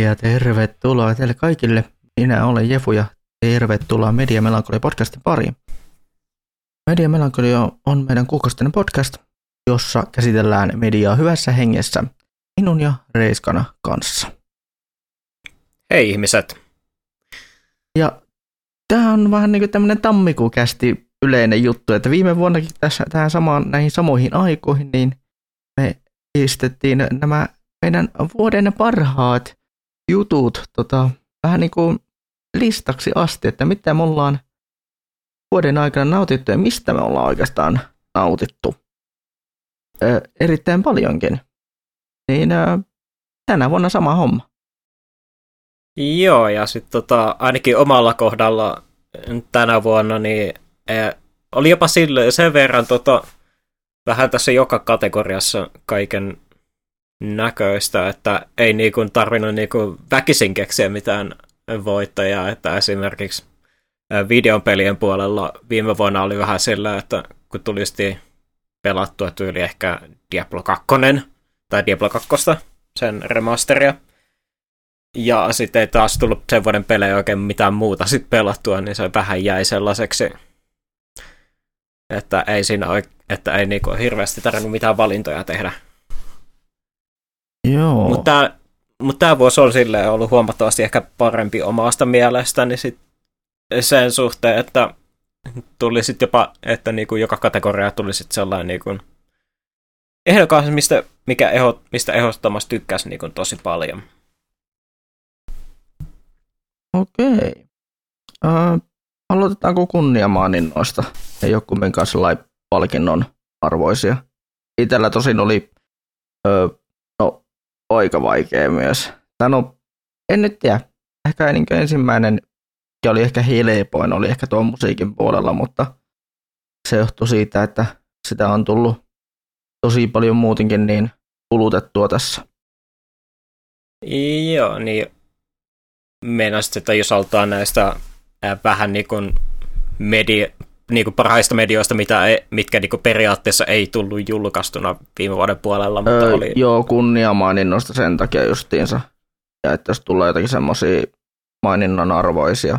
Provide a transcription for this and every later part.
Ja tervetuloa teille kaikille. Minä olen Jefu ja tervetuloa Media Melankoli podcastin pariin. Media Melankoli on meidän kuukausitainen podcast, jossa käsitellään mediaa hyvässä hengessä minun ja Reiskana kanssa. Hei ihmiset! Ja tämä on vähän niin kuin tämmöinen tammikuukästi yleinen juttu, että viime vuonnakin tässä tähän samaan, näihin samoihin aikoihin, niin me pistettiin nämä meidän vuoden parhaat jutut tota, vähän niin kuin listaksi asti, että mitä me ollaan vuoden aikana nautittu ja mistä me ollaan oikeastaan nautittu. Ö, erittäin paljonkin. Niin ö, tänä vuonna sama homma. Joo, ja sitten tota, ainakin omalla kohdalla tänä vuonna, niin e, oli jopa sille, sen verran tota, vähän tässä joka kategoriassa kaiken näköistä, että ei niinku tarvinnut niinku väkisin keksiä mitään voittajaa, että esimerkiksi videopelien puolella viime vuonna oli vähän sillä, että kun tulisti pelattua tyyli ehkä Diablo 2 tai Diablo 2, sen remasteria, ja sitten ei taas tullut sen vuoden pelejä oikein mitään muuta sitten pelattua, niin se vähän jäi sellaiseksi, että ei siinä oike- että ei niinku hirveästi tarvinnut mitään valintoja tehdä. Joo. Mutta mut tämä vuosi on silleen ollut huomattavasti ehkä parempi omasta mielestäni sit sen suhteen, että tuli sitten jopa, että niinku joka kategoria tuli sitten sellainen niinku ehdokas, mistä, mikä eho, mistä ehdottomasti tykkäsi niinku tosi paljon. Okei. Uh, aloitetaanko kunniamaaninnoista? Ei ole kumminkaan sellainen palkinnon arvoisia. Itellä tosin oli no, aika vaikea myös. Tai no, en nyt tiedä. Ehkä niin ensimmäinen, ja oli ehkä helpoin, oli ehkä tuon musiikin puolella, mutta se johtui siitä, että sitä on tullut tosi paljon muutenkin niin kulutettua tässä. Joo, niin meinasit, että jos aloitetaan näistä vähän niin kuin media, niin kuin parhaista medioista, mitä ei, mitkä niin kuin periaatteessa ei tullut julkaistuna viime vuoden puolella, mutta öö, oli... Joo, kunniamaininnosta sen takia justiinsa. Ja että jos tulee jotakin semmoisia maininnan arvoisia.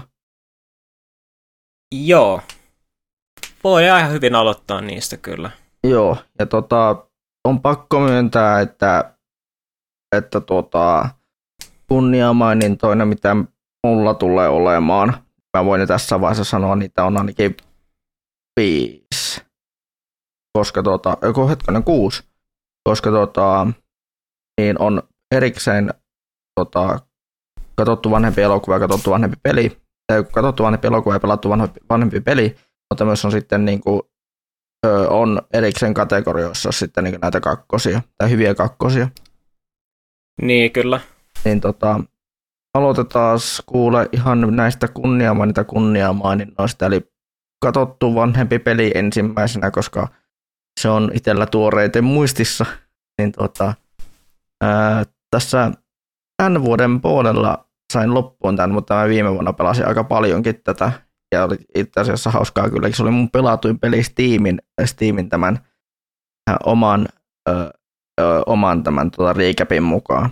Joo. Voi ihan hyvin aloittaa niistä kyllä. Joo, ja tota, on pakko myöntää, että, että tota, kunniamainintoina, mitä mulla tulee olemaan. Mä voin tässä vaiheessa sanoa, niitä on ainakin viisi. Koska tota, joko hetkonen kuusi. Koska tota, niin on erikseen tota, katsottu vanhempi elokuva ja katsottu vanhempi peli. Tai katsottu vanhempi elokuva ja pelattu vanhempi, vanhempi peli. Mutta myös on sitten niin kuin, ö, on erikseen kategorioissa sitten niin näitä kakkosia, tai hyviä kakkosia. Niin, kyllä niin tota, aloitetaan kuule ihan näistä kunniamaininta kunniamaininnoista, eli katsottu vanhempi peli ensimmäisenä, koska se on itsellä tuoreiten muistissa, niin tota, ää, tässä tämän vuoden puolella sain loppuun tämän, mutta mä viime vuonna pelasin aika paljonkin tätä, ja oli itse asiassa hauskaa kyllä, se oli mun pelatuin peli Steamin, Steamin tämän oman, ö, ö, oman tämän tota, recapin mukaan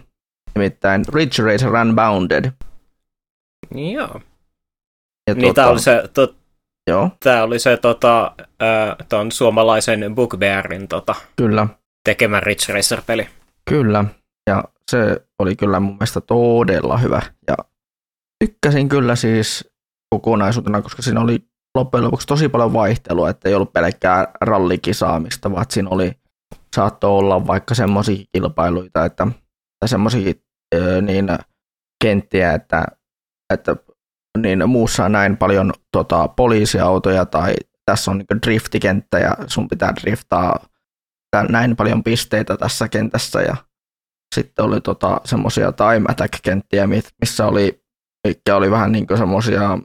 nimittäin Ridge Racer Unbounded. Joo. Ja niin tuota, tämä oli se, to, joo. Tämä oli se tota, äh, ton suomalaisen Bookbearin tota, kyllä. tekemä Ridge Racer-peli. Kyllä, ja se oli kyllä mun mielestä todella hyvä. Ja tykkäsin kyllä siis kokonaisuutena, koska siinä oli loppujen lopuksi tosi paljon vaihtelua, että ei ollut pelkkää rallikisaamista, vaan siinä oli, saattoi olla vaikka semmoisia kilpailuita, että, tai semmoisia niin kenttiä, että, että niin muussa näin paljon tota, poliisiautoja tai tässä on niin driftikenttä ja sun pitää driftaa näin paljon pisteitä tässä kentässä ja sitten oli tota, semmoisia time attack-kenttiä, missä oli, mikä oli vähän niin semmoisia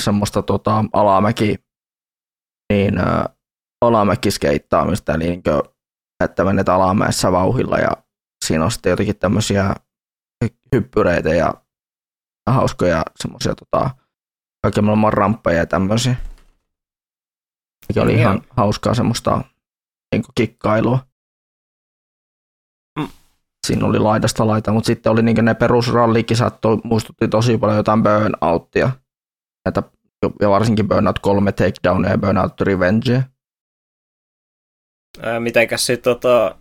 semmoista tota, alamäki, niin ä, alamäkiskeittaamista, eli niin kuin, että menet alamäessä vauhilla ja siinä on sitten jotenkin tämmöisiä hyppyreitä ja hauskoja semmoisia tota, kaiken maailman ramppeja ja tämmöisiä. Mikä oli ihan hauskaa semmoista niin kikkailua. Mm. siinä oli laidasta laita, mutta sitten oli niin ne perusrallikisat, to, muistutti tosi paljon jotain burnouttia. Näitä, ja varsinkin Burnout 3 Takedown ja Burnout Revenge. Ää, mitenkäs sitten tota,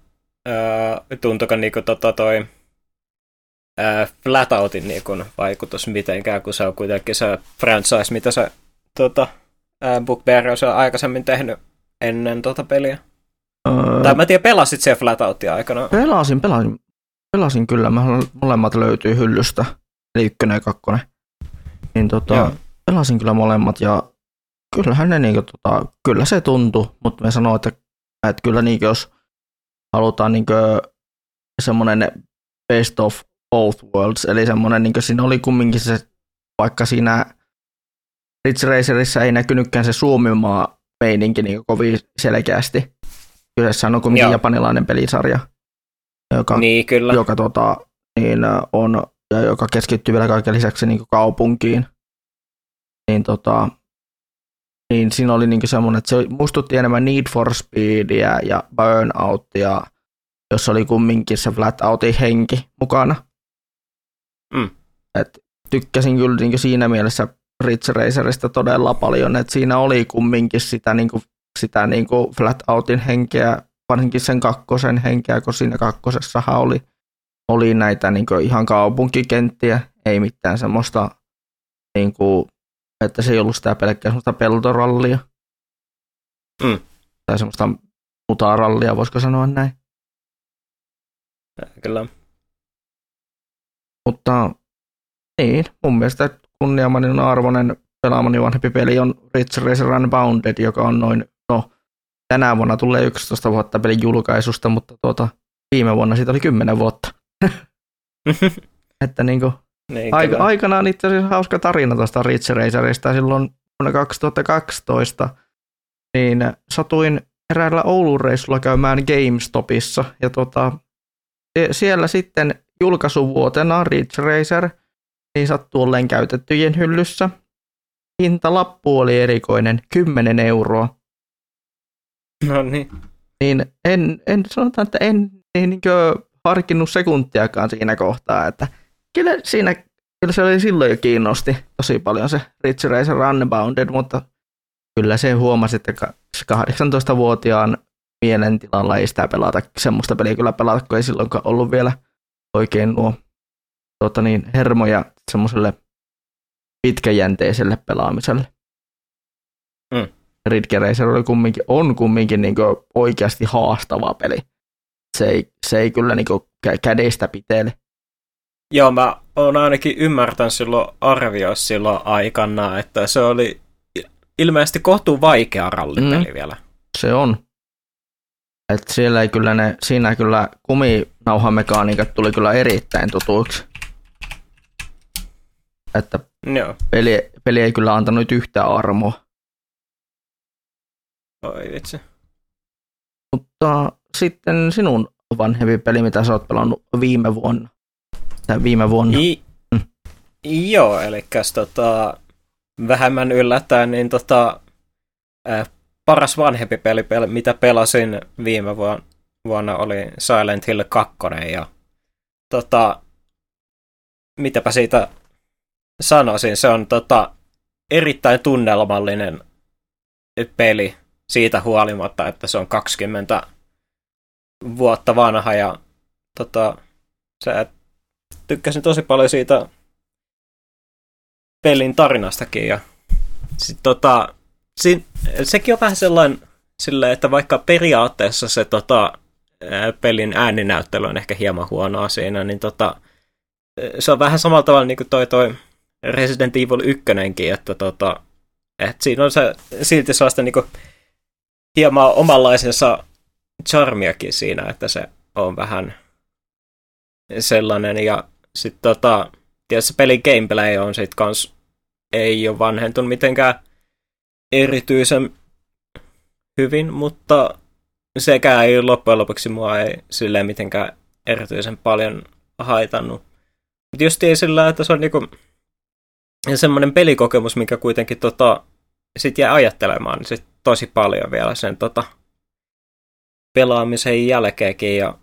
tuntuiko niinku tota toi ää, Flatoutin niinku vaikutus mitenkään, kun se on kuitenkin se franchise, mitä se tota, ää, Bookbear on aikaisemmin tehnyt ennen tota peliä. Öö, tai mä tiedän, pelasit se Flatoutia aikana? Pelasin, pelasin. Pelasin kyllä. Mä, molemmat löytyy hyllystä, eli ykkönen ja kakkonen. Niin tota, pelasin kyllä molemmat ja kyllähän ne niinku, tota, kyllä se tuntui, mutta me sanoin, että, että kyllä niinku, jos halutaan niinku semmoinen best of both worlds, eli semmoinen, niinku, siinä oli kumminkin se, vaikka siinä Ridge Racerissa ei näkynytkään se Suomimaa meininki niin kovin selkeästi. Kyseessä on kuitenkin Joo. japanilainen pelisarja, joka, niin, kyllä. joka tota, niin, on, ja joka keskittyy vielä kaiken lisäksi niin kaupunkiin. Niin, tota, niin siinä oli niin semmoinen, että se muistutti enemmän Need for Speedia ja Burnoutia, jossa oli kumminkin se flat outin henki mukana. Mm. Et tykkäsin kyllä niin siinä mielessä Ridge Racerista todella paljon, että siinä oli kumminkin sitä, niin kuin, sitä niin kuin flat outin henkeä, varsinkin sen kakkosen henkeä, kun siinä kakkosessahan oli, oli näitä niin kuin ihan kaupunkikenttiä, ei mitään semmoista, niin kuin, että se ei ollut sitä pelkkää semmoista peltorallia. Mm. Tai semmoista mutarallia, voisiko sanoa näin. Kyllä. Mutta niin, mun mielestä kunniamainen arvoinen pelaamani vanhempi peli on Ridge Racer Unbounded, joka on noin, no tänä vuonna tulee 11 vuotta pelin julkaisusta, mutta tuota, viime vuonna siitä oli 10 vuotta. että niinku, niin, aika, aikanaan itse asiassa hauska tarina tuosta Ridge Racerista. Silloin vuonna 2012 niin satuin eräällä Oulun reissulla käymään GameStopissa ja tota, e, siellä sitten julkaisuvuotena Ridge Racer niin sattuu olleen käytettyjen hyllyssä. Hintalappu oli erikoinen, 10 euroa. No niin. Niin en, en sanotaan, että en niin, niin harkinnut sekuntiakaan siinä kohtaa, että kyllä siinä kyllä se oli silloin jo kiinnosti tosi paljon se Rich Racer Unbounded, mutta kyllä se huomasi, että 18-vuotiaan mielentilalla ei sitä pelata, semmoista peliä kyllä pelata, kun ei silloinkaan ollut vielä oikein nuo tuota niin, hermoja semmoiselle pitkäjänteiselle pelaamiselle. Mm. Ridge Racer oli kumminkin, on kumminkin niin oikeasti haastava peli. Se ei, se ei kyllä niin kädestä pitele. Joo, mä oon ainakin ymmärtänyt silloin arvioa silloin aikana, että se oli ilmeisesti kohtuu vaikea rallipeli mm. vielä. Se on. Et siellä ei kyllä ne, siinä kyllä kuminauhamekaniikat tuli kyllä erittäin tutuiksi. Että Joo. Peli, peli ei kyllä antanut yhtään armoa. Oi vitsi. Mutta sitten sinun vanhempi peli, mitä sä oot pelannut viime vuonna. Tai viime vuonna. I, mm. Joo, eli tota, vähemmän yllättäen, niin tota, äh, paras vanhempi peli, mitä pelasin viime vuonna, oli Silent Hill 2. Ja tota, mitäpä siitä sanoisin, se on tota, erittäin tunnelmallinen peli siitä huolimatta, että se on 20 vuotta vanha ja tota, se, tykkäsin tosi paljon siitä pelin tarinastakin ja sit, tota, si, sekin on vähän sellainen silleen, että vaikka periaatteessa se tota, pelin ääninäyttely on ehkä hieman huonoa siinä, niin tota, se on vähän samalla tavalla niin kuin toi, toi Resident Evil 1, että tota, et siinä on se silti sellaista niinku hieman omanlaisensa charmiakin siinä, että se on vähän sellainen. Ja sitten tota, tietysti pelin gameplay on sit kans, ei ole vanhentunut mitenkään erityisen hyvin, mutta sekään ei loppujen lopuksi mua ei silleen mitenkään erityisen paljon haitannut. Mutta just sillä, että se on niinku, semmoinen pelikokemus, mikä kuitenkin tota, sit jää ajattelemaan niin sit tosi paljon vielä sen tota, pelaamisen jälkeenkin ja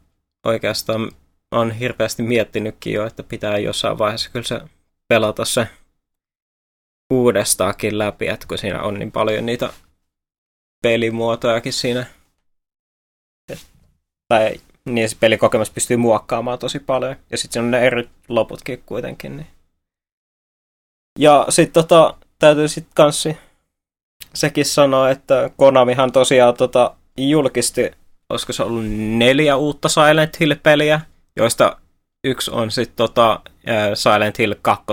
oikeastaan on hirveästi miettinytkin jo, että pitää jossain vaiheessa kyllä se pelata se uudestaakin läpi, että kun siinä on niin paljon niitä pelimuotojakin siinä. Tai niin se pelikokemus pystyy muokkaamaan tosi paljon. Ja sitten on ne eri loputkin kuitenkin. Niin. Ja sitten tota, täytyy sitten kanssi sekin sanoa, että Konamihan tosiaan tota, julkisti, olisiko se ollut neljä uutta Silent Hill-peliä, joista yksi on sitten tota, Silent Hill 2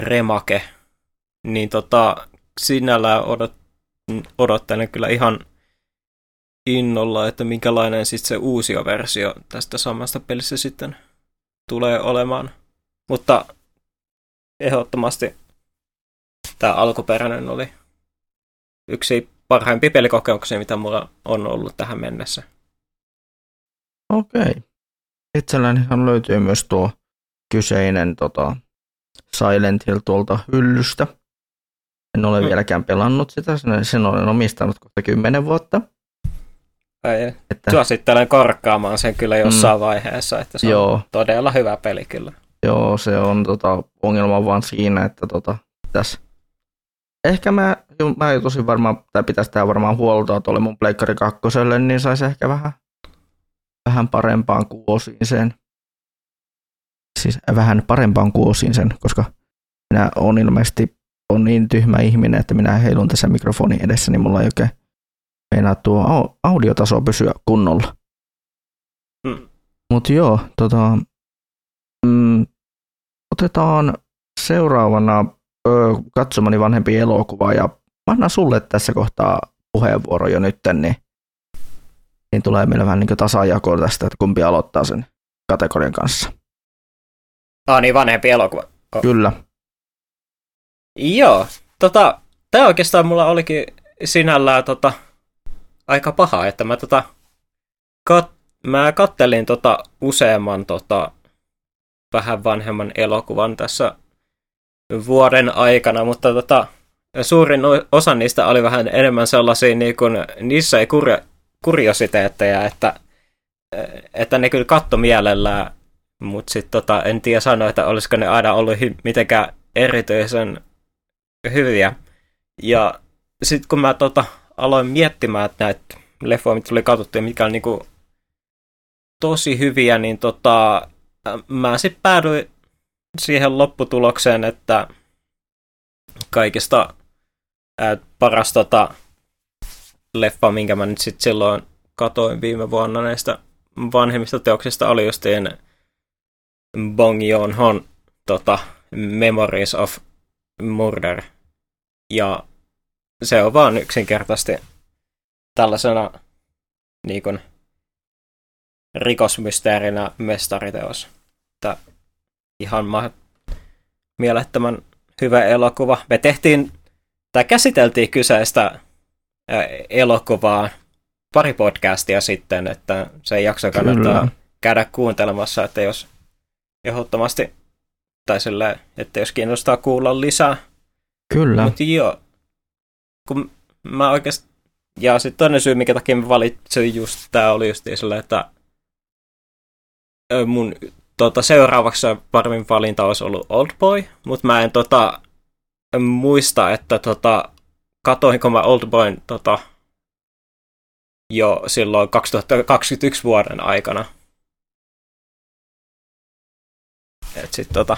remake. Niin tota, sinällään odot, odottelen kyllä ihan innolla, että minkälainen sitten se uusi versio tästä samasta pelistä sitten tulee olemaan. Mutta ehdottomasti tämä alkuperäinen oli yksi parhaimpia pelikokemuksia, mitä mulla on ollut tähän mennessä. Okei. Itsellänihan löytyy myös tuo kyseinen tota, Silent Hill tuolta hyllystä. En ole mm. vieläkään pelannut sitä, sen olen omistanut kohta kymmenen vuotta. Ei, että... Suosittelen korkkaamaan sen kyllä jossain mm. vaiheessa, että se Joo. on todella hyvä peli kyllä. Joo, se on tota, ongelma vaan siinä, että tota, tässä Ehkä mä, mä tosi varmaan, tai pitäisi tehdä varmaan huoltoa tuolle mun Pleikkari kakkoselle, niin saisi ehkä vähän, vähän parempaan kuosiin sen. Siis vähän parempaan kuosiin sen, koska minä on ilmeisesti on niin tyhmä ihminen, että minä heilun tässä mikrofonin edessä, niin mulla ei oikein meinaa tuo audiotaso pysyä kunnolla. Mm. Mutta joo, tota, mm, otetaan seuraavana ö, katsomani vanhempi elokuva ja mä annan sulle tässä kohtaa puheenvuoro jo nytten, niin, niin tulee meillä vähän niin tasajako tästä, että kumpi aloittaa sen kategorian kanssa. Ah niin, vanhempi elokuva. Oh. Kyllä. Joo, tota, tämä oikeastaan mulla olikin sinällään tota, aika paha, että mä, tota, kat, mä kattelin tota, useamman tota, vähän vanhemman elokuvan tässä vuoden aikana, mutta tota, suurin osa niistä oli vähän enemmän sellaisia, niin kuin, niissä ei kurja, kuriositeetteja, että, että ne kyllä katto mielellään, mutta sitten tota, en tiedä sanoa, että olisiko ne aina ollut hy- mitenkään erityisen hyviä. Ja sitten kun mä tota, aloin miettimään, että näitä leffoja, mitä tuli katsottu ja mikä on niinku tosi hyviä, niin tota, mä sitten päädyin siihen lopputulokseen, että kaikista ää, paras tota, leffa, minkä mä nyt sitten silloin katoin viime vuonna näistä vanhemmista teoksista, oli justiin Bong Joon-hon tota, Memories of Murder. Ja se on vaan yksinkertaisesti tällaisena niin kuin, rikosmysteerinä mestariteos. Että ihan ma- mielettömän hyvä elokuva. Me tehtiin, tai käsiteltiin kyseistä elokuvaa pari podcastia sitten, että se jakso kannattaa Kyllä. käydä kuuntelemassa, että jos ehdottomasti, tai sille, että jos kiinnostaa kuulla lisää. Kyllä. Mutta joo, kun mä oikeasti, ja sitten toinen syy, mikä takia mä valitsin just tää oli just sillä, että mun tota, seuraavaksi paremmin valinta olisi ollut Oldboy, mutta mä en tota, muista, että tota, katoinko mä Oldboyn tota, jo silloin 2021 vuoden aikana. Et sit tota,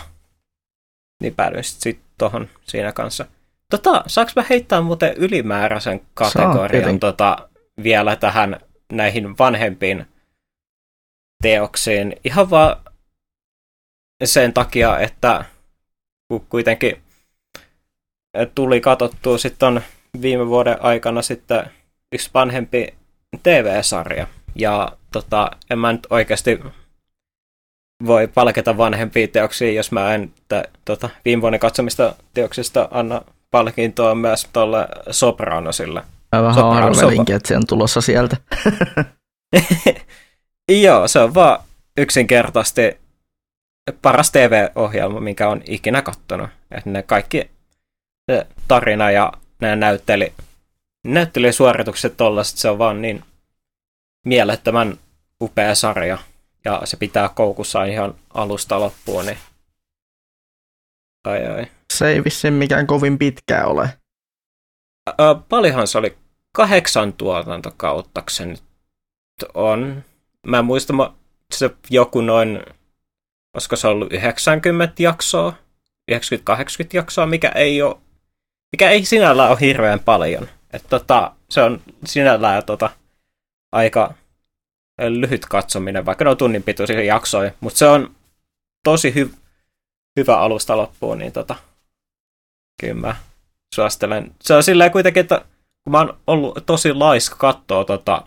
niin päädyin sit, sit tohon siinä kanssa. Tota, saaks mä heittää muuten ylimääräisen kategorian tota, vielä tähän näihin vanhempiin teoksiin? Ihan vaan sen takia, että kuitenkin tuli katsottua sitten viime vuoden aikana sitten yksi vanhempi TV-sarja. Ja tota, en mä nyt oikeasti voi palkita vanhempia teoksia, jos mä en t- tota, viime vuoden katsomista teoksista anna palkintoa myös tuolle Sopranosille. Mä vähän arvelinkin, että se on tulossa sieltä. Joo, se on vaan yksinkertaisesti paras TV-ohjelma, minkä on ikinä kattonut. Että ne kaikki se tarina ja ne näytteli, näyttelijäsuoritukset tollaset, se on vaan niin mielettömän upea sarja. Ja se pitää koukussa ihan alusta loppuun, niin ai ai. Se ei vissiin mikään kovin pitkää ole. Ö, paljonhan se oli kahdeksan tuotantokautta se nyt on. Mä muistan, se joku noin, olisiko se ollut 90 jaksoa, 90-80 jaksoa, mikä ei ole, mikä ei sinällään ole hirveän paljon. Et tota, se on sinällään tota, aika lyhyt katsominen, vaikka ne on tunnin pituisia jaksoja, mutta se on tosi hy- hyvä alusta loppuun, niin tota, kyllä mä suosittelen. Se on silleen kuitenkin, että kun mä oon ollut tosi laiska katsoa tota,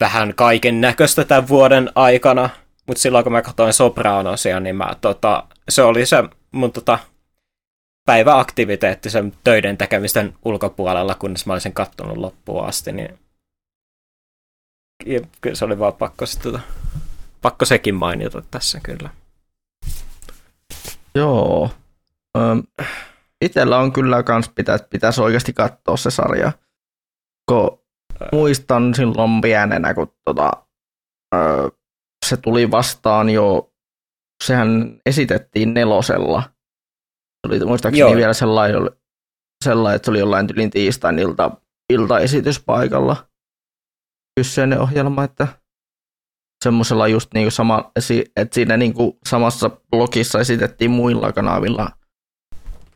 vähän kaiken näköistä tämän vuoden aikana, mutta silloin kun mä katsoin Sopranosia, niin mä, tota, se oli se mun tota, päiväaktiviteetti sen töiden tekemisten ulkopuolella, kunnes mä olisin kattonut loppuun asti, niin se oli vaan pakko, sit, tota, pakko sekin mainita tässä kyllä. Joo. Öm, itellä on kyllä kans pitää, pitäisi oikeasti katsoa se sarja. Kun muistan silloin pienenä, kun tota, ö, se tuli vastaan jo, sehän esitettiin nelosella. Se oli muistaakseni Joo. vielä sellainen, sellainen, että se oli jollain tylin tiistain ilta, iltaesityspaikalla kyseinen ohjelma, että semmoisella just niinku sama, että siinä niinku samassa blogissa esitettiin muilla kanavilla,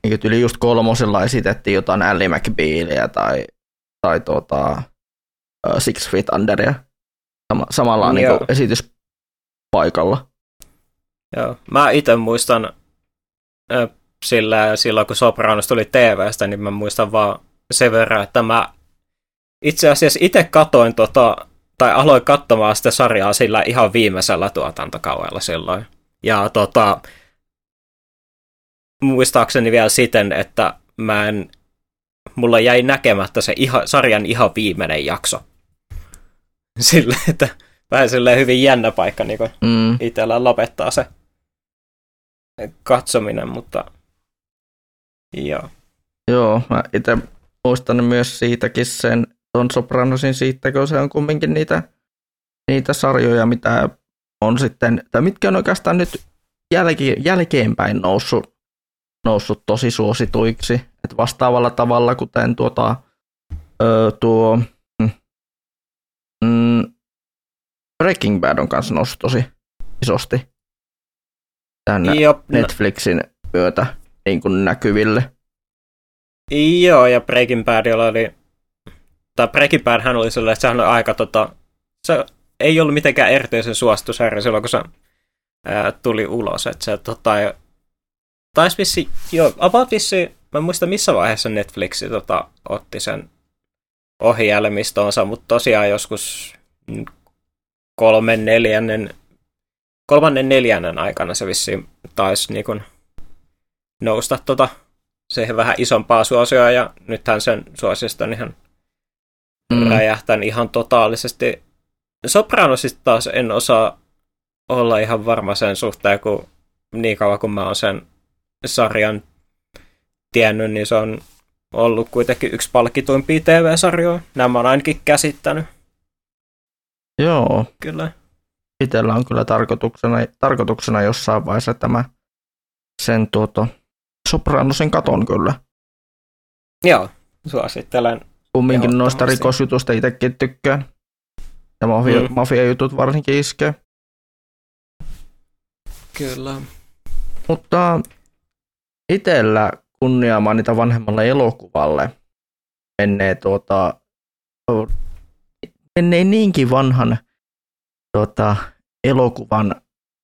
niinku yli just kolmosella esitettiin jotain Ally McBealia tai, tai tuota, Six Feet Underia. Sama, samalla niinku esityspaikalla. Joo, mä itse muistan sillä, silloin, kun Sopranos tuli TVstä, niin mä muistan vaan sen verran, että mä itse asiassa itse katoin tota, tai aloin katsomaan sitä sarjaa sillä ihan viimeisellä tuotantokaudella silloin. Ja tota, muistaakseni vielä siten, että mä en, mulla jäi näkemättä se iha, sarjan ihan viimeinen jakso. Sille, että vähän silleen hyvin jännä paikka niin mm. itsellä lopettaa se katsominen, mutta joo. Joo, mä itse muistan myös siitäkin sen, Don Sopranosin siitä, kun se on kumminkin niitä, niitä sarjoja, mitä on sitten, tai mitkä on oikeastaan nyt jälki, jälkeenpäin noussut, noussut tosi suosituiksi. Et vastaavalla tavalla, kuten tuota, ö, tuo mm, mm, Breaking Bad on kanssa noussut tosi isosti tänne Jop. Netflixin myötä niin kuin näkyville. Joo, ja Breaking Badilla oli tai Breaking Bad hän oli sellainen, että sehän on aika tota, se ei ollut mitenkään erityisen suositusherra silloin, kun se ää, tuli ulos. Että se tota, taisi vissi, joo, about vissi, mä en muista missä vaiheessa Netflix tota, otti sen ohjelmistonsa, mutta tosiaan joskus kolmen neljännen, kolmannen neljännen aikana se vissi taisi niin kun, nousta tota, siihen vähän isompaa suosioa, ja nythän sen suosista on ihan mm. räjähtän ihan totaalisesti. Sopranosista taas en osaa olla ihan varma sen suhteen, kun niin kauan kun mä oon sen sarjan tiennyt, niin se on ollut kuitenkin yksi palkituimpia TV-sarjoja. Nämä on ainakin käsittänyt. Joo. Kyllä. Itellä on kyllä tarkoituksena, tarkoituksena jossain vaiheessa tämä sen tuoto Sopranosin katon kyllä. Joo, suosittelen Kumminkin noista rikosjutusta itsekin tykkään. Ja mafia, mm. mafia-jutut varsinkin iskee. Kyllä. Mutta itsellä kunnia mainita vanhemmalle elokuvalle menee tuota, menee niinkin vanhan tuota, elokuvan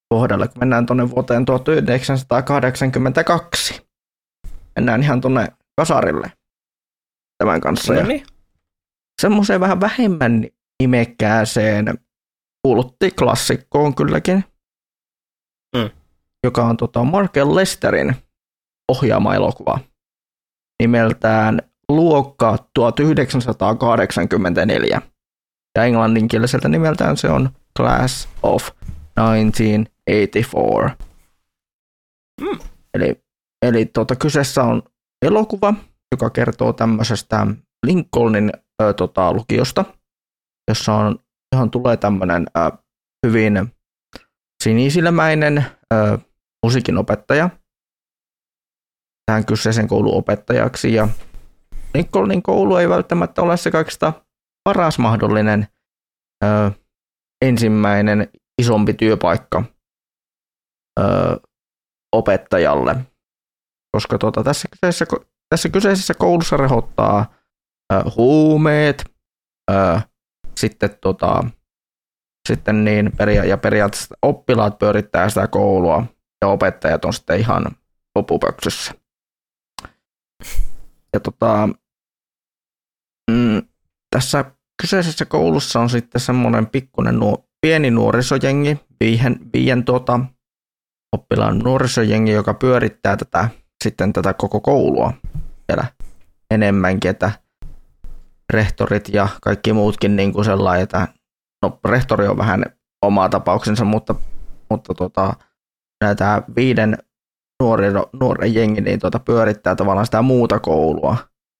kohdalle, kun mennään tuonne vuoteen 1982. Mennään ihan tuonne kasarille tämän kanssa. Niin. Semmoiseen vähän vähemmän nimekkääseen kuulutti klassikkoon kylläkin, mm. joka on tota Markel Lesterin ohjaama elokuva nimeltään Luokka 1984. Ja englanninkieliseltä nimeltään se on Class of 1984. Mm. Eli, eli tota, kyseessä on elokuva, joka kertoo tämmöisestä Lincolnin ö, tota, lukiosta, jossa on, johon tulee tämmöinen hyvin sinisilmäinen ö, musiikinopettaja. Tähän kyseisen koulun opettajaksi ja Lincolnin koulu ei välttämättä ole se kaikista paras mahdollinen ö, ensimmäinen isompi työpaikka ö, opettajalle, koska tuota, tässä, kyseisessä, tässä kyseisessä koulussa rehottaa ö, huumeet, ö, sitten, tota, sitten niin peria- ja periaatteessa oppilaat pyörittää sitä koulua ja opettajat on sitten ihan lopupöksyssä. Ja tota, mm, tässä kyseisessä koulussa on sitten semmoinen pikkuinen nuo, pieni nuorisojengi, viien, viien tuota, oppilaan nuorisojengi, joka pyörittää tätä, sitten tätä koko koulua vielä enemmänkin, että rehtorit ja kaikki muutkin niin kuin sellainen, että no rehtori on vähän oma tapauksensa, mutta, mutta tota, näitä viiden nuori, nuoren jengi niin tuota, pyörittää tavallaan sitä muuta koulua,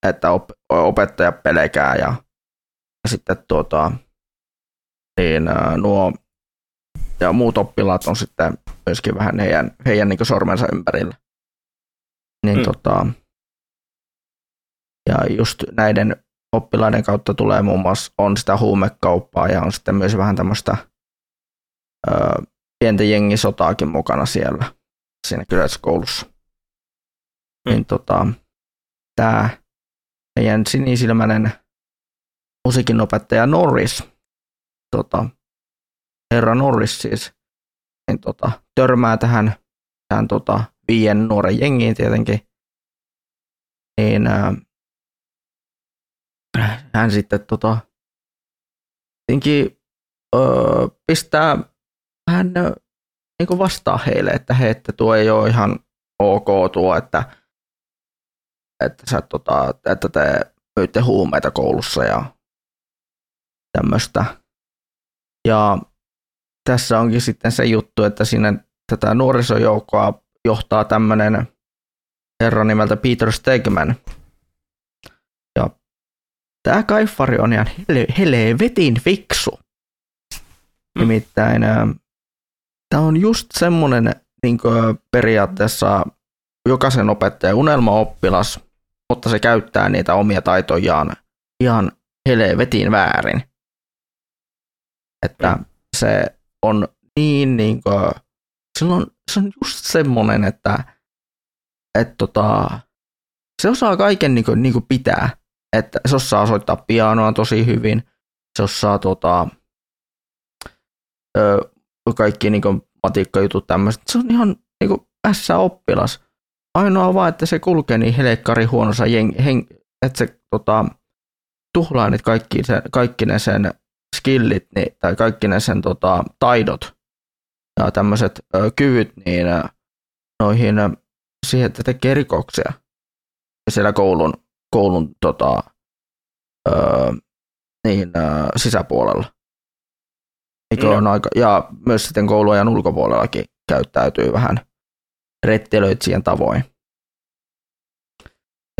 että op, opettaja pelkää ja, ja sitten tuota, niin, nuo ja muut oppilaat on sitten myöskin vähän heidän, heidän niin sormensa ympärillä. Niin mm. tota, ja just näiden oppilaiden kautta tulee muun muassa, on sitä huumekauppaa ja on sitten myös vähän tämmöistä ö, pientä jengisotaakin mukana siellä siinä kyläisessä koulussa. Mm. Niin tota, tämä meidän sinisilmäinen musiikinopettaja Norris, tota, herra Norris siis, niin tota, törmää tähän, tähän tota, viien nuoren jengiin tietenkin, niin ää, hän sitten tota, öö, pistää hän niin vastaa heille, että he, että tuo ei ole ihan ok tuo, että, että, sä, tota, että te myytte huumeita koulussa ja tämmöistä. Ja tässä onkin sitten se juttu, että siinä tätä nuorisojoukkoa johtaa tämmöinen herra nimeltä Peter Stegman. Ja tämä kaifari on ihan hele, vetin fiksu. Mm. Nimittäin tämä on just semmoinen niin periaatteessa jokaisen opettajan unelmaoppilas, mutta se käyttää niitä omia taitojaan ihan helvetin väärin. Että mm. se on niin, niin kuin, silloin, se on just semmoinen, että et tota, se osaa kaiken niin kuin, niin kuin pitää. Että se osaa soittaa pianoa tosi hyvin, se osaa tota, ö, kaikki niin kuin, matikkajutut tämmöiset. Se on ihan niin kuin, ässä oppilas. Ainoa vaan, että se kulkee niin helekkari huonossa, että se tota, tuhlaa nyt kaikki, se, kaikki ne sen skillit niin, tai kaikki ne sen tota, taidot ja tämmöiset kyvyt niin noihin siihen, että tekee rikoksia siellä koulun, koulun tota, niin, sisäpuolella. Eikö no. on aika, ja myös sitten kouluajan ulkopuolellakin käyttäytyy vähän rettelöitsijän tavoin.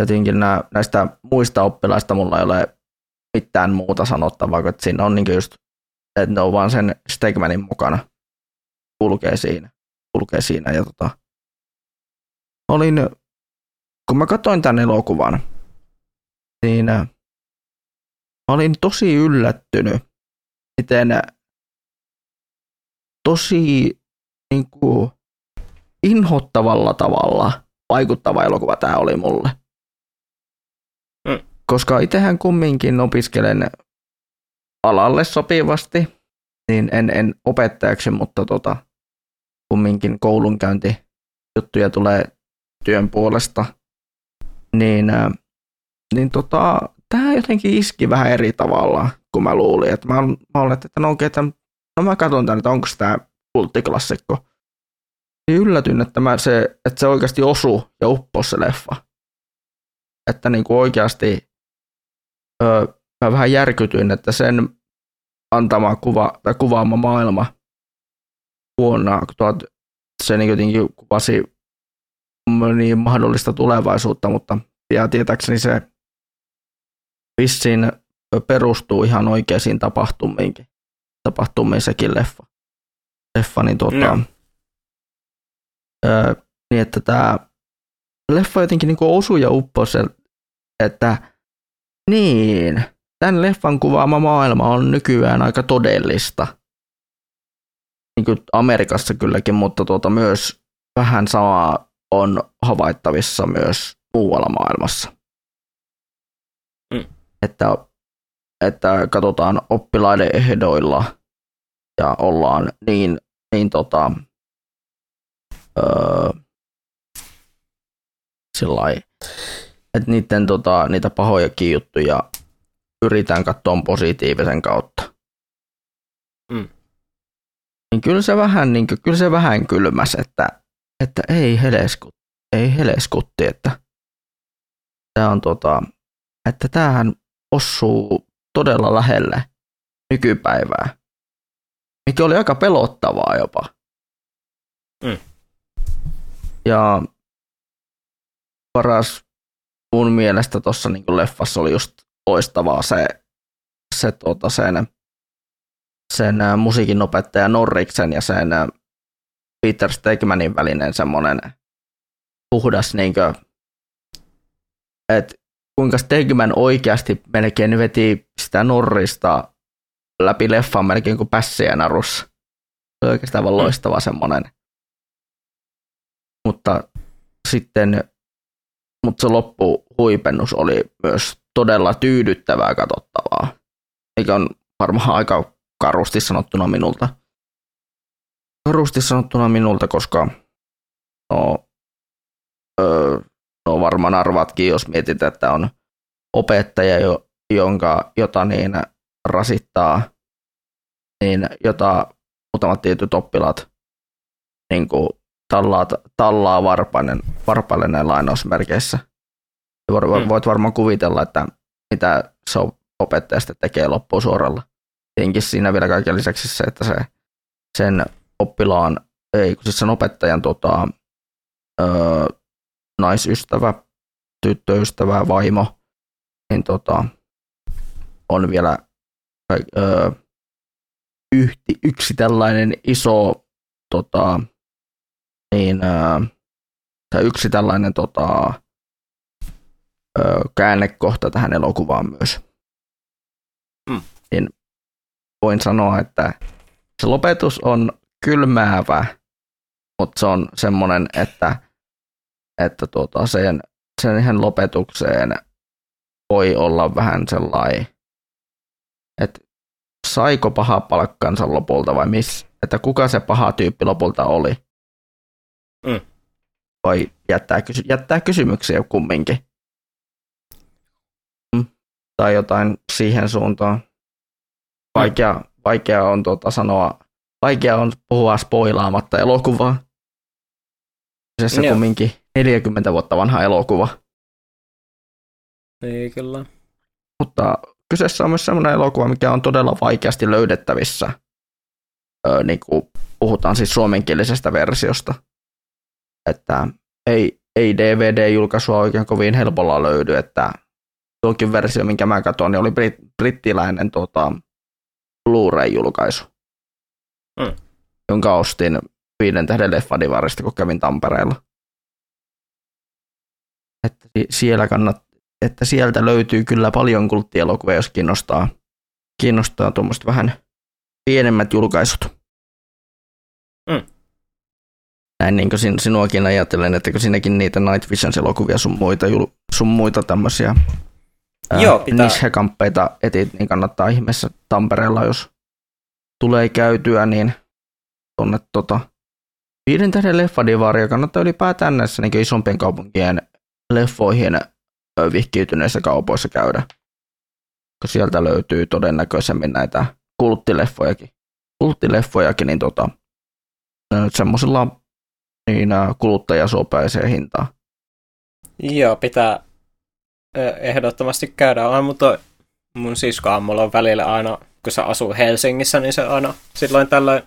Jotenkin nää, näistä muista oppilaista mulla ei ole mitään muuta sanottavaa, kun siinä on niin just, että ne on vaan sen Stegmanin mukana kulkee siinä. Kulkee siinä ja tota, olin, kun mä katsoin tämän elokuvan, niin äh, olin tosi yllättynyt, miten tosi niin kuin, inhottavalla tavalla vaikuttava elokuva tämä oli mulle. Mm. Koska itsehän kumminkin opiskelen alalle sopivasti, niin en, en opettajaksi, mutta tota, kumminkin koulunkäynti juttuja tulee työn puolesta, niin, niin tota, tämä jotenkin iski vähän eri tavalla kuin mä luulin. Että mä, mä olen, että no okei, että no mä katson tämän, että onko tämä kulttiklassikko. Niin yllätyn, että, mä se, että se oikeasti osu ja upposi se leffa. Että niin kuin oikeasti öö, mä vähän järkytyin, että sen antama kuva tai kuvaama maailma vuonna se niin jotenkin kuvasi niin mahdollista tulevaisuutta, mutta ja tietääkseni se vissiin perustuu ihan oikeisiin tapahtumiinkin, tapahtumiin sekin leffa. leffa, niin, tuota, No. öö, niin että tämä leffa jotenkin niin osui ja upposi, että niin, tämän leffan kuvaama maailma on nykyään aika todellista. Niin kuin Amerikassa kylläkin, mutta tuota myös vähän samaa on havaittavissa myös muualla maailmassa. Mm. Että, että katsotaan oppilaiden ehdoilla ja ollaan niin, niin tota, öö, sillai, että niiden, tota, niitä pahojakin juttuja yritän katsoa positiivisen kautta. Mm. Niin kyllä se vähän, niin kuin, kyllä se vähän kylmäs, että, että ei heleskutti, ei heleskutti, että tämä on tota, että tämähän osuu todella lähelle nykypäivää, mikä oli aika pelottavaa jopa. Mm. Ja paras mun mielestä tuossa niin leffassa oli just loistavaa se, se tuota, sen, sen ä, musiikin opettaja Norriksen ja sen ä, Peter Stegmanin välinen semmoinen puhdas, niin kuin, että kuinka Stegman oikeasti melkein veti sitä Norrista läpi leffan melkein kuin pässiä narussa. Se oli oikeastaan aivan loistava semmoinen. Mutta sitten mutta se loppuhuipennus oli myös todella tyydyttävää katsottavaa, mikä on varmaan aika karusti sanottuna minulta. Karusti sanottuna minulta, koska no, öö, no varmaan arvaatkin, jos mietit, että on opettaja, jo, jonka, jota niin rasittaa, niin jota muutamat tietyt oppilaat niin kuin tallaa, tallaa varpainen, varpaillinen lainausmerkeissä. Voit, Mm. voit varmaan kuvitella, että mitä se opettaja sitten tekee loppusuoralla. Tietenkin siinä vielä kaiken lisäksi se, että se, sen oppilaan, ei kun siis sen opettajan tota, öö, naisystävä, tyttöystävä, vaimo, niin tota, on vielä öö, yhti, yksi tällainen iso tota, niin, ää, tai yksi tällainen tota, käännekohta tähän elokuvaan myös. Mm. Niin voin sanoa, että se lopetus on kylmäävä, mutta se on semmoinen, että, että tuota, sen, sen ihan lopetukseen voi olla vähän sellainen, että saiko paha palkkansa lopulta vai miss, että kuka se paha tyyppi lopulta oli Mm. vai jättää, kysy- jättää kysymyksiä kumminkin. Mm. Tai jotain siihen suuntaan. Vaikea, vaikea on tuota sanoa, vaikea on puhua spoilaamatta elokuvaa. Kyseessä Joo. kumminkin 40 vuotta vanha elokuva. Ei kyllä. Mutta kyseessä on myös sellainen elokuva, mikä on todella vaikeasti löydettävissä. Öö, niin kuin puhutaan siis suomenkielisestä versiosta. Että ei, ei DVD-julkaisua oikein kovin helpolla löydy, että tuokin versio, minkä mä katsoin, niin oli brit- brittiläinen tota, Blu-ray-julkaisu, Mm. jonka ostin viiden tähden leffadivarista, kun kävin Tampereella. Että si- siellä kannat, että sieltä löytyy kyllä paljon kulttielokuvia, jos kiinnostaa, kiinnostaa tuommoista vähän pienemmät julkaisut. Mm. Näin niin kuin sin, sinuakin ajattelen, että kun sinäkin niitä Night Visions-elokuvia sun muita, sun muita tämmöisiä Joo, pitää- niche-kamppeita etit, niin kannattaa ihmeessä Tampereella, jos tulee käytyä, niin tuonne tota, viiden tähden leffadivaaria kannattaa ylipäätään näissä niin isompien kaupunkien leffoihin vihkiytyneissä kaupoissa käydä. Kun sieltä löytyy todennäköisemmin näitä kulttileffojakin, kulttileffojakin niin tota, semmoisilla niin, ä, kuluttajasuopäiseen hintaan. Joo, pitää ehdottomasti käydä. On, mutta mun sisko aamulla on välillä aina, kun se asuu Helsingissä, niin se aina silloin tällöin,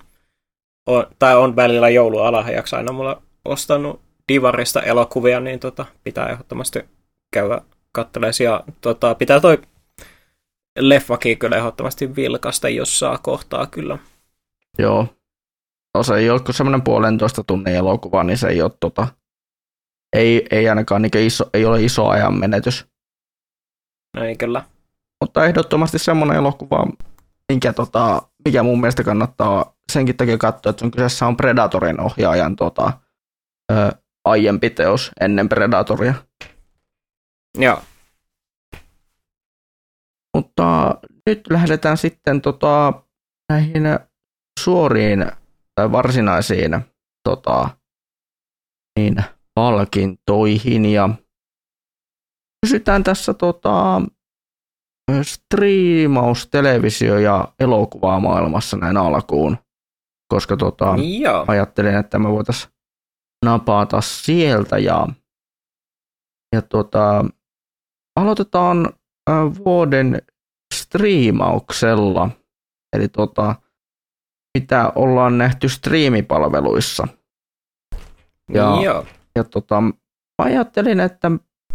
on, tai on välillä joulualahjaksi aina mulla ostanut Divarista elokuvia, niin tota, pitää ehdottomasti käydä katselemaan. Ja tota, pitää toi leffakin kyllä ehdottomasti vilkasta, jos saa kohtaa kyllä. Joo. No se ei ole kuin semmoinen puolentoista tunnin elokuva, niin se ei ole tota, ei, ei ainakaan niin iso, ei ole iso ajan menetys. No ei kyllä. Mutta ehdottomasti semmoinen elokuva, minkä, tota, mikä mun mielestä kannattaa senkin takia katsoa, että sun kyseessä on Predatorin ohjaajan tota, ö, aiempi teos ennen Predatoria. Joo. Mutta nyt lähdetään sitten tota, näihin suoriin tai varsinaisiin tota, niin, palkintoihin ja kysytään tässä tota, striimaus, televisio ja elokuvaa maailmassa näin alkuun, koska tota, Joo. ajattelin, että me voitaisiin napata sieltä ja, ja tota, aloitetaan vuoden striimauksella, eli tota, mitä ollaan nähty striimipalveluissa. Ja, Joo. ja tota, mä ajattelin, että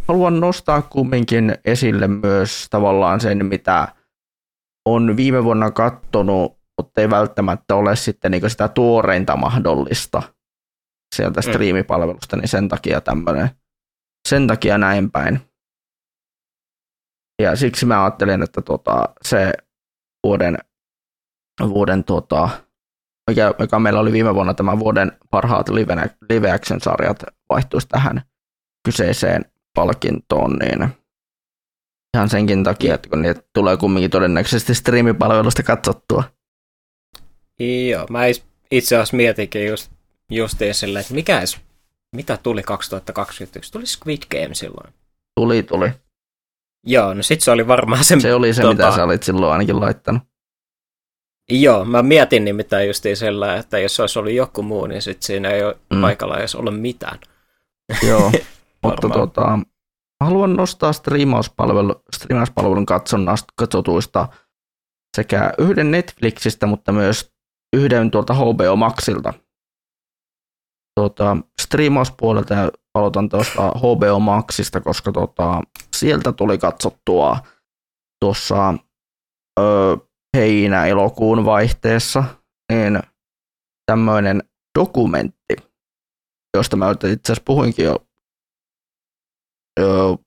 haluan nostaa kumminkin esille myös tavallaan sen, mitä on viime vuonna kattonut, mutta ei välttämättä ole sitten niin sitä tuoreinta mahdollista sieltä Mm. striimipalvelusta, niin sen takia tämmöinen, sen takia näin päin. Ja siksi mä ajattelin, että tota, se vuoden, vuoden tota, mikä, mikä meillä oli viime vuonna tämä vuoden parhaat live, live action sarjat vaihtuisi tähän kyseiseen palkintoon, niin ihan senkin takia, että kun niitä tulee kumminkin todennäköisesti striimipalvelusta katsottua. Joo. Mä itse asiassa mietinkin just, justiin silleen, että mikä edes, mitä tuli 2021? Tuli Squid Game silloin. Tuli, tuli. Joo, no sit se oli varmaan se... Se oli se, tota, mitä sä olit silloin ainakin laittanut. Joo, mä mietin nimittäin justiin sillä, että jos olisi ollut joku muu, niin sit siinä ei ole Mm. paikalla edes olla mitään. Joo, mutta tota, haluan nostaa striimauspalvelu, striimauspalvelun katsonnasta katsotuista sekä yhden Netflixistä, mutta myös yhden tuolta HBO Maxilta. Tuota, striimauspuolelta aloitan tuosta HBO Maxista, koska tota, sieltä tuli katsottua tuossa ö, heinä-elokuun vaihteessa niin tämmöinen dokumentti, josta mä itse asiassa puhuinkin jo,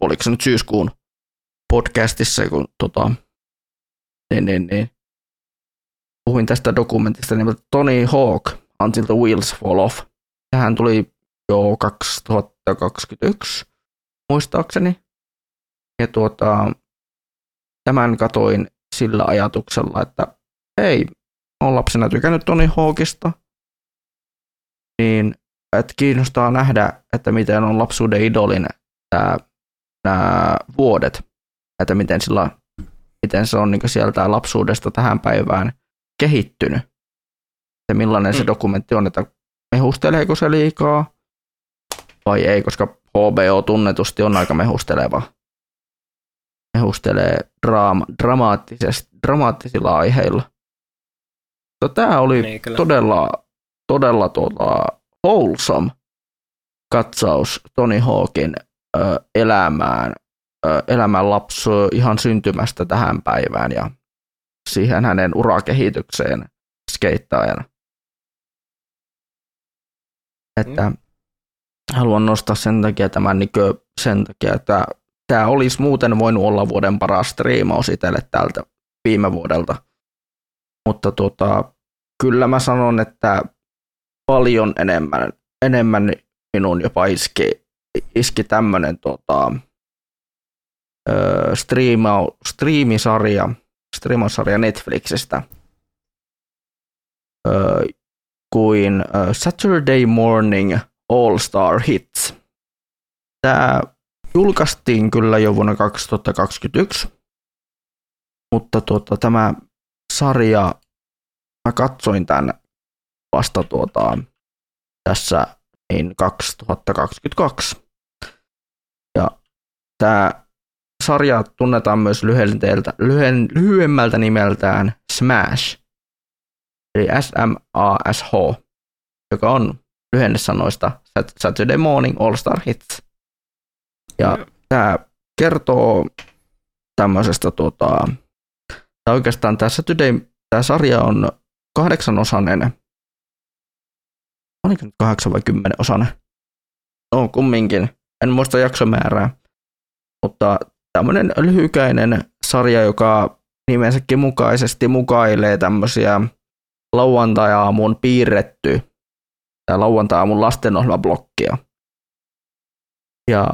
oliko se nyt syyskuun podcastissa, kun tota, niin, niin, niin, puhuin tästä dokumentista nimeltä Tony Hawk, Until the Wheels Fall Off. Tähän tuli jo 2021, muistaakseni. Ja tuota, tämän katoin sillä ajatuksella, että hei, on lapsena tykännyt Tony Hawkista, niin että kiinnostaa nähdä, että miten on lapsuuden idolin nämä vuodet, että miten, sillä, miten se on niin sieltä lapsuudesta tähän päivään kehittynyt. Ja millainen se Mm. dokumentti on, että mehusteleeko se liikaa vai ei, koska HBO tunnetusti on aika mehusteleva. Mehustelee draama, dramaattisesti, dramaattisilla aiheilla. Tämä oli Niin, kyllä. todella, todella tuota, wholesome katsaus Tony Hawkin ö, elämään, ö, elämän lapsu ihan syntymästä tähän päivään ja siihen hänen urakehitykseen skeittaajana. Että haluan nostaa sen takia tämän niin sen takia, että tämä olisi muuten voinut olla vuoden paras striimaus itselle tältä viime vuodelta. Mutta tota, kyllä mä sanon, että paljon enemmän, enemmän minun jopa iski, iski tämmöinen tota, ö, striimisarja, Netflixistä ö, kuin Saturday Morning All Star Hits. Tämä julkaistiin kyllä jo vuonna 2021, mutta tuota, tämä sarja, mä katsoin tämän vasta tuota, tässä niin 2022. Ja tämä sarja tunnetaan myös lyhen, lyhyemmältä nimeltään Smash, eli S-M-A-S-H, joka on lyhennesanoista Saturday Morning All Star Hits. Ja tämä kertoo tämmöisestä, tota, tai oikeastaan tämä Saturday, tämä sarja on kahdeksanosainen oliko nyt kahdeksan vai kymmenen osana. No kumminkin, en muista jaksomäärää. Mutta tämmöinen lyhykäinen sarja, joka nimensäkin mukaisesti mukailee tämmöisiä lauantai-aamun piirretty tai lauantai-aamun lastenohjelmablokkia. Ja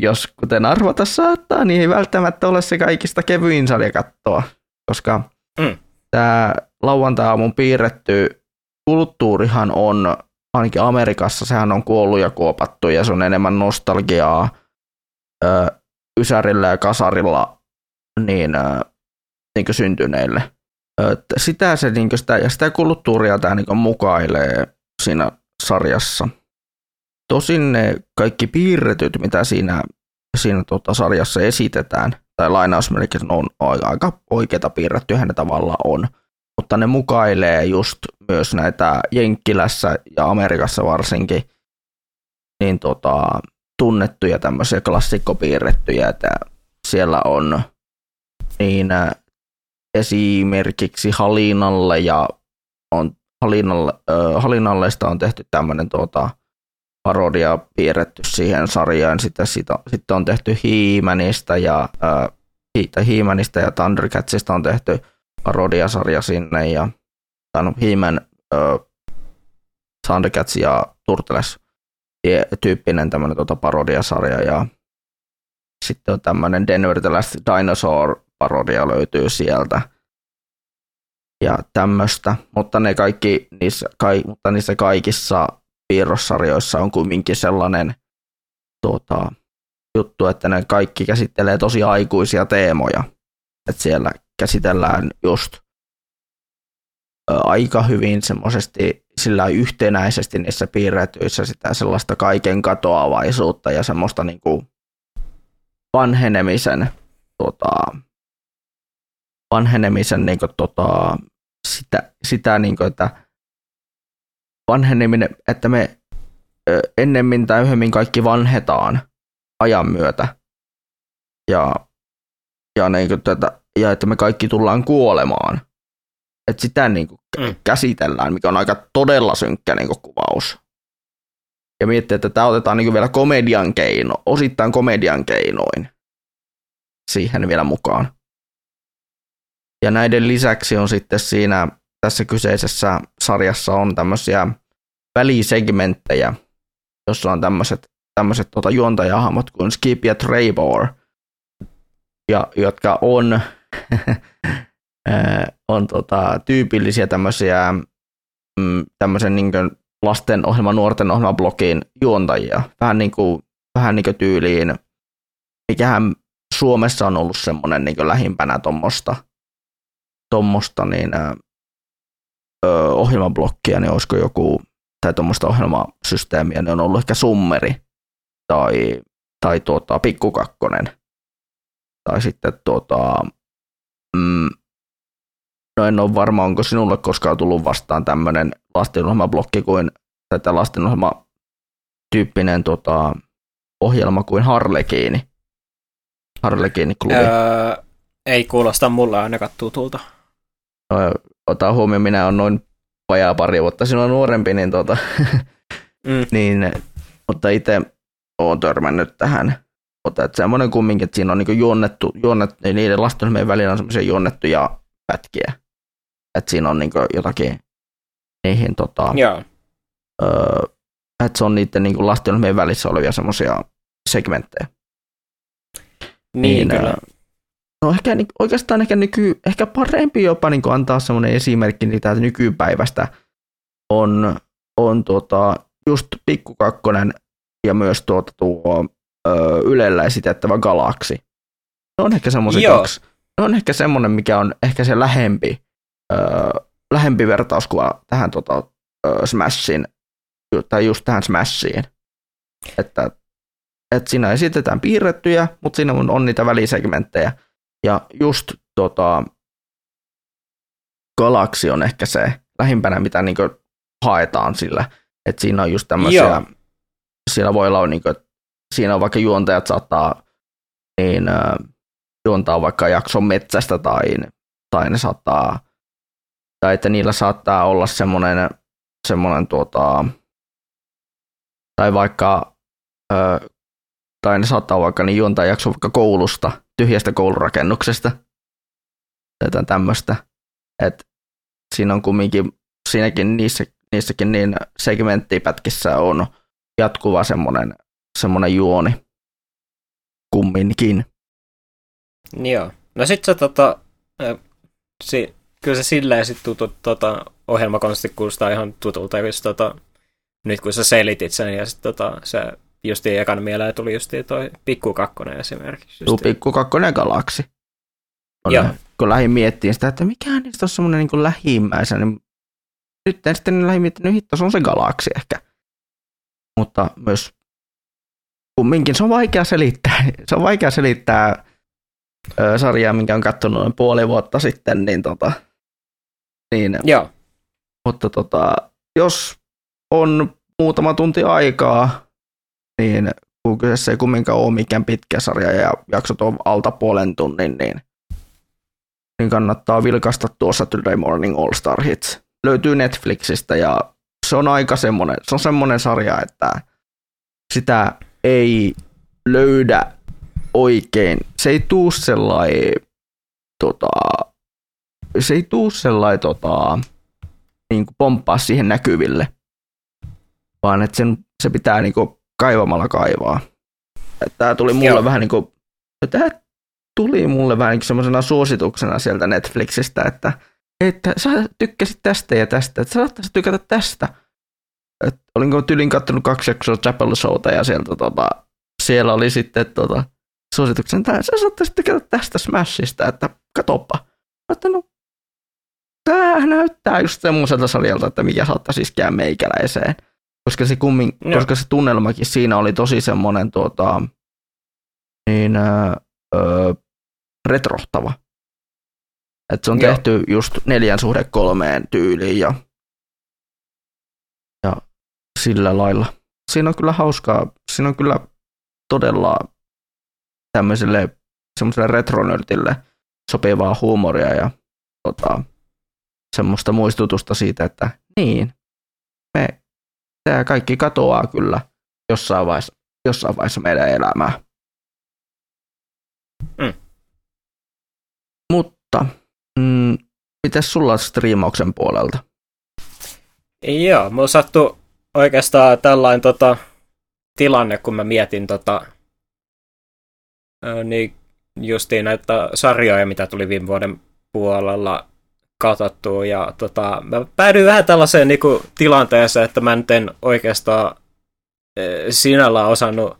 jos kuten arvata saattaa, niin ei välttämättä ole se kaikista kevyin sarja kattoa, koska mm. tämä lauantai-aamun piirretty kulttuurihan on, ainakin Amerikassa, sehän on kuollut ja kuopattu ja se on enemmän nostalgiaa ö, Ysärillä ja Kasarilla niin, ö, niin syntyneille. Ö, sitä, se, niin sitä, ja sitä kulttuuria tämä niin mukailee siinä sarjassa. Tosin ne kaikki piirretyt, mitä siinä, siinä tota sarjassa esitetään, tai lainausmerkiksi on aika oikeita piirrettyjä ne tavallaan on, mutta ne mukailee just myös näitä Jenkkilässä ja Amerikassa varsinkin niin tota, tunnettuja tämmöisiä klassikkopiirrettyjä, että siellä on niin äh, esimerkiksi Halinalle ja on Halinalle, äh, Halinalleista on tehty tämmöinen tuota, parodia piirretty siihen sarjaan. Sitten, sitä, sitten on tehty Hiimanista ja, äh, Hiimanista ja Thundercatsista on tehty parodiasarja sinne ja no, He-Man, äh, Thundercats ja Turtles tyyppinen tämmöinen tota, parodiasarja ja sitten on tämmöinen Denver the Last Dinosaur parodia löytyy sieltä ja tämmöistä, mutta ne kaikki, niissä, kai, mutta niissä kaikissa piirrossarjoissa on kuitenkin sellainen tuota, juttu, että ne kaikki käsittelee tosi aikuisia teemoja. Että siellä käsitellään just aika hyvin semmoisesti sillä yhtenäisesti niissä piirretyissä sitä sellaista kaiken katoavaisuutta ja semmoista niin kuin vanhenemisen, tota, vanhenemisen niin kuin, tota, sitä, sitä niin kuin, että vanheneminen, että me ennemmin tai myöhemmin kaikki vanhetaan ajan myötä. Ja, ja, niin kuin tätä, ja että me kaikki tullaan kuolemaan. Että sitä niin kuin mm. käsitellään, mikä on aika todella synkkä niin kuin kuvaus. Ja miettii, että tämä otetaan niin kuin vielä komedian keino, osittain komedian keinoin siihen vielä mukaan. Ja näiden lisäksi on sitten siinä tässä kyseisessä sarjassa on tämmöisiä välisegmenttejä, jossa on tämmöiset, tämmöiset tuota juontajahahmot kuin Skip ja Trevor, ja, jotka on, on tota, tyypillisiä tämmöisiä mm, tämmöisen niin lasten ohjelma, nuorten ohjelma blogin juontajia. Vähän niin kuin, vähän niin kuin tyyliin, mikähän Suomessa on ollut semmoinen niin lähimpänä tuommoista tommosta, niin ohjelmablokkia, niin olisiko joku, tai tuommoista ohjelmasysteemiä, niin on ollut ehkä Summeri tai, tai tuota, Pikkukakkonen. Tai sitten tuota, mm, no en ole varma, onko sinulle koskaan tullut vastaan tämmöinen lastenohjelmablokki kuin, tai lastenohjelma tyyppinen tuota, ohjelma kuin Harlekiini. Harlekiini-klubi. Öö, ei kuulosta mulle ainakaan tutulta. No, ota huomioon, minä olen noin vajaa pari vuotta sinua nuorempi, niin, tota, mm. niin mutta itse olen törmännyt tähän. Mutta että semmoinen kumminkin, että siinä on niin juonnettu, juonnettu niin niiden lastenhjelmien välillä on semmoisia juonnettuja pätkiä. Että siinä on niin jotakin niihin tota, yeah. öö, että se on niiden niin lastenhjelmien välissä olevia semmoisia segmenttejä. Niin, niin kyllä. No ehkä oikeastaan ehkä, nyky, ehkä parempi jopa niin antaa semmoinen esimerkki niitä nykypäivästä on, on tuota, just pikkukakkonen ja myös tuota, tuo ö, Ylellä esitettävä Galaksi. Ne on ehkä semmoisia kaksi. Ne on ehkä semmoinen, mikä on ehkä se lähempi, ö, lähempi vertauskuva tähän tuota, ö, Smashin, tai just tähän Smashiin. Että, että siinä esitetään piirrettyjä, mutta siinä on, on niitä välisegmenttejä, ja just tota, galaksi on ehkä se lähimpänä, mitä niin haetaan sillä. Että siinä on just tämmöisiä, Joo. siinä voi olla, niin kuin, siinä on vaikka juontajat saattaa niin, äh, juontaa vaikka jakson metsästä tai, tai ne saattaa, tai että niillä saattaa olla semmoinen semmoinen tuota, tai vaikka, ö, tai ne saattaa vaikka niin juontaa jakso vaikka koulusta, tyhjästä koulurakennuksesta, tai jotain tämmöistä, että siinä on kumminkin, siinäkin niissä, niissäkin niin segmenttipätkissä on jatkuva semmoinen, semmoinen juoni kumminkin. Joo. No sit se tota, si, kyllä se silleen sit tutut, tota, ohjelmakonsti kuulostaa ihan tutulta, jos tota, nyt kun sä selitit sen ja sit tota, se justiin ekan mieleen tuli justiin toi Pikku Kakkonen esimerkiksi. Tuu Pikku Kakkonen Galaksi. Joo. Kun lähdin miettimään sitä, että mikä niistä on semmoinen niin lähimmäisen, niin nyt en sitten lähdin miettinyt, hitto, se on se Galaksi ehkä. Mutta myös kumminkin se on vaikea selittää. Se on vaikea selittää ö, sarjaa, minkä on katsonut noin puoli vuotta sitten, niin tota, niin, Joo. Mutta tota, jos on muutama tunti aikaa, niin kun kyseessä ei kumminkaan ole mikään pitkä sarja ja jaksot on alta puolen tunnin, niin, niin kannattaa vilkaista tuossa Saturday Morning All Star Hits. Löytyy Netflixistä ja se on aika semmoinen, se on semmoinen sarja, että sitä ei löydä oikein. Se ei tuu sellainen, tota, se ei tuu sellainen, tota, niin kuin pomppaa siihen näkyville, vaan että sen, se pitää niin kuin kaivamalla kaivaa. Tämä tuli mulle Joo. vähän niin kuin, tämä tuli mulle vähän niin semmoisena suosituksena sieltä Netflixistä, että, että sä tykkäsit tästä ja tästä, että sä saattaisit tykätä tästä. Et olinko tylin kattonut kaksi jaksoa Chapel Showta ja sieltä tota, siellä oli sitten tota, suosituksen, että sä saattaisit tykätä tästä Smashista, että katoppa. Että no, tämä näyttää just semmoiselta sarjalta, että mikä saattaisi iskeä meikäläiseen koska se, kummin, no. koska se tunnelmakin siinä oli tosi semmoinen tuota, niin, öö, retrohtava. Et se on Joo. tehty just neljän suhde kolmeen tyyliin ja, ja sillä lailla. Siinä on kyllä hauskaa, siinä on kyllä todella tämmöiselle semmoiselle retronörtille sopivaa huumoria ja tota, semmoista muistutusta siitä, että niin, me tämä kaikki katoaa kyllä jossain vaiheessa, jossain vaiheessa meidän elämää. Mm. Mutta mm, miten sulla striimauksen puolelta? Joo, mulla sattui oikeastaan tällainen tota, tilanne, kun mä mietin tota, niin justiin näitä sarjoja, mitä tuli viime vuoden puolella katsottua ja tota, mä päädyin vähän tällaiseen niin kuin, tilanteeseen, että mä nyt en oikeastaan e, sinällä osannut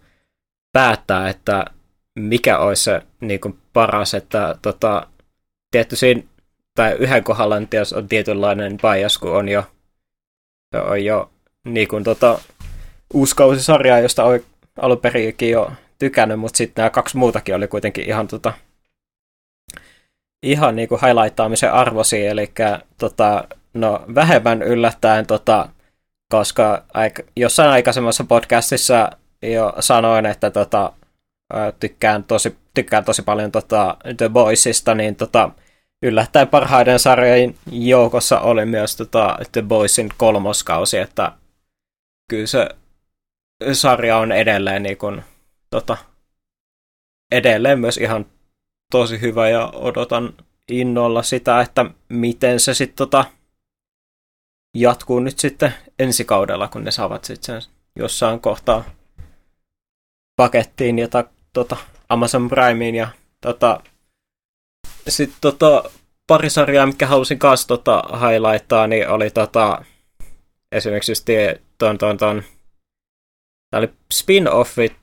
päättää, että mikä olisi se niin kuin, paras, että tota, tietty siinä, tai yhden kohdalla jos on tietynlainen bias, kun on jo, on jo niin kuin, tota, uusi kausisarja, josta alun perinkin jo tykännyt, mutta sitten nämä kaksi muutakin oli kuitenkin ihan tota, ihan niin kuin highlightaamisen arvosi, eli tota, no, vähemmän yllättäen, tota, koska aik- jossain aikaisemmassa podcastissa jo sanoin, että tota, tykkään, tosi, tykkään tosi paljon tota, The Boysista, niin tota, yllättäen parhaiden sarjojen joukossa oli myös tota, The Boysin kolmoskausi, että kyllä se sarja on edelleen, niin kuin, tota, edelleen myös ihan tosi hyvä ja odotan innolla sitä, että miten se sitten tota, jatkuu nyt sitten ensi kaudella, kun ne saavat sitten sen jossain kohtaa pakettiin ja ta, tota, Amazon Primeen ja tota, sitten tota, pari sarjaa, mikä halusin kanssa tota, highlighttaa, niin oli tota, esimerkiksi just ton, ton, ton, oli spin-offit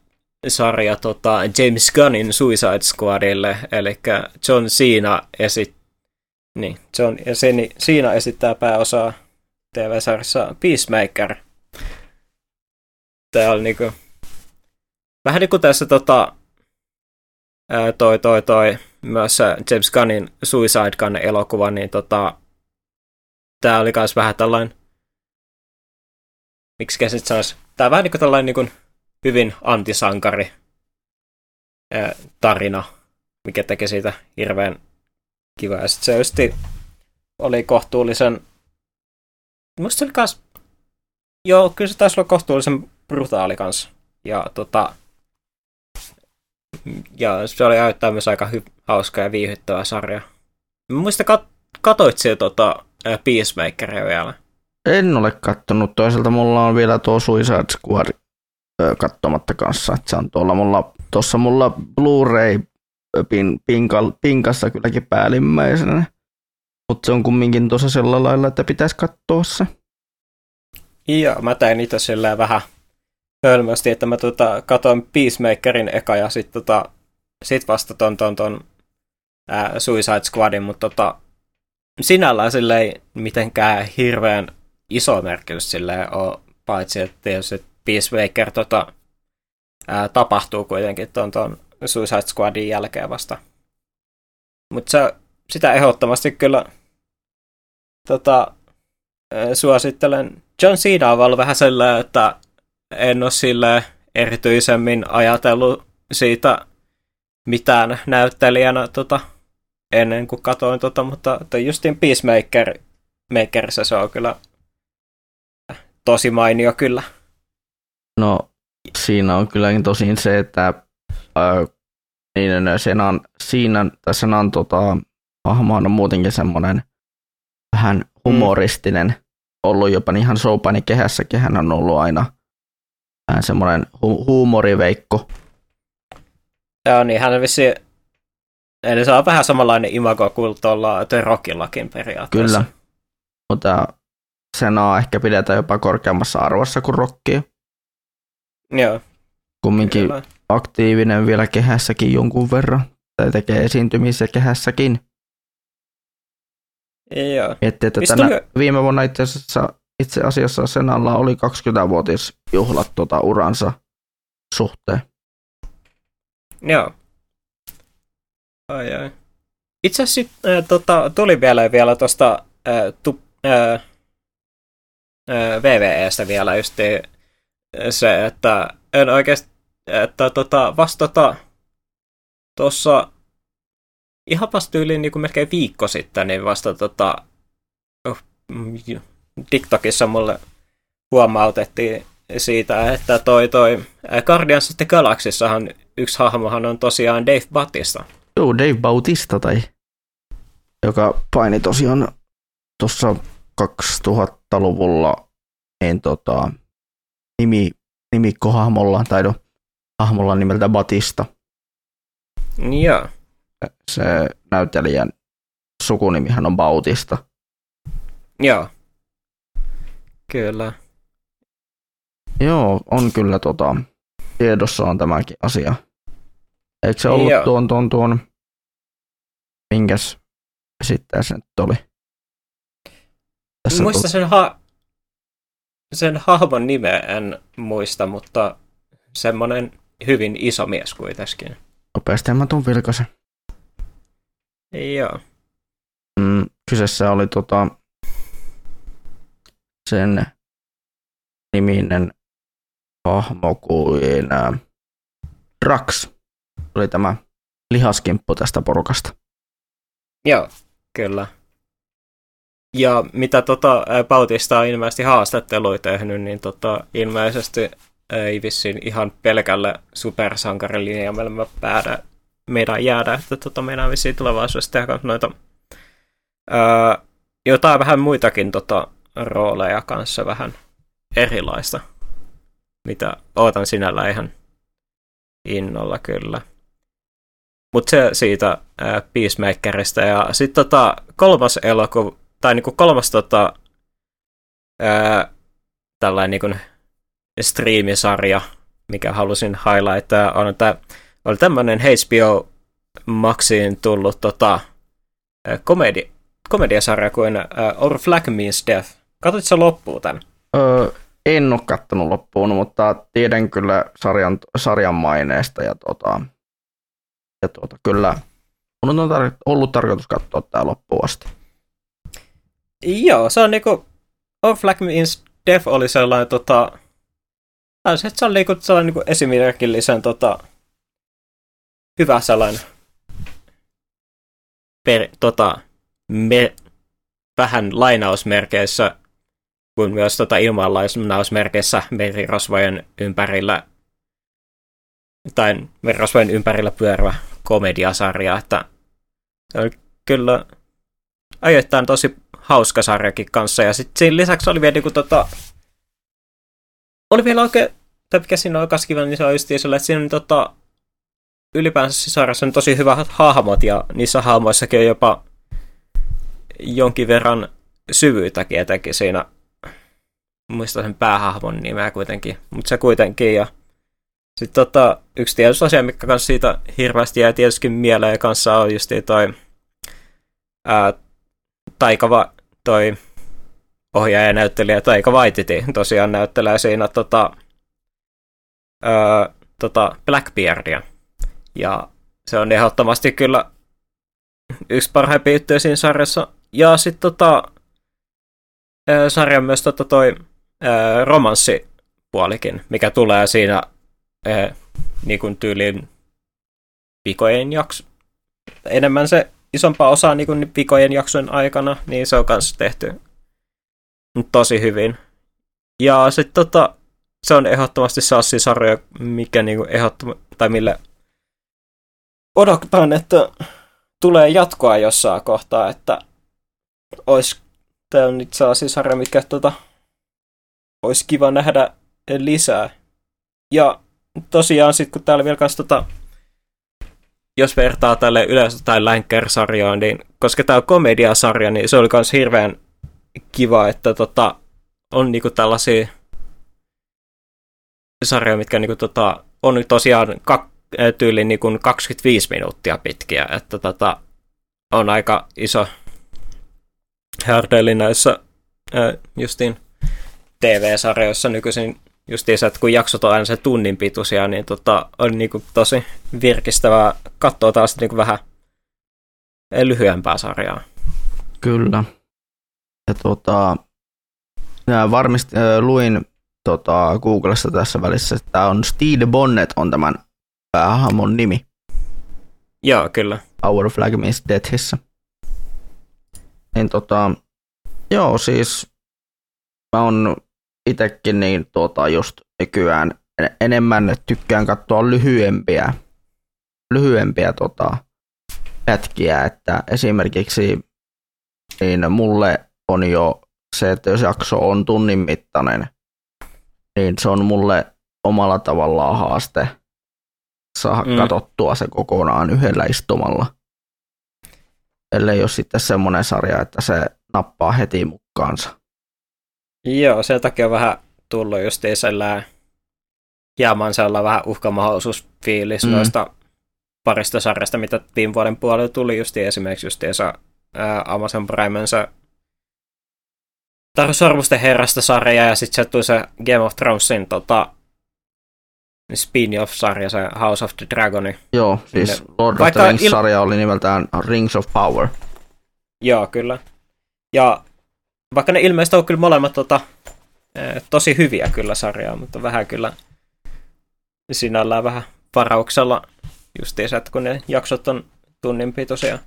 sarja tota, James Gunnin Suicide Squadille, eli John Cena esit... niin, John ja sen, Cena esittää pääosaa TV-sarjassa Peacemaker. Tämä oli niinku, vähän niin tässä tota, toi, toi, toi, myös James Gunnin Suicide Gun elokuva, niin tota, tämä oli myös vähän tällainen, miksi käsit sanoisi, tämä vähän niin tällainen niin kuin hyvin antisankari tarina, mikä teki siitä hirveän kiva. Ja sitten se just oli kohtuullisen, musta se oli kas Joo, kyllä se taisi olla kohtuullisen brutaali kanssa. Ja tota, ja se oli näyttää myös aika hy- hauska ja viihyttävä sarja. Muista kat- katoit se tota, Peacemakeria vielä? En ole kattonut. Toisaalta mulla on vielä tuo Suicide Squad kattomatta kanssa. Että se on tuolla mulla, tuossa mulla Blu-ray pin, pinkal, pinkassa kylläkin päällimmäisenä. Mutta se on kumminkin tuossa sillä lailla, että pitäisi katsoa se. Joo, mä tein itse silleen vähän hölmösti, että mä tota, katoin Peacemakerin eka ja sitten tota, sit vasta ton, ton, ton ää, Suicide Squadin, mutta tota, sinällään silleen mitenkään hirveän iso merkitys silleen on, paitsi että tietysti Peacemaker tota, ää, tapahtuu kuitenkin ton, ton Suicide Squadin jälkeen vasta. Mutta sitä ehdottomasti kyllä tota, suosittelen. John Cena on ollut vähän sellainen, että en ole sille erityisemmin ajatellut siitä mitään näyttelijänä tota, ennen kuin katoin tota, mutta justin Peacemaker Makerissä se on kyllä tosi mainio kyllä. No, siinä on kylläkin tosin se, että äh, niin, Senan, siinä, tässä on tota, hahmo on muutenkin semmoinen vähän humoristinen, mm. ollut jopa ihan Soupani kehässäkin, hän on ollut aina vähän semmoinen hu- huumoriveikko. Joo, niin hän vissi, eli se on vähän samanlainen imago kuin tuolla The Rockillakin periaatteessa. Kyllä, mutta Senaa ehkä pidetään jopa korkeammassa arvossa kuin Rockia. Joo. Kumminkin Kyllä. aktiivinen vielä kehässäkin jonkun verran, tai tekee esiintymisiä kehässäkin. Joo. Miettii, että tänä, tuli... viime vuonna itse asiassa, itse asiassa Senalla oli 20-vuotisjuhlat tuota uransa suhteen. Joo. Ai ai. Itse asiassa äh, tota, tuli vielä vielä tuosta äh, tu, äh, äh, VVEstä vielä just se, että en oikeasti, että tota, vastata tuossa ihan vasta yli niin kuin melkein viikko sitten, niin vasta tota, oh, TikTokissa mulle huomautettiin siitä, että toi, toi Guardians of the Galaxyssahan yksi hahmohan on tosiaan Dave Bautista. Joo, Dave Bautista, tai joka paini tosiaan tuossa 2000-luvulla niin tota, nimi, nimikkohahmolla, tai no, hahmolla nimeltä Batista. Joo se näyttelijän sukunimihän on Bautista. Joo. Kyllä. Joo, on kyllä tota, tiedossa on tämäkin asia. Eikö se ollut Joo. tuon, tuon, tuon, minkäs sitten se nyt oli? Tässä muista sen, ha- sen hahmon nimeä en muista, mutta semmoinen hyvin iso mies kuitenkin. Nopeasti mä tuun vilkasen. Joo. Mm, kyseessä oli tota, sen niminen hahmo kuin ää, Drax. Oli tämä lihaskimppu tästä porukasta. Joo, kyllä. Ja mitä tota, Bautista on ilmeisesti haastattelui tehnyt, niin tota, ilmeisesti ei vissiin ihan pelkälle supersankarilinjalle päädä meidän jäädä, että tota, meidän vissiin tulevaisuudessa tehdä noita öö, jotain vähän muitakin tota, rooleja kanssa vähän erilaista, mitä ootan sinällä ihan innolla kyllä. Mutta se siitä ää, Peacemakerista. Ja sitten tota, kolmas elokuva, tai niinku kolmas tota, ää, tällainen niinku striimisarja, mikä halusin highlightaa, on tämä oli tämmöinen HBO Maxiin tullut tota, komedi, komediasarja kuin uh, Our Flag Means Death. Katsoitko loppuun tämän? Öö, en ole kattonut loppuun, mutta tiedän kyllä sarjan, sarjan maineesta ja, tota, ja tota, kyllä mun on tar- ollut tarkoitus katsoa tämä loppuun asti. Joo, se on niinku Our Flag Means Death oli sellainen tota, se on niinku sellainen niinku esimerkillisen tota, hyvä sellainen per, tota, me, vähän lainausmerkeissä kuin myös tota ilmanlaismerkeissä merirosvojen ympärillä tai merirosvojen ympärillä pyörivä komediasarja, että se kyllä ajoittain tosi hauska sarjakin kanssa, ja sitten siinä lisäksi oli vielä niin kuin, tota, oli vielä oikein, tai mikä siinä on kiva, niin se on just sillä, että siinä on tota, ylipäänsä sarjassa on tosi hyvät hahmot, ja niissä hahmoissakin on jopa jonkin verran syvyyttäkin etenkin siinä, muista sen päähahmon nimeä kuitenkin, mutta se kuitenkin, ja sitten tota, yksi tietysti asia, mikä kanssa siitä hirveästi jää tietysti mieleen kanssa on just toi ää, taikava, toi ohjaaja ja näyttelijä Taika Waititi tosiaan näyttelee siinä tota, ää, tota Blackbeardia. Ja se on ehdottomasti kyllä yksi parhaimpia juttuja siinä sarjassa. Ja sitten tota, sarjan myös tota toi ää, romanssipuolikin, mikä tulee siinä ää, niin kuin tyyliin vikojen jakso. Enemmän se isompaa osaa niin kuin vikojen jaksojen aikana, niin se on kanssa tehty tosi hyvin. Ja sitten tota, se on ehdottomasti sellaisia sarjoja, mikä niinku ehdottomasti, tai mille odotan, että tulee jatkoa jossain kohtaa, että olisi, tämä on nyt sellaisia sarjoja, mikä tota, olisi kiva nähdä lisää. Ja tosiaan sitten kun täällä vielä kanssa tota, jos vertaa tälle yleensä tai Länker-sarjaan, niin koska tämä on komediasarja, niin se oli myös hirveän kiva, että tota, on niinku tällaisia sarjoja, mitkä niinku tota, on tosiaan kak, tyyliin niinku 25 minuuttia pitkiä, että tota, on aika iso härdeli näissä justiin TV-sarjoissa nykyisin justiinsa, että kun jaksot on aina se tunnin pituisia, niin tota, on niinku tosi virkistävää katsoa taas niinku vähän lyhyempää sarjaa. Kyllä. Ja tota, varmist, luin tota, Googlessa tässä välissä, että tämä on Steve Bonnet on tämän päähahmon nimi. Joo, kyllä. Our Flag Means Deathissä. Niin tota, joo, siis mä oon itekin niin tota, just nykyään enemmän tykkään katsoa lyhyempiä, lyhyempiä tota, pätkiä, että esimerkiksi niin mulle on jo se, että jos jakso on tunnin mittainen, niin se on mulle omalla tavallaan haaste saada mm. katsottua se kokonaan yhdellä istumalla. Ellei ole sitten semmoinen sarja, että se nappaa heti mukaansa. Joo, sen takia on vähän tullut just sellainen hieman sellainen vähän uhkamahdollisuusfiilis mm. noista parista sarjasta, mitä viime vuoden puolella tuli just esimerkiksi just Amazon Primensa Sormusten herrasta sarja ja sitten se tuli se Game of Thronesin tota, spin-off-sarja, se House of the Dragoni. Joo, siis Lord of the Rings-sarja il... oli nimeltään Rings of Power. Joo, kyllä. Ja vaikka ne ilmeisesti on kyllä molemmat tota, tosi hyviä kyllä sarjaa, mutta vähän kyllä sinällään vähän varauksella justiinsa, että kun ne jaksot on tunnin pituisia.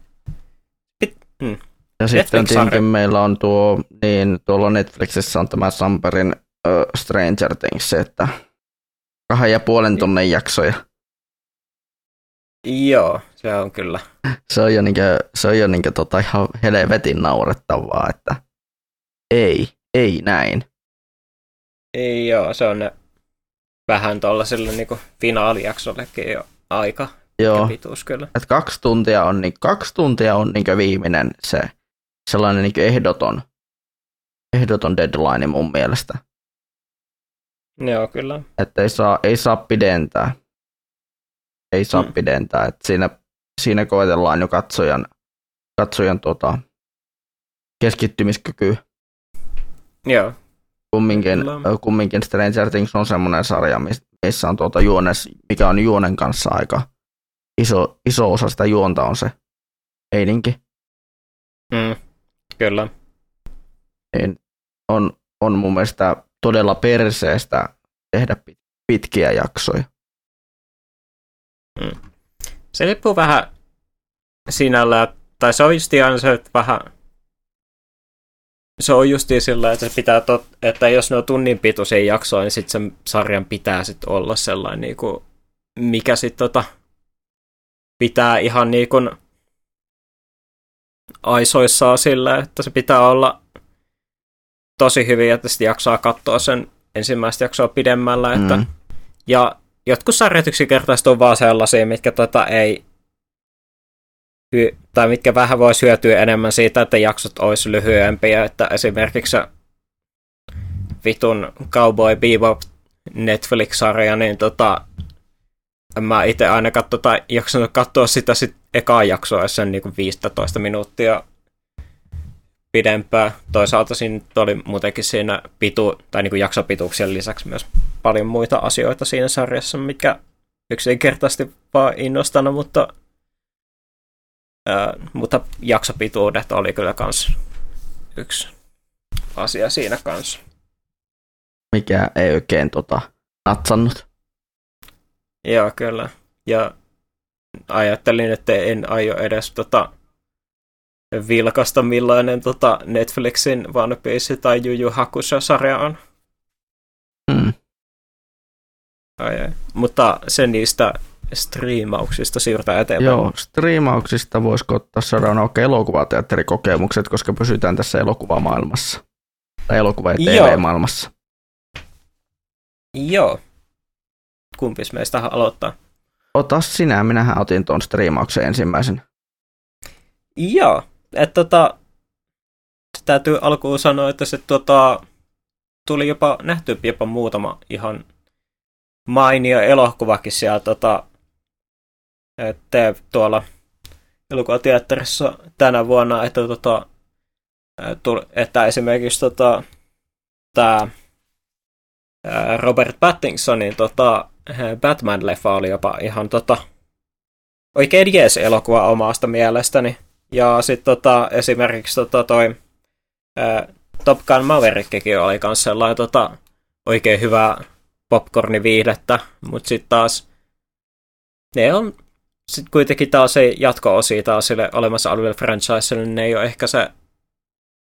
Pit, mm. Ja sitten tietenkin meillä on tuo, niin tuolla Netflixissä on tämä Samperin uh, Stranger Things, että kahden ja puolen niin. tunnin jaksoja. Joo, se on kyllä. Se on jo, niinkö, se on jo niinkö tota ihan helvetin naurettavaa, että ei, ei näin. Ei joo, se on vähän tuollaiselle niinku finaalijaksollekin jo aika Joo. pituus kyllä. Et kaksi tuntia on, niin, kaksi tuntia on niin viimeinen se sellainen niin ehdoton, ehdoton deadline mun mielestä. Joo, kyllä. Että ei saa, ei saa pidentää. Ei saa hmm. pidentää. Että siinä, siinä koetellaan jo katsojan, katsojan tota, keskittymiskykyä. Joo. Kumminkin, kumminkin Stranger Things on semmoinen sarja, missä on tuota juones, mikä on juonen kanssa aika iso, iso osa sitä juonta on se eininki. Mm. Kyllä. Niin on, on mun mielestä todella perseestä tehdä pitkiä jaksoja. Mm. Se riippuu vähän sinällä, tai se on just ihan se, että vähän se on justiin sillä, että se pitää, tot, että jos ne on tunnin pituisia jaksoja, niin sitten sen sarjan pitää sitten olla sellainen, niin kuin, mikä sitten tota, pitää ihan niin kuin aisoissaan sillä, että se pitää olla tosi hyvin, että sitten jaksaa katsoa sen ensimmäistä jaksoa pidemmällä. Että, mm. Ja jotkut sarjat yksinkertaisesti on vaan sellaisia, mitkä tota ei tai mitkä vähän voisi hyötyä enemmän siitä, että jaksot olisi lyhyempiä, että esimerkiksi vitun Cowboy Bebop Netflix-sarja, niin tota, mä itse aina katso, tai jaksanut katsoa sitä sit ekaa jaksoa sen niin 15 minuuttia pidempään. Toisaalta siinä oli muutenkin siinä pitu, tai niin jaksopituuksien lisäksi myös paljon muita asioita siinä sarjassa, mikä yksinkertaisesti vaan innostanut, mutta, mutta jaksopituudet oli kyllä kans yksi asia siinä kanssa. Mikä ei oikein tota, natsannut. Joo, kyllä. Ja ajattelin, että en aio edes tota, vilkasta, millainen tota Netflixin One Piece tai Juju Hakusha-sarja on. Hmm. Ai, ai. Mutta se niistä striimauksista siirtää eteenpäin. Joo, striimauksista voisiko ottaa seuraavan oikein elokuvateatterikokemukset, koska pysytään tässä elokuvamaailmassa. Tai elokuva- ja TV-maailmassa. Joo. Kumpis meistä aloittaa? Ota sinä, minähän otin tuon striimauksen ensimmäisen. Joo, että tota, täytyy alkuun sanoa, että se tota, tuli jopa nähty jopa muutama ihan mainio elokuvakin siellä tota, että tuolla elokuvateatterissa tänä vuonna, että, tota, että esimerkiksi tota, tämä Robert Pattinsonin tota, Batman-leffa oli jopa ihan tota, oikein jees elokuva omasta mielestäni. Ja sitten tota, esimerkiksi tota, toi ää, Top Gun Maverickikin oli myös sellainen tota, oikein hyvä popcorniviihdettä, mutta sitten taas ne on sitten kuitenkin taas se jatko-osia taas sille olemassa oleville franchiselle, niin ne ei ole ehkä se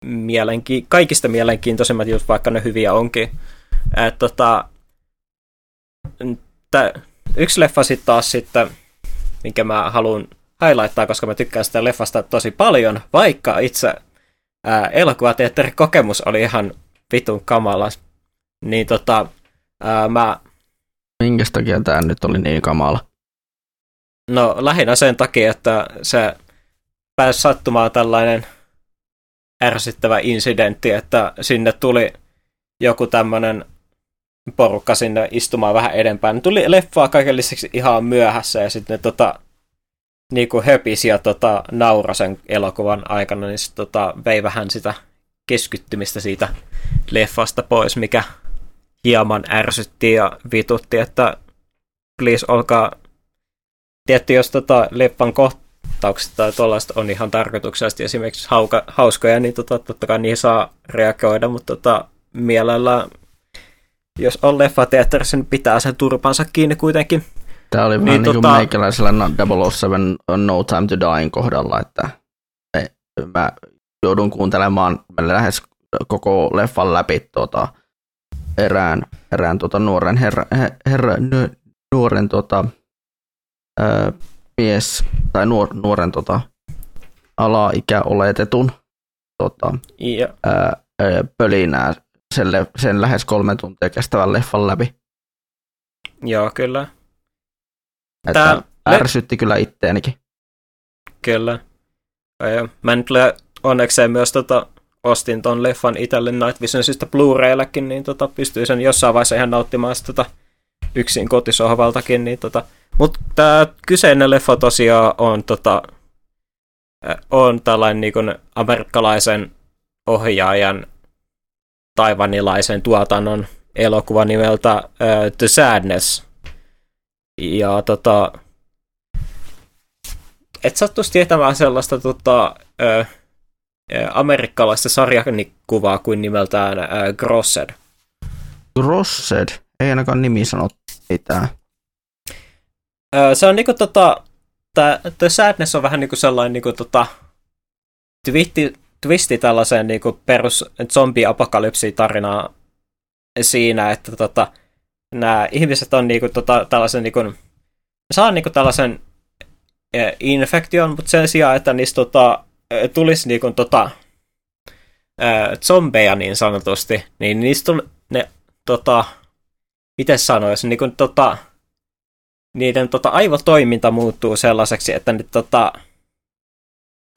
mielenki- kaikista mielenkiintoisimmat just vaikka ne hyviä onkin. Et, tota, t- yksi leffa sitten taas sitten, minkä mä haluan highlighttaa, koska mä tykkään sitä leffasta tosi paljon, vaikka itse elokuvateatterikokemus oli ihan vitun kamala. Niin tota, ää, mä... Minkä takia tämä nyt oli niin kamala? No lähinnä sen takia, että se pääsi sattumaan tällainen ärsyttävä incidentti, että sinne tuli joku tämmöinen porukka sinne istumaan vähän edempään. Ne tuli leffaa kaiken lisäksi ihan myöhässä ja sitten ne tota, niinku höpisi ja tota, naura sen elokuvan aikana, niin se tota, vei vähän sitä keskittymistä siitä leffasta pois, mikä hieman ärsytti ja vitutti, että please olkaa, tietty jos tota leffan kohtaukset tai tuollaista on ihan tarkoituksellisesti esimerkiksi hauka, hauskoja, niin tota, totta kai niihin saa reagoida, mutta tota, mielellään jos on leffateatterissa, niin pitää sen turpansa kiinni kuitenkin. Tämä oli vähän niin, niin tota... kuin meikäläisellä 007 No Time to Diein kohdalla, että mä joudun kuuntelemaan lähes koko leffan läpi tuota, erään, erään tuota, nuoren herra, herra, nuoren tuota, ää, mies tai nuor, nuoren tuota, alaikä oletetun tuota, ja. ää, pölinää sen, le- sen lähes kolme tuntia kestävän leffan läpi. Joo, kyllä. Että Tää ärsytti le- kyllä itteenikin. Kyllä. Ja mä nyt onnekseen myös tota, ostin ton leffan itselle Night Visionista Blu-raylläkin, niin tota, pystyy sen jossain vaiheessa ihan nauttimaan sitä tota, yksin kotisohvaltakin. Niin tota. Mutta tämä kyseinen leffa tosiaan on, tota, on tällainen niin amerikkalaisen ohjaajan taivanilaisen tuotannon elokuva nimeltä uh, The Sadness. Ja tota, et sattuisi tietämään sellaista tota, uh, amerikkalaista sarjakuvaa kuin nimeltään uh, Grossed. Grossed? Ei ainakaan nimi sano mitään. Uh, se on niinku tota, The Sadness on vähän niinku sellainen niinku tota, twitti, twisti tällaiseen niin kuin perus zombi-apokalypsi tarinaan siinä, että tota, nämä ihmiset on niin kuin, tota, tällaisen niin kuin, saa niin kuin, tällaisen infektion, mutta sen sijaan, että niistä tota, tulisi niin kuin, tota, zombeja niin sanotusti, niin niistä tuli, ne, tota, miten sanoisi, niin kuin, tota, niiden tota, aivotoiminta muuttuu sellaiseksi, että ne tota,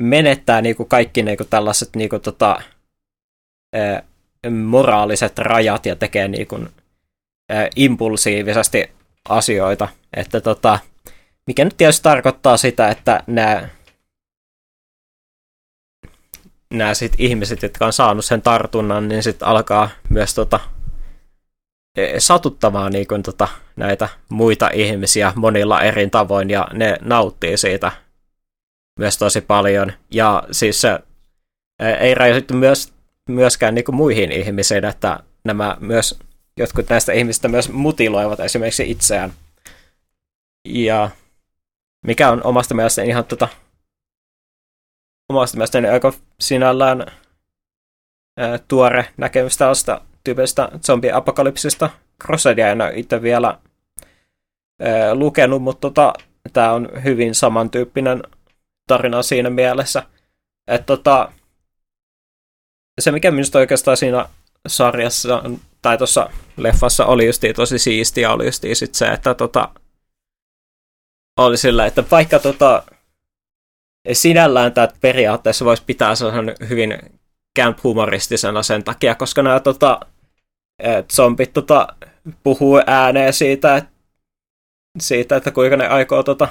menettää niinku kaikki niinku tällaiset niinku tota, ää, moraaliset rajat ja tekee niinku, ää, impulsiivisesti asioita. Että tota, mikä nyt tietysti tarkoittaa sitä, että nämä nämä sit ihmiset, jotka on saanut sen tartunnan, niin sitten alkaa myös tota, satuttamaan niin kuin, tota, näitä muita ihmisiä monilla eri tavoin, ja ne nauttii siitä myös tosi paljon. Ja siis se ei rajoitu myös, myöskään niin kuin muihin ihmisiin, että nämä myös, jotkut näistä ihmisistä myös mutiloivat esimerkiksi itseään. Ja mikä on omasta mielestäni ihan tota, omasta mielestäni aika sinällään ää, tuore näkemys tällaista tyypistä zombi-apokalypsista. Crossedia en ole itse vielä ää, lukenut, mutta tota, tämä on hyvin samantyyppinen tarina siinä mielessä. Että tota, se, mikä minusta oikeastaan siinä sarjassa tai tuossa leffassa oli just tosi siistiä, oli just sit se, että tota, oli sillä, että vaikka tota, sinällään tämä periaatteessa voisi pitää sellaisen hyvin camp-humoristisena sen takia, koska nämä tota, zombit tota, puhuu ääneen siitä, että, siitä, että kuinka ne aikoo tota,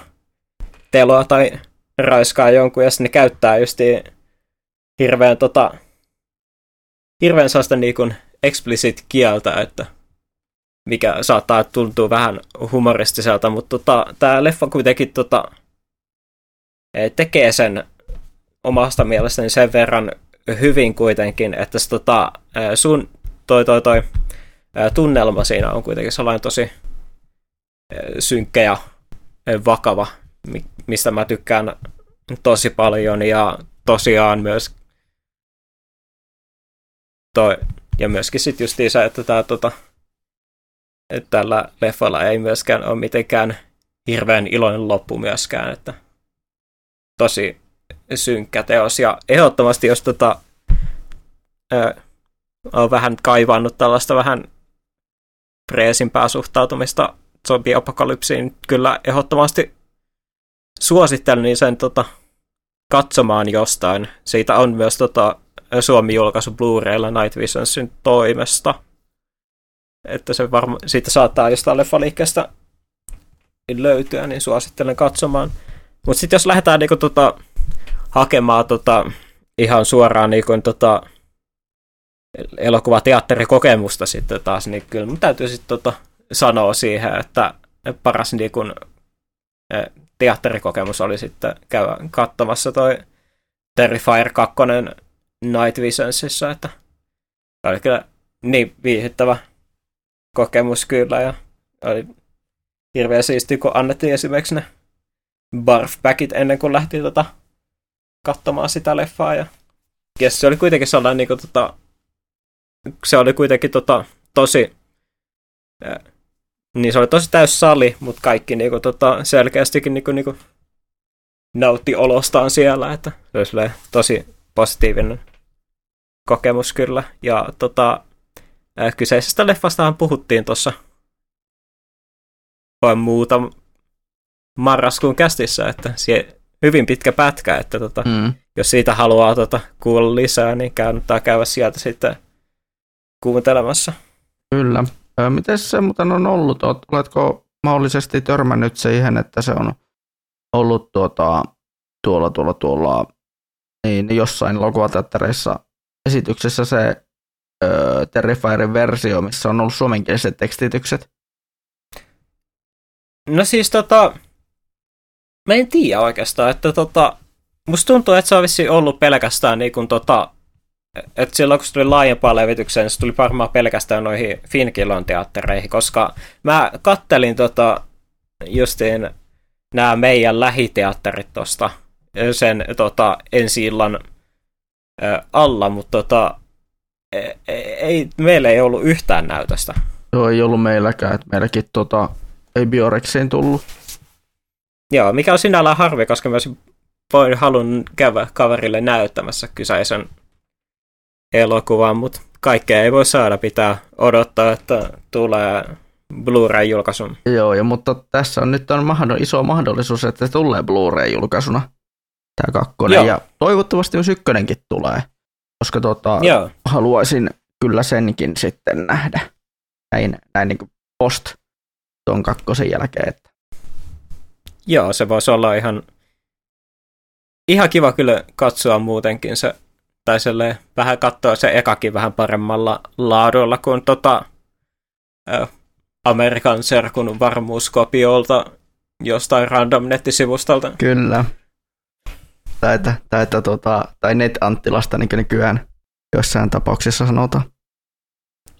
teloa tai raiskaa jonkun, ja sitten ne käyttää just hirveän, tota, hirveän sellaista niin explicit kieltä, että mikä saattaa tuntua vähän humoristiselta, mutta tota, tämä leffa kuitenkin tota, tekee sen omasta mielestäni sen verran hyvin kuitenkin, että se, tota, sun toi, toi, toi, tunnelma siinä on kuitenkin sellainen tosi synkkä ja vakava, mistä mä tykkään tosi paljon ja tosiaan myös toi, ja myöskin sitten just se, että tää, tota, että tällä leffalla ei myöskään ole mitenkään hirveän iloinen loppu myöskään, että tosi synkkä teos. Ja ehdottomasti jos tota, ö, on vähän kaivannut tällaista vähän preesimpää suhtautumista zombie-apokalypsiin, kyllä ehdottomasti suosittelen sen tota, katsomaan jostain. Siitä on myös tota, Suomi-julkaisu Blu-raylla Night Visionsin toimesta. Että se varma, siitä saattaa jostain leffaliikkeestä löytyä, niin suosittelen katsomaan. Mutta sitten jos lähdetään niinku, tota, hakemaan tota, ihan suoraan niinku, tota, elokuvateatterikokemusta sitten taas, niin kyllä mun täytyy sitten tota, sanoa siihen, että paras niinku, teatterikokemus oli sitten käydä katsomassa toi Terrifier 2 Night Visionsissa, että oli kyllä niin viihyttävä kokemus kyllä ja oli hirveän siisti, kun annettiin esimerkiksi ne barfbackit ennen kuin lähti tota, katsomaan sitä leffaa ja, ja se oli kuitenkin sellainen niin kuin, tota, se oli kuitenkin tota, tosi niin se oli tosi täys sali, mutta kaikki niinku, tota, selkeästikin niinku, niinku, nautti olostaan siellä, että se oli tosi positiivinen kokemus kyllä. Ja tota, kyseisestä leffastahan puhuttiin tuossa muuta marraskuun kästissä, että sie, hyvin pitkä pätkä, että tota, mm. jos siitä haluaa tota, kuulla lisää, niin kannattaa käydä sieltä sitten kuuntelemassa. Kyllä. Miten se muuten on ollut? Oletko mahdollisesti törmännyt siihen, että se on ollut tuota, tuolla, tuolla, tuolla niin jossain elokuvateattereissa esityksessä se ö, Terrifierin versio, missä on ollut suomenkieliset tekstitykset? No siis tota, mä en tiedä oikeastaan, että tota, musta tuntuu, että se on ollut pelkästään niin kuin tota, että silloin kun se tuli laajempaan levitykseen, se tuli varmaan pelkästään noihin Finkilon teattereihin, koska mä kattelin tota, justiin nämä meidän lähiteatterit tuosta sen tota, ensi illan alla, mutta tota, ei, ei, meillä ei ollut yhtään näytöstä. Joo, ei ollut meilläkään, että meilläkin tota, ei Biorexiin tullut. Joo, mikä on sinällään harvi, koska myös voi halun käydä kaverille näyttämässä kyseisen elokuvan, mutta kaikkea ei voi saada, pitää odottaa, että tulee Blu-ray-julkaisun. Joo, ja, mutta tässä on nyt on mahdoll- iso mahdollisuus, että se tulee Blu-ray-julkaisuna, tämä kakkonen, Joo. ja toivottavasti myös ykkönenkin tulee, koska tota, Joo. haluaisin kyllä senkin sitten nähdä, näin, näin niin post tuon kakkosen jälkeen. Että. Joo, se voisi olla ihan, ihan kiva kyllä katsoa muutenkin se, tai vähän katsoa se ekakin vähän paremmalla laadulla kuin tota, äh, Amerikan serkun varmuuskopiolta jostain random nettisivustalta. Kyllä. Tai, tai, että, tota, tai net-Anttilasta, niin nykyään jossain tapauksessa sanotaan.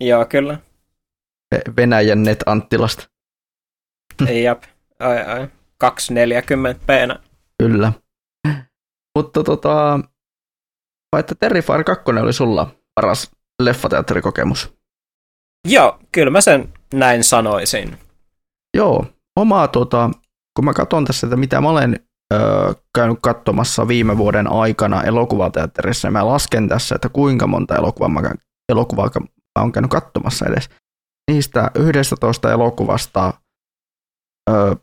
Joo, kyllä. Venäjän net-Anttilasta. Jep, ai ai. 240 p Kyllä. Mutta tota, vai että Terrifier 2 oli sulla paras leffateatterikokemus? Joo, kyllä mä sen näin sanoisin. Joo, omaa tota, kun mä katson tässä, että mitä mä olen ö, käynyt katsomassa viime vuoden aikana elokuvateatterissa, ja mä lasken tässä, että kuinka monta elokuvaa mä, elokuvaa mä oon käynyt katsomassa edes. Niistä 11 elokuvasta ö,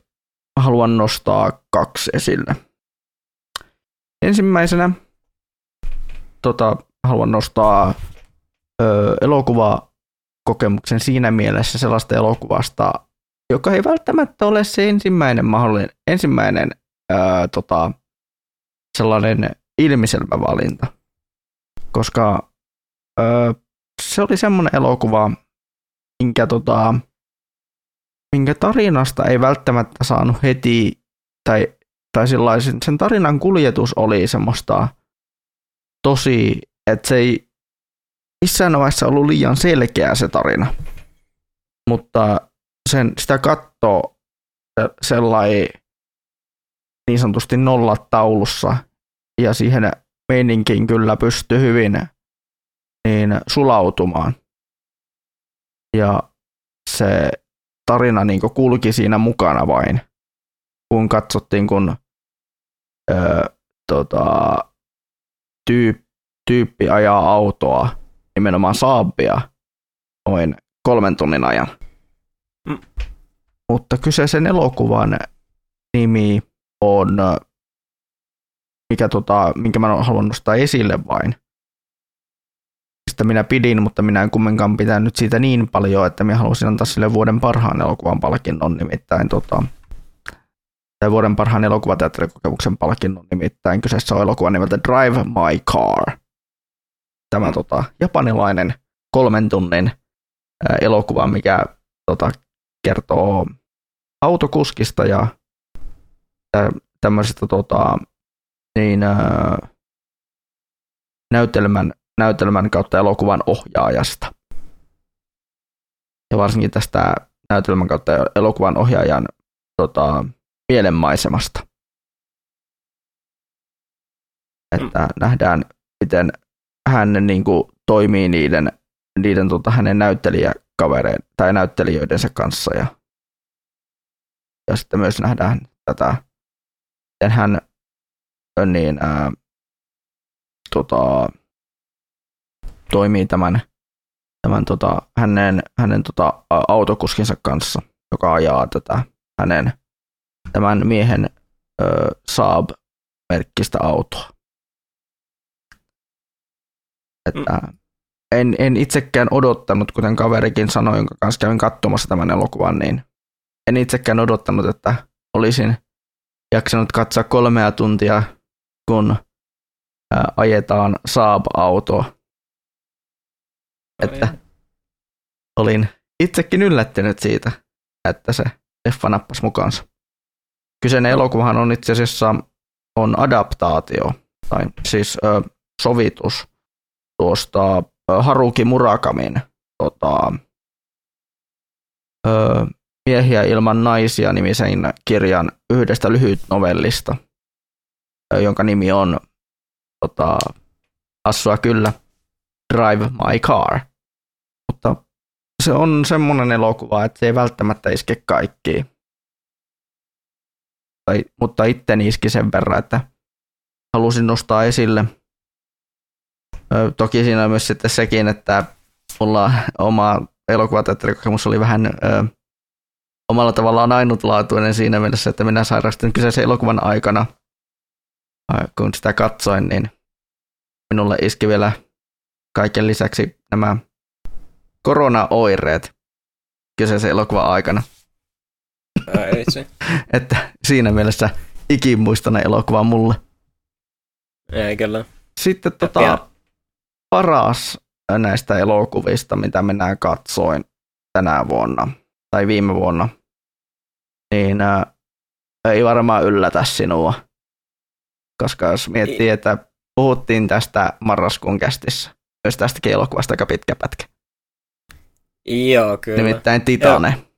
haluan nostaa kaksi esille. Ensimmäisenä tota, haluan nostaa ö, elokuvakokemuksen siinä mielessä sellaista elokuvasta, joka ei välttämättä ole se ensimmäinen mahdollinen, ensimmäinen ö, tota, sellainen ilmiselvä valinta. Koska ö, se oli semmoinen elokuva, minkä tota, minkä tarinasta ei välttämättä saanut heti, tai, tai sen tarinan kuljetus oli semmoista tosi, että se ei missään vaiheessa ollut liian selkeä se tarina. Mutta sen, sitä katsoo sellainen niin sanotusti nollataulussa ja siihen meininkiin kyllä pystyy hyvin niin sulautumaan. Ja se tarina niin kulki siinä mukana vain, kun katsottiin, kun öö, tota, tyyp, tyyppi ajaa autoa, nimenomaan Saabia, noin kolmen tunnin ajan. Mm. Mutta kyseisen elokuvan nimi on, mikä tota, minkä mä haluan nostaa esille vain, mistä minä pidin, mutta minä en kumminkaan pitänyt siitä niin paljon, että minä halusin antaa sille vuoden parhaan elokuvan palkinnon nimittäin tota, tai vuoden parhaan elokuvateatterikokemuksen palkinnon nimittäin kyseessä on elokuva nimeltä Drive My Car. Tämä mm. tota, japanilainen kolmen tunnin ää, elokuva, mikä tota, kertoo autokuskista ja tämmöisestä tota, niin, ää, näytelmän näytelmän kautta elokuvan ohjaajasta. Ja varsinkin tästä näytelmän kautta elokuvan ohjaajan tota, mielenmaisemasta. Että mm. nähdään, miten hän niin kuin, toimii niiden, niiden tota, hänen näyttelijäkavereen tai näyttelijöidensä kanssa. Ja, ja sitten myös nähdään tätä, miten hän niin, ää, tota, toimii tämän, tämän tota, hänen, hänen tota, autokuskinsa kanssa, joka ajaa tätä hänen tämän miehen ö, Saab-merkkistä autoa. Että mm. en, en itsekään odottanut, kuten kaverikin sanoi, jonka kanssa kävin katsomassa tämän elokuvan, niin en itsekään odottanut, että olisin jaksanut katsoa kolmea tuntia, kun ajetaan Saab-autoa että olin itsekin yllättynyt siitä, että se leffa nappasi mukaansa. Kyseinen elokuvahan on itse asiassa on adaptaatio, tai siis ö, sovitus tuosta ö, Haruki Murakamin tota, ö, Miehiä ilman naisia nimisen kirjan yhdestä lyhyt novellista, ö, jonka nimi on tota, assua kyllä Drive My Car. Mutta se on semmoinen elokuva, että se ei välttämättä iske kaikkiin. Mutta itteni iski sen verran, että halusin nostaa esille. Toki siinä on myös sitten sekin, että mulla oma elokuvateatterikokemus oli vähän ö, omalla tavallaan ainutlaatuinen siinä mielessä, että minä sairastin kyseisen elokuvan aikana, kun sitä katsoin, niin minulle iski vielä kaiken lisäksi nämä koronaoireet kyseisen elokuvan aikana. Että siinä mielessä ikimuistainen elokuva mulle. Ei kyllä. Sitten tota, paras näistä elokuvista, mitä minä katsoin tänä vuonna tai viime vuonna, niin ää, ei varmaan yllätä sinua. Koska jos miettii, että puhuttiin tästä marraskuun kästissä, myös tästäkin elokuvasta aika pitkä pätkä. Joo, kyllä. Nimittäin Titane. Joo,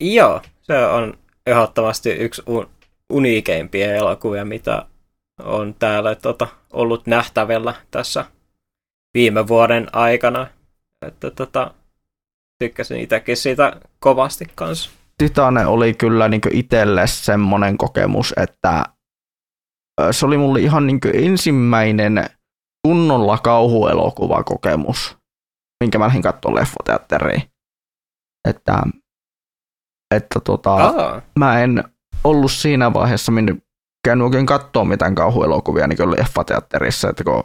Joo se on ehdottomasti yksi uniikeimpia elokuvia, mitä on täällä tota, ollut nähtävillä tässä viime vuoden aikana. Että tota, tykkäsin itsekin siitä kovasti kanssa. Titane oli kyllä niin itselle semmoinen kokemus, että se oli mulle ihan niin ensimmäinen kunnolla kauhuelokuvakokemus, minkä mä lähdin katsoa leffoteatteriin. Että, että tota, mä en ollut siinä vaiheessa minne käynyt oikein katsoa mitään kauhuelokuvia niin kuin leffateatterissa, että kun,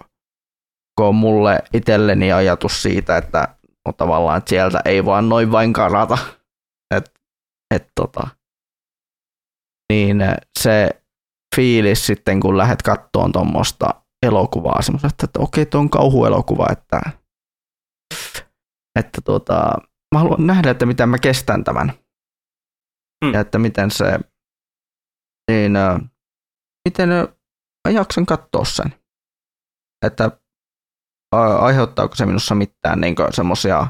kun mulle itselleni ajatus siitä, että no tavallaan että sieltä ei vaan noin vain karata, että et, tota, niin se fiilis sitten, kun lähdet kattoon tuommoista elokuvaa, semmoista, että, että okei, tuo on kauhuelokuva, että, että tota, mä haluan nähdä, että miten mä kestän tämän. Mm. Ja että miten se, niin miten mä jaksan katsoa sen. Että aiheuttaako se minussa mitään niin semmoisia,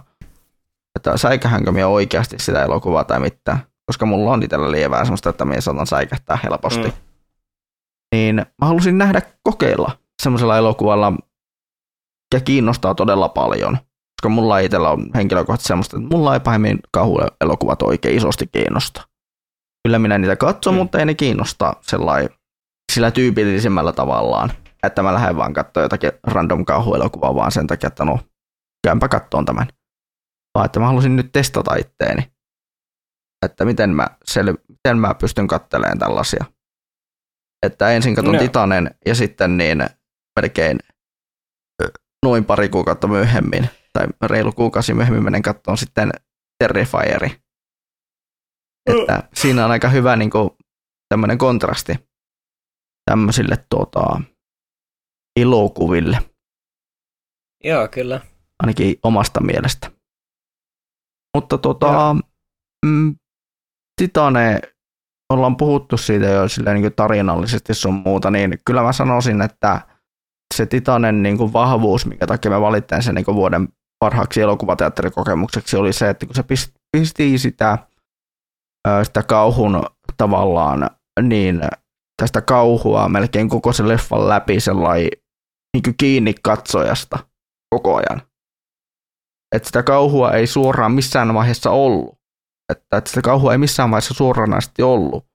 että säikähänkö minä oikeasti sitä elokuvaa tai mitään. Koska mulla on itsellä lievää semmoista, että minä saatan säikähtää helposti. Mm. Niin mä halusin nähdä kokeilla semmoisella elokuvalla, ja kiinnostaa todella paljon. Koska mulla itsellä on henkilökohtaisesti semmoista, että mulla ei pahemmin kauhuelokuvat oikein isosti kiinnosta. Kyllä minä niitä katson, mm. mutta ei ne kiinnosta sellainen sillä tyypillisimmällä tavallaan, että mä lähden vaan katsoa jotakin random kauhuelokuvaa vaan sen takia, että no, käympä kattoon tämän. Vaan että mä halusin nyt testata itteeni, että miten mä, sel- miten mä pystyn kattelemaan tällaisia. Että ensin katson no. Titanen ja sitten niin melkein noin pari kuukautta myöhemmin, tai reilu kuukausi myöhemmin menen katsomaan sitten Terrifieri. Että siinä on aika hyvä niin kuin, tämmöinen kontrasti tämmöisille tuota, elokuville. Joo, kyllä. Ainakin omasta mielestä. Mutta tota, mm, Titane, ollaan puhuttu siitä jo silleen, niin tarinallisesti sun muuta, niin kyllä mä sanoisin, että se Titanen niin kuin vahvuus, minkä takia mä valittain sen niin kuin vuoden parhaaksi elokuvateatterikokemukseksi, oli se, että kun se pisti sitä, sitä kauhun tavallaan niin tästä kauhua melkein koko se leffan läpi niin kiinni katsojasta koko ajan. Että sitä kauhua ei suoraan missään vaiheessa ollut. Että, että sitä kauhua ei missään vaiheessa suoranaisesti ollut.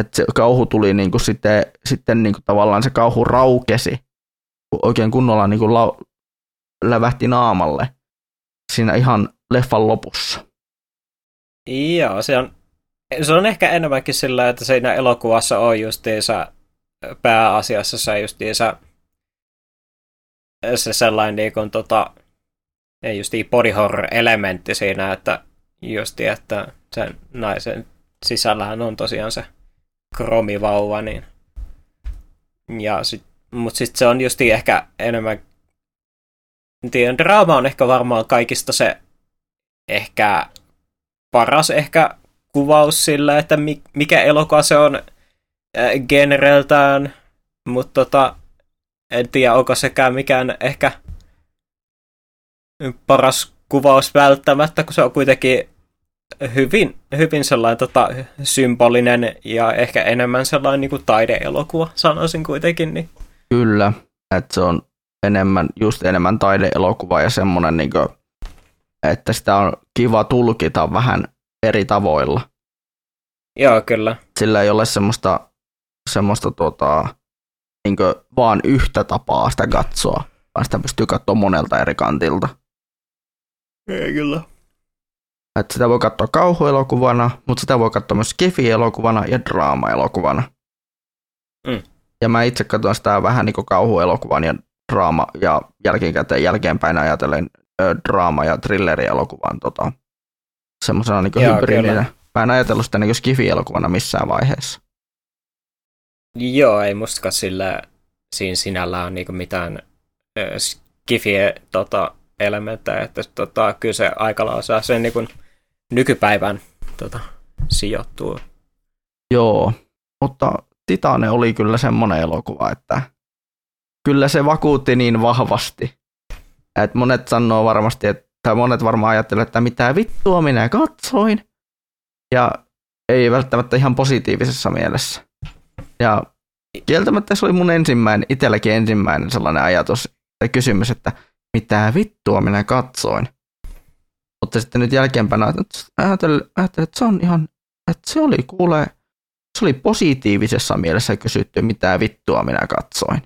Että se kauhu tuli niin kuin sitten, sitten niin kuin tavallaan se kauhu raukesi oikein kunnolla niin kuin lau, lävähti naamalle siinä ihan leffan lopussa. Joo, se on se on ehkä enemmänkin sillä, että siinä elokuvassa on justiinsa pääasiassa se justiinsa se sellainen niin kuin, tota, ei justi body horror-elementti siinä, että justi, että sen naisen sisällähän on tosiaan se kromivauva, niin ja sit, mut sitten se on justi ehkä enemmän tiedän, draama on ehkä varmaan kaikista se ehkä paras ehkä kuvaus sillä, että mikä elokuva se on äh, genereltään, mutta tota, en tiedä, onko sekään mikään ehkä paras kuvaus välttämättä, kun se on kuitenkin hyvin, hyvin sellainen tota, symbolinen ja ehkä enemmän sellainen niin kuin taideelokuva, sanoisin kuitenkin. Niin. Kyllä, että se on enemmän, just enemmän taideelokuva ja semmoinen, niin kuin, että sitä on kiva tulkita vähän eri tavoilla. Joo, kyllä. Sillä ei ole semmoista, semmoista tota, niin vaan yhtä tapaa sitä katsoa, vaan sitä pystyy katsoa monelta eri kantilta. Ei kyllä. Että sitä voi katsoa kauhuelokuvana, mutta sitä voi katsoa myös kefi-elokuvana ja draama-elokuvana. Mm. Ja mä itse katson sitä vähän niin kuin kauhuelokuvan ja draama ja jälkikäteen jälkeenpäin ajatellen ö, draama- ja thrillerielokuvan tota, semmoisena niin hybridinä. Mä en ajatellut sitä niin skifi-elokuvana missään vaiheessa. Joo, ei mustakaan sillä siinä sinällään on niinku mitään skifiä tota, elementtejä, että tota, kyllä se aika lailla saa sen niin nykypäivän tota, sijoittuu. Joo, mutta Titane oli kyllä semmoinen elokuva, että kyllä se vakuutti niin vahvasti. Että monet sanoo varmasti, että tai monet varmaan ajattelevat, että mitä vittua minä katsoin. Ja ei välttämättä ihan positiivisessa mielessä. Ja kieltämättä se oli mun ensimmäinen, itselläkin ensimmäinen sellainen ajatus tai kysymys, että mitä vittua minä katsoin. Mutta sitten nyt jälkeenpäin ajattelin, että se on ihan, että se oli kuule, se oli positiivisessa mielessä kysytty, mitä vittua minä katsoin.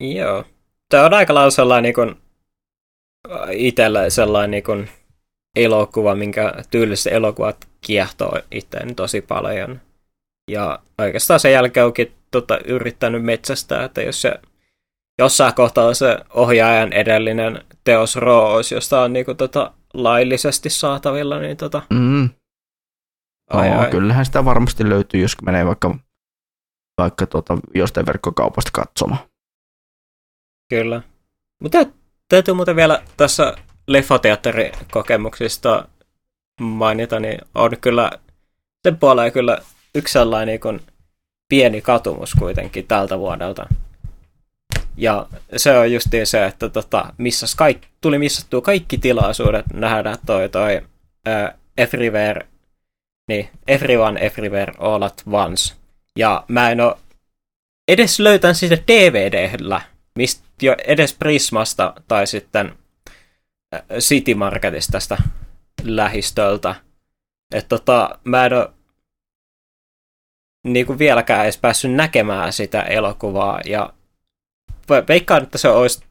Joo. Tämä on aika sellainen niin kuin, itsellä sellainen niin kuin, elokuva, minkä tyyliset elokuvat kiehtoo itseäni tosi paljon. Ja oikeastaan sen jälkeen onkin tota, yrittänyt metsästää, että jos se jossain kohtaa se ohjaajan edellinen teos Roos, josta on niinku tota laillisesti saatavilla, niin tota... Mm. Ai, no, ai. kyllähän sitä varmasti löytyy, jos menee vaikka, vaikka tuota, jostain verkkokaupasta katsomaan. Kyllä. Mutta täytyy muuten vielä tässä leffateatterikokemuksista mainita, niin on kyllä sen puoleen kyllä yksi sellainen niin kuin pieni katumus kuitenkin tältä vuodelta. Ja se on just se, että tota, missas kaik, tuli missattua kaikki tilaisuudet nähdä toi, toi uh, Everywhere, niin Everyone Everywhere All at Once. Ja mä en oo edes löytän sitä DVDllä, mistä jo edes Prismasta tai sitten City Marketista tästä lähistöltä. Että tota, mä en oo niin vieläkään edes päässyt näkemään sitä elokuvaa, ja veikkaan, että se olisi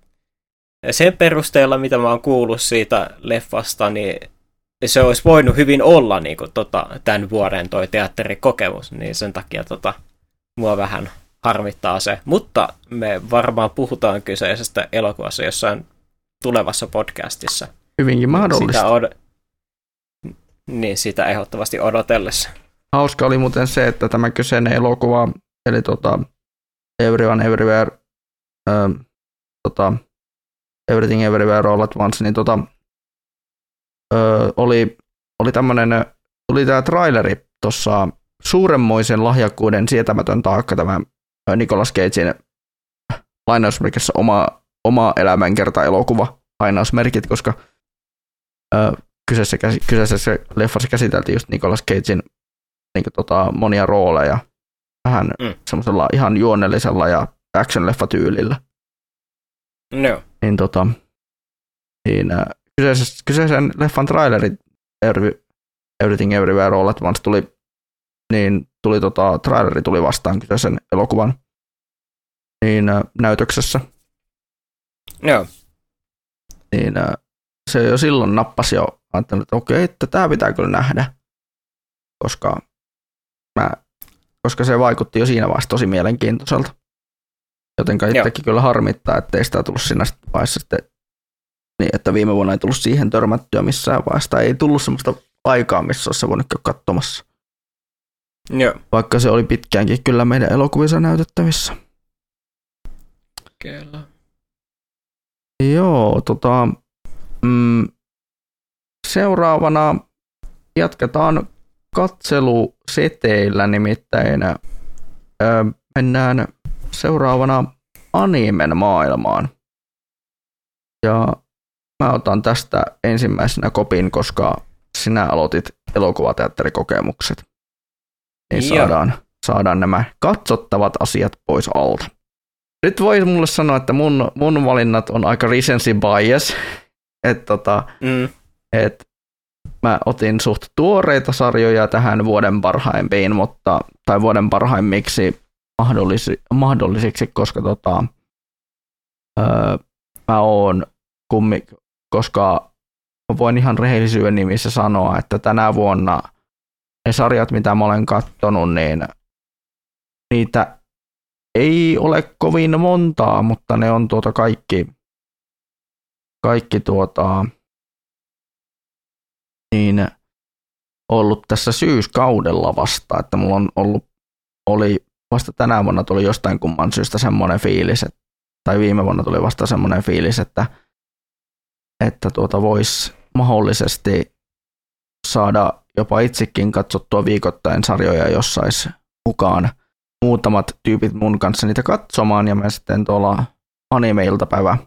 sen perusteella, mitä mä oon kuullut siitä leffasta, niin se olisi voinut hyvin olla niin kuin, tota, tämän vuoden toi teatterikokemus, niin sen takia tota, mua vähän harmittaa se. Mutta me varmaan puhutaan kyseisestä elokuvassa jossain tulevassa podcastissa. Hyvinkin mahdollista. Sitä od- niin, sitä ehdottomasti odotellessa. Hauska oli muuten se, että tämä kyseinen elokuva, eli tota, Everyone Everywhere, ähm, tota, Everything Everywhere All at Once, niin tota, ö, oli, oli tämmöinen, tuli tämä traileri tuossa suuremmoisen lahjakkuuden sietämätön taakka, tämä Nicolas Cagein lainausmerkissä oma, oma elämänkerta elokuva, lainausmerkit, koska ö, kyseisessä, kyseisessä leffassa käsiteltiin just Nicolas Cagein niin kuin, tota, monia rooleja vähän mm. semmoisella ihan juonnellisella ja action-leffa-tyylillä. No. Niin, tota, niin äh, kyseisen, kyseisen leffan traileri Every, Everything Everywhere All at Once tuli, niin tuli tota, traileri tuli vastaan kyseisen elokuvan niin, äh, näytöksessä. No. Niin äh, se jo silloin nappasi jo, ajattelin, että okei, että tämä pitää kyllä nähdä, koska mä, koska se vaikutti jo siinä vaiheessa tosi mielenkiintoiselta. Joten itsekin kyllä harmittaa, että ei sitä tullut siinä vaiheessa sitten niin, että viime vuonna ei tullut siihen törmättyä missään vaiheessa. Ei tullut semmoista aikaa, missä olisi se voinut käydä katsomassa. Joo. Vaikka se oli pitkäänkin kyllä meidän elokuvissa näytettävissä. Kyllä. Joo, tota, mm, seuraavana jatketaan katseluseteillä nimittäin ö, mennään seuraavana animen maailmaan. Ja mä otan tästä ensimmäisenä kopin, koska sinä aloitit elokuvateatterikokemukset. Niin saadaan, saadaan nämä katsottavat asiat pois alta. nyt voi mulle sanoa, että mun, mun valinnat on aika recency bias. Että tota, Mm. et mä otin suht tuoreita sarjoja tähän vuoden parhaimpiin, mutta, tai vuoden parhaimmiksi mahdollisi, mahdollisiksi, koska tota, öö, mä oon kummi, koska voin ihan rehellisyyden nimissä sanoa, että tänä vuonna ne sarjat, mitä mä olen kattonut, niin niitä ei ole kovin montaa, mutta ne on tuota kaikki, kaikki tuota, niin ollut tässä syyskaudella vasta, että mulla on ollut, oli vasta tänä vuonna tuli jostain kumman syystä semmoinen fiilis, että, tai viime vuonna tuli vasta semmoinen fiilis, että, että tuota voisi mahdollisesti saada jopa itsekin katsottua viikoittain sarjoja, jos sais mukaan muutamat tyypit mun kanssa niitä katsomaan, ja me sitten tuolla anime-iltapäivä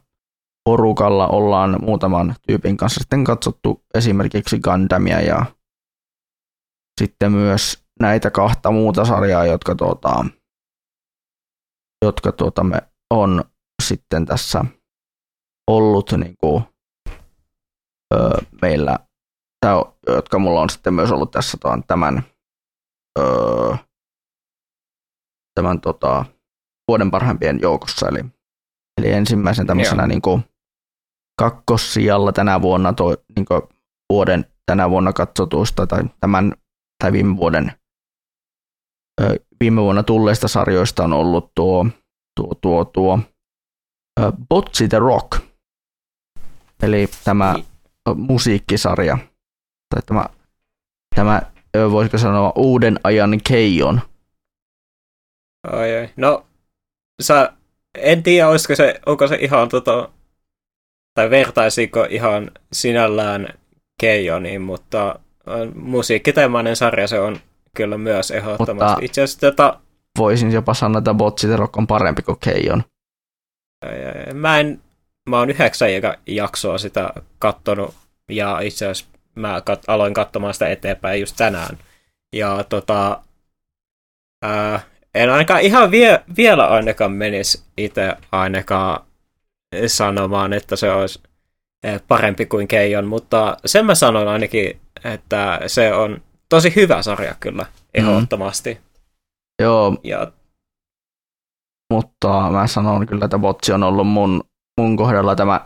porukalla ollaan muutaman tyypin kanssa sitten katsottu esimerkiksi Gundamia ja sitten myös näitä kahta muuta sarjaa, jotka, tuota, jotka tuota me on sitten tässä ollut niin kuin, öö, meillä, jotka mulla on sitten myös ollut tässä tuon, tämän, öö, tämän tota, vuoden parhaimpien joukossa. Eli, eli ensimmäisen tämmöisenä niin kuin, kakkossijalla tänä vuonna toi, niin kuin, vuoden tänä vuonna katsotuista tai tämän tai viime vuoden viime vuonna tulleista sarjoista on ollut tuo, tuo, tuo, tuo ö, Botsi the Rock, eli tämä Niin. musiikkisarja, tai tämä, tämä voisiko sanoa uuden ajan Keijon. Ai, ai. No, sä, en tiedä, olisiko se, onko se ihan tota, tai vertaisiko ihan sinällään Keijoniin, mutta musiikkiteemainen sarja se on kyllä myös ehdottomasti. Mutta- Itse asiassa tota, Voisin jopa sanoa, että Botsi the Rock on parempi kuin Keijon. mä en, mä oon yhdeksän jaksoa sitä kattonut, ja itse asiassa mä kat, aloin katsomaan sitä eteenpäin just tänään. Ja tota, ää, en ainakaan ihan vie, vielä ainakaan menisi itse ainakaan sanomaan, että se olisi eh, parempi kuin Keijon, mutta sen mä sanon ainakin, että se on tosi hyvä sarja kyllä, ehdottomasti. Joo, Ja mutta mä sanon kyllä, että Botsi on ollut mun, mun kohdalla tämä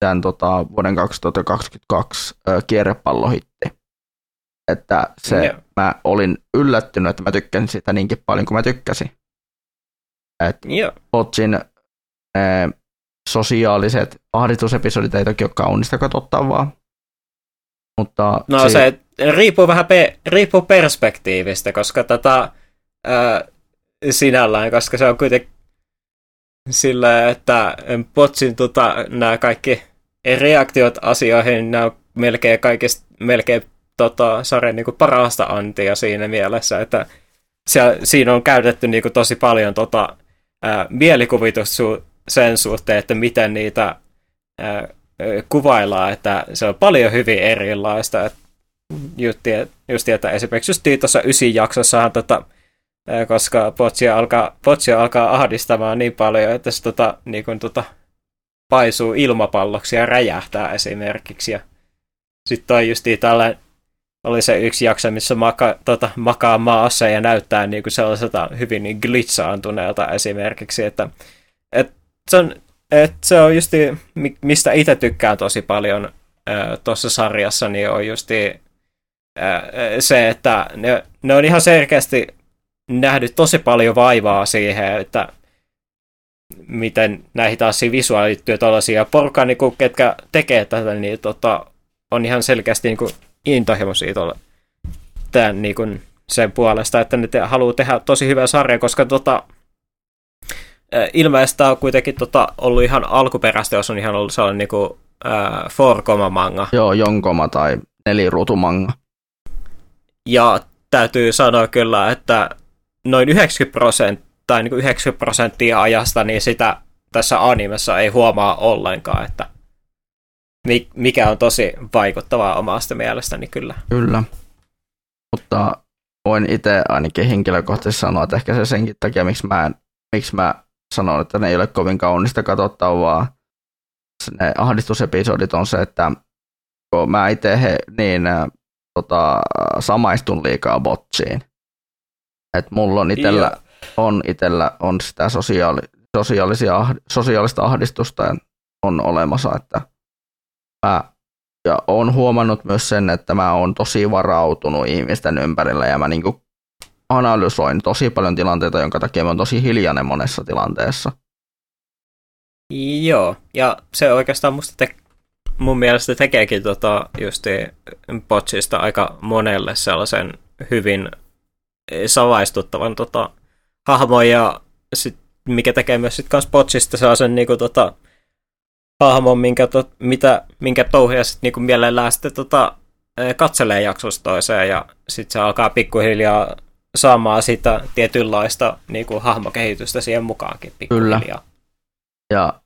tämän tota, vuoden 2022 ö, kierrepallohitti. Että se, Joo. mä olin yllättynyt, että mä tykkäsin sitä niinkin paljon kuin mä tykkäsin. Et joo, Botsin ö, sosiaaliset ahdistusepisodit ei toki ole kaunista katsottavaa. Mutta no si- se riippuu vähän pe- riippuu perspektiivistä, koska tätä ää, sinällään, koska se on kuitenkin sillä, että Potsin tota, nämä kaikki reaktiot asioihin, nämä on melkein kaikista, melkein tota, sarjan niin parasta antia siinä mielessä, että se, siinä on käytetty niin kuin, tosi paljon tota, ää, mielikuvitus su- sen suhteen, että miten niitä ää, kuvaillaan, että se on paljon hyvin erilaista. Et Jutti, just, että esimerkiksi just tuossa ysin jaksossahan, tota, koska Potsia alkaa, Potsia alkaa ahdistamaan niin paljon, että se tota, niin kuin, tota, paisuu ilmapalloksi ja räjähtää esimerkiksi. Ja sitten toi just tällainen oli se yksi jakso, missä maka, tota, makaa maassa ja näyttää niin kuin sellaiselta hyvin niin glitsaantuneelta esimerkiksi, että et se on, et se on justi, mi- mistä itse tykkään tosi paljon tuossa sarjassa, niin on justi se, että ne, ne on ihan selkeästi nähnyt tosi paljon vaivaa siihen, että miten näihin taas visuaaliin liittyy tällaisia porukkaa, niin kuin, ketkä tekee tätä, niin tota, on ihan selkeästi niin kuin, intohimoisia tuolla tämän, niin kuin, sen puolesta, että ne te, haluaa tehdä tosi hyvää sarjaa, koska tota, ää, ilmeisesti tämä on kuitenkin tota, ollut ihan alkuperäistä, jos on ihan ollut sellainen niin kuin, ää, four manga. Joo, jonkoma tai neliruutumanga. Ja täytyy sanoa kyllä, että noin 90 prosenttia tai niin kuin 90 prosenttia ajasta, niin sitä tässä animessa ei huomaa ollenkaan, että mi- mikä on tosi vaikuttavaa omasta mielestäni kyllä. Kyllä. Mutta voin itse ainakin henkilökohtaisesti sanoa, että ehkä se senkin takia, miksi mä, miksi mä sanon, että ne ei ole kovin kaunista katsottavaa. Ne ahdistusepisodit on se, että kun mä itse he, niin tota, samaistun liikaa botsiin. Et mulla on itellä, yeah. On itellä on sitä sosiaali, sosiaalisia, sosiaalista ahdistusta on olemassa, että mä ja olen huomannut myös sen, että mä oon tosi varautunut ihmisten ympärillä ja mä niinku analysoin tosi paljon tilanteita, jonka takia mä oon tosi hiljainen monessa tilanteessa. Joo, ja se oikeastaan musta te- mun mielestä tekeekin tota justi Potsista aika monelle sellaisen hyvin salaistuttavan tota, hahmon, ja sit, mikä tekee myös sit kans Potsista sellaisen niinku tota, hahmon, minkä, to, mitä, minkä touhuja sitten niinku mielellään sitten tota, katselee jaksosta toiseen, ja sitten se alkaa pikkuhiljaa saamaan sitä tietynlaista niinku, hahmokehitystä siihen mukaankin pikkuhiljaa. Kyllä. Ja,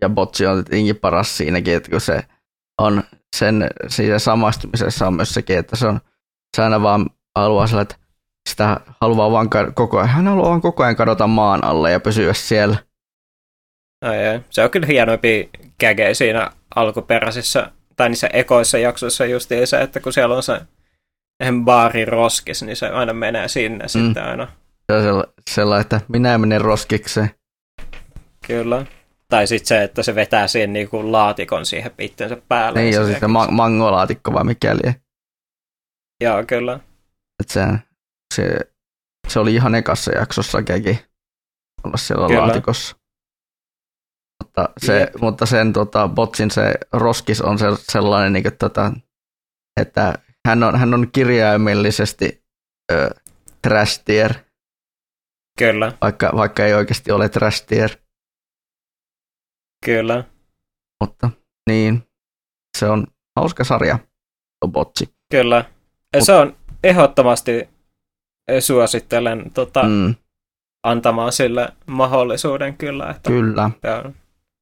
ja Botsi on tietenkin paras siinäkin, että kun se on sen siinä samastumisessa on myös sekin, että se on se aina vaan haluaa sillä, että sitä haluaa vaan koko ajan, hän haluaa vaan koko ajan kadota maan alle ja pysyä siellä. Ai, ai. Se on kyllä hienoimpi käge siinä alkuperäisissä, tai niissä ekoissa jaksoissa justiin se, että kun siellä on se baari roskis, niin se aina menee sinne mm. sitten aina. Se on sellainen, että minä menen roskikseen. Kyllä. Tai sitten se, että se vetää siihen niinku laatikon siihen pittensä päälle. Niin, ja sitten ma- mangolaatikko vai mikäli. Joo, kyllä. Et se, se, se, oli ihan ekassa jaksossa käki olla siellä kyllä. laatikossa. Mutta, se, mutta sen tota, botsin se roskis on se, sellainen, niin kuin, tota, että hän on, hän on kirjaimellisesti ö, trash tier. Kyllä. Vaikka, vaikka ei oikeasti ole trash tier. Kyllä. Mutta niin, se on hauska sarja, tuo botsi. Kyllä. Mut, se on ehdottomasti suosittelen tota, mm. antamaan sille mahdollisuuden kyllä. Että kyllä. On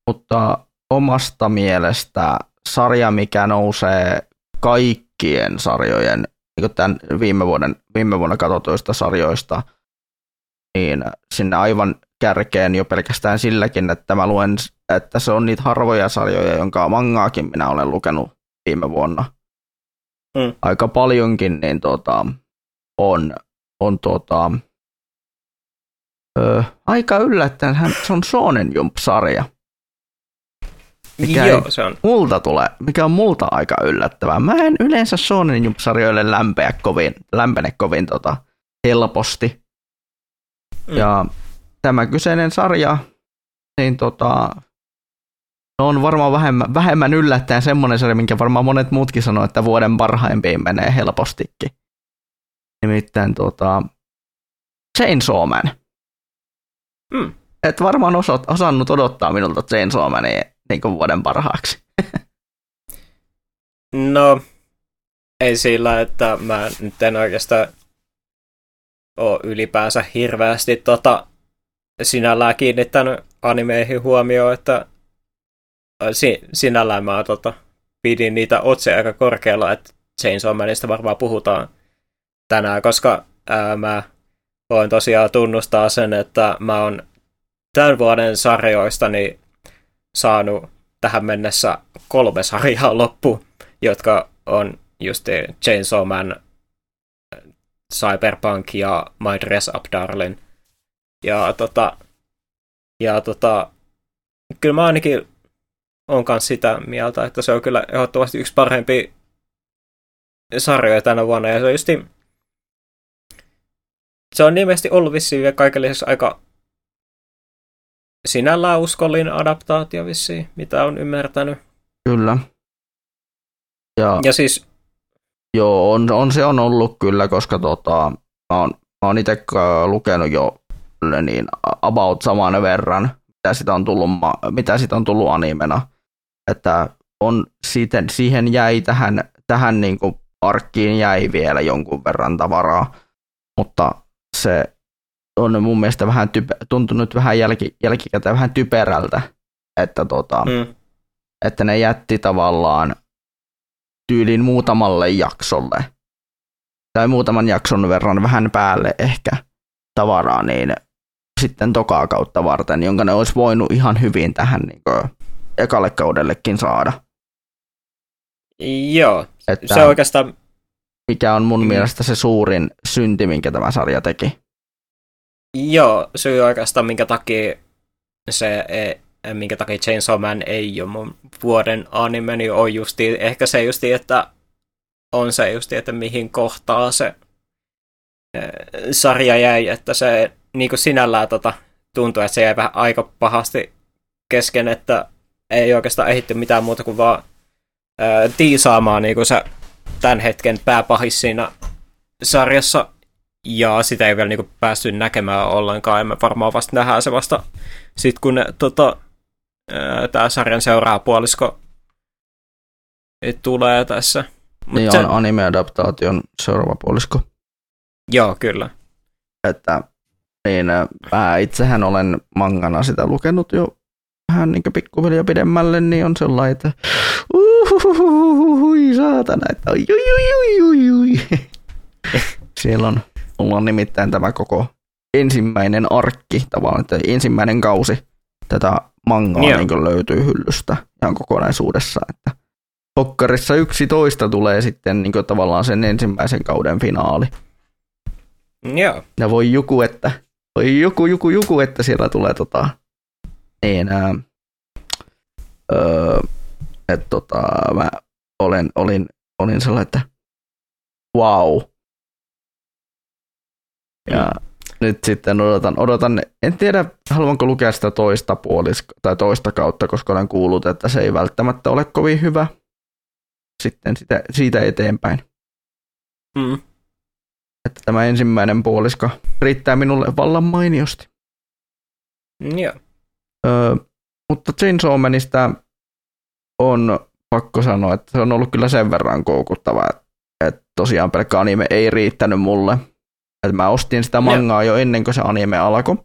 mutta omasta mielestä sarja, mikä nousee kaikkien sarjojen, niin tämän viime, vuoden, viime vuonna katsotuista sarjoista, niin sinne aivan kärkeen jo pelkästään silläkin, että mä luen, että se on niitä harvoja sarjoja, jonka mangaakin minä olen lukenut viime vuonna. Mm. Aika paljonkin, niin tota, on, on tota, ö, aika yllättäen, se on Sonen Jump-sarja mikä Joo, se on. multa tulee, mikä on multa aika yllättävää. Mä en yleensä Shonen sarjoille lämpeä kovin, lämpene kovin tota, helposti. Mm. Ja tämä kyseinen sarja, niin tota, on varmaan vähemmän, vähemmän yllättäen semmoinen sarja, minkä varmaan monet muutkin sanoo, että vuoden parhaimpiin menee helpostikin. Nimittäin tota, Chainsaw Man. Mm. Et varmaan osat, osannut odottaa minulta Chainsaw Mania niin kuin vuoden parhaaksi? no, ei sillä, että mä nyt en oikeastaan ole ylipäänsä hirveästi tota, sinällään kiinnittänyt animeihin huomioon, että si- sinällään mä tota, pidin niitä otseja aika korkealla, että Chainsaw Manista varmaan puhutaan tänään, koska ää, mä voin tosiaan tunnustaa sen, että mä oon tämän vuoden sarjoista niin saanut tähän mennessä kolme sarjaa loppu, jotka on just Chainsaw Man, Cyberpunk ja My Dress Up Darling. Ja tota, ja tota, kyllä mä ainakin on kanssa sitä mieltä, että se on kyllä ehdottomasti yksi parempi sarjoja tänä vuonna. Ja se on justi, se on nimesti ollut vissiin kaiken lisäksi aika sinällään uskollinen adaptaatio vissiin, mitä on ymmärtänyt. Kyllä. Ja, ja siis... Joo, on, on, se on ollut kyllä, koska tota, mä oon, mä oon itse äh, lukenut jo niin about saman verran, mitä sitä on tullut, mitä sitä on tullut animena. Että on siten, siihen jäi tähän, tähän niin kuin arkkiin jäi vielä jonkun verran tavaraa, mutta se on mun mielestä vähän type, tuntunut vähän jälki, jälkikäteen vähän typerältä, että, tota, mm. että ne jätti tavallaan tyylin muutamalle jaksolle tai muutaman jakson verran vähän päälle ehkä tavaraa, niin sitten tokaa kautta varten, jonka ne olisi voinut ihan hyvin tähän niin kuin, ekalle kaudellekin saada. Joo, että se oikeastaan... Mikä on mun mm. mielestä se suurin synti, minkä tämä sarja teki. Joo, syy oikeastaan, minkä takia se, e, minkä takia Chainsaw Man ei ole mun vuoden anime, niin on justi, ehkä se justi, että on se justi, että mihin kohtaa se e, sarja jäi, että se niin kuin sinällään tota, tuntuu, että se jäi vähän aika pahasti kesken, että ei oikeastaan ehitty mitään muuta kuin vaan ää, tiisaamaan niin kuin se tämän hetken pääpahis siinä sarjassa, ja sitä ei vielä niin kuin, päästy näkemään ollenkaan, ja me varmaan vasta nähdään se vasta sitten, kun ne, tota, tämä sarjan seuraava puolisko tulee tässä. Mut niin se, on anime-adaptaation seuraava puolisko. Joo, kyllä. Että niin mä itsehän olen mangana sitä lukenut jo vähän niin pikkuhiljaa pidemmälle, niin on sellainen, että uhuhuhui, saatana, että ui, ui, ui, ui, ui. Siellä on, tämä koko ensimmäinen tavallaan, että ensimmäinen kausi tätä mangaa löytyy hyllystä ihan kokonaisuudessaan, että Pokkarissa 11 tulee sitten tavallaan sen ensimmäisen kauden finaali. Joo. Ja voi joku, että voi joku, joku, joku, että siellä tulee että tota, mä olen, olin, olin sellainen, että wow. Ja mm. nyt sitten odotan, odotan, en tiedä haluanko lukea sitä toista puoliska, tai toista kautta, koska olen kuullut, että se ei välttämättä ole kovin hyvä sitten sitä, siitä eteenpäin. Mm. Että tämä ensimmäinen puoliska riittää minulle vallan mainiosti. Joo. Öö, mutta Chainsaw Manista on pakko sanoa, että se on ollut kyllä sen verran koukuttava, että, tosiaan pelkkä anime ei riittänyt mulle. Että mä ostin sitä mangaa jo ennen kuin se anime alkoi.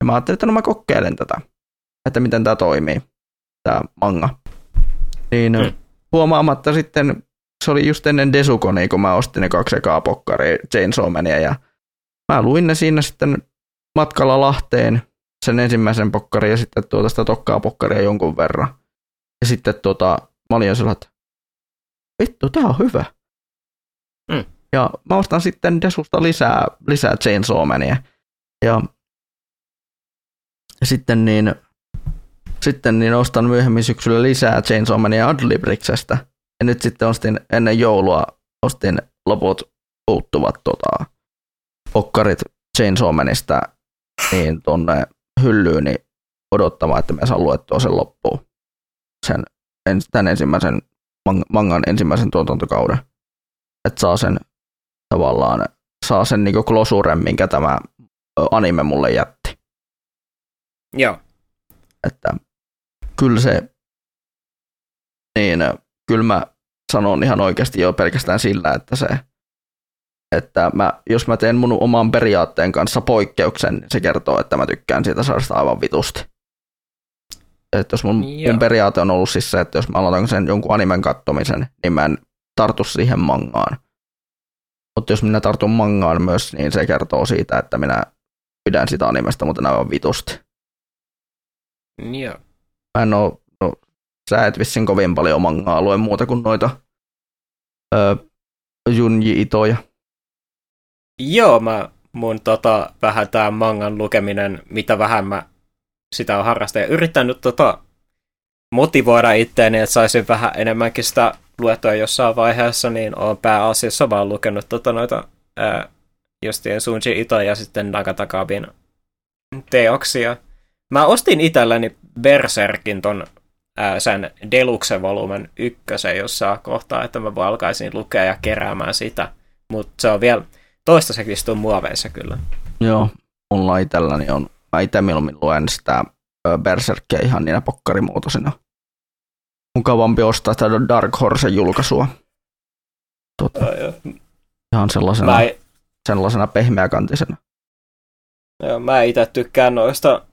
Ja mä ajattelin, että no mä kokeilen tätä, että miten tämä toimii, tämä manga. Niin hmm. huomaamatta sitten, se oli just ennen Desukoni, kun mä ostin ne kaksi ekaa pokkaria Chainsaw Mania, ja mä luin ne siinä sitten matkalla Lahteen, sen ensimmäisen pokkarin ja sitten tuota sitä tokkaa pokkaria jonkun verran. Ja sitten tuota, mä olin jo sellainen, että vittu, tää on hyvä. Mm. Ja mä ostan sitten Desusta lisää, lisää Chainsaw Mania. Ja, ja sitten niin, sitten niin ostan myöhemmin syksyllä lisää Chainsaw Mania Adlibriksestä. Ja nyt sitten ostin ennen joulua ostin loput puuttuvat tota, pokkarit Chainsaw Manista niin tonne hyllyyn niin odottamaan, että me saa luettua sen loppuun. Sen, tämän ensimmäisen mangan ensimmäisen tuotantokauden. Että saa sen tavallaan, saa sen niinku klosuren, minkä tämä anime mulle jätti. Joo. Että kyllä se, niin kyllä mä sanon ihan oikeasti jo pelkästään sillä, että se että mä, jos mä teen mun oman periaatteen kanssa poikkeuksen, niin se kertoo, että mä tykkään siitä sarjasta aivan vitusti. Että jos mun, mun periaate on ollut siis se, että jos mä aloitan sen jonkun animen kattomisen, niin mä en tartu siihen mangaan. Mutta jos minä tartun mangaan myös, niin se kertoo siitä, että minä pidän sitä animesta, mutta aivan vitusti. Joo. Mä en oo, no, sä et vissin kovin paljon mangaa lue muuta kuin noita öö, Junji Itoja. Joo, mä mun tota, vähän tää mangan lukeminen, mitä vähän mä sitä on harrastaa ja yrittänyt tota, motivoida itteeni, että saisin vähän enemmänkin sitä luettua jossain vaiheessa, niin on pääasiassa vaan lukenut tota noita ää, justiin Sunji Ito ja sitten Nagatakabin teoksia. Mä ostin itselleni Berserkin ton ää, sen Deluxe Volumen ykkösen jossain kohtaa, että mä alkaisin lukea ja keräämään sitä. Mutta se on vielä, toistaiseksi istuu muoveissa kyllä. Joo, mulla itselläni on, mä itse mieluummin luen sitä Berserkia ihan niinä pokkarimuotoisina. Mukavampi ostaa sitä Dark Horse julkaisua. Tuota, ihan sellaisena, mä ei... sellaisena pehmeäkantisena. Joo, mä itse tykkään noista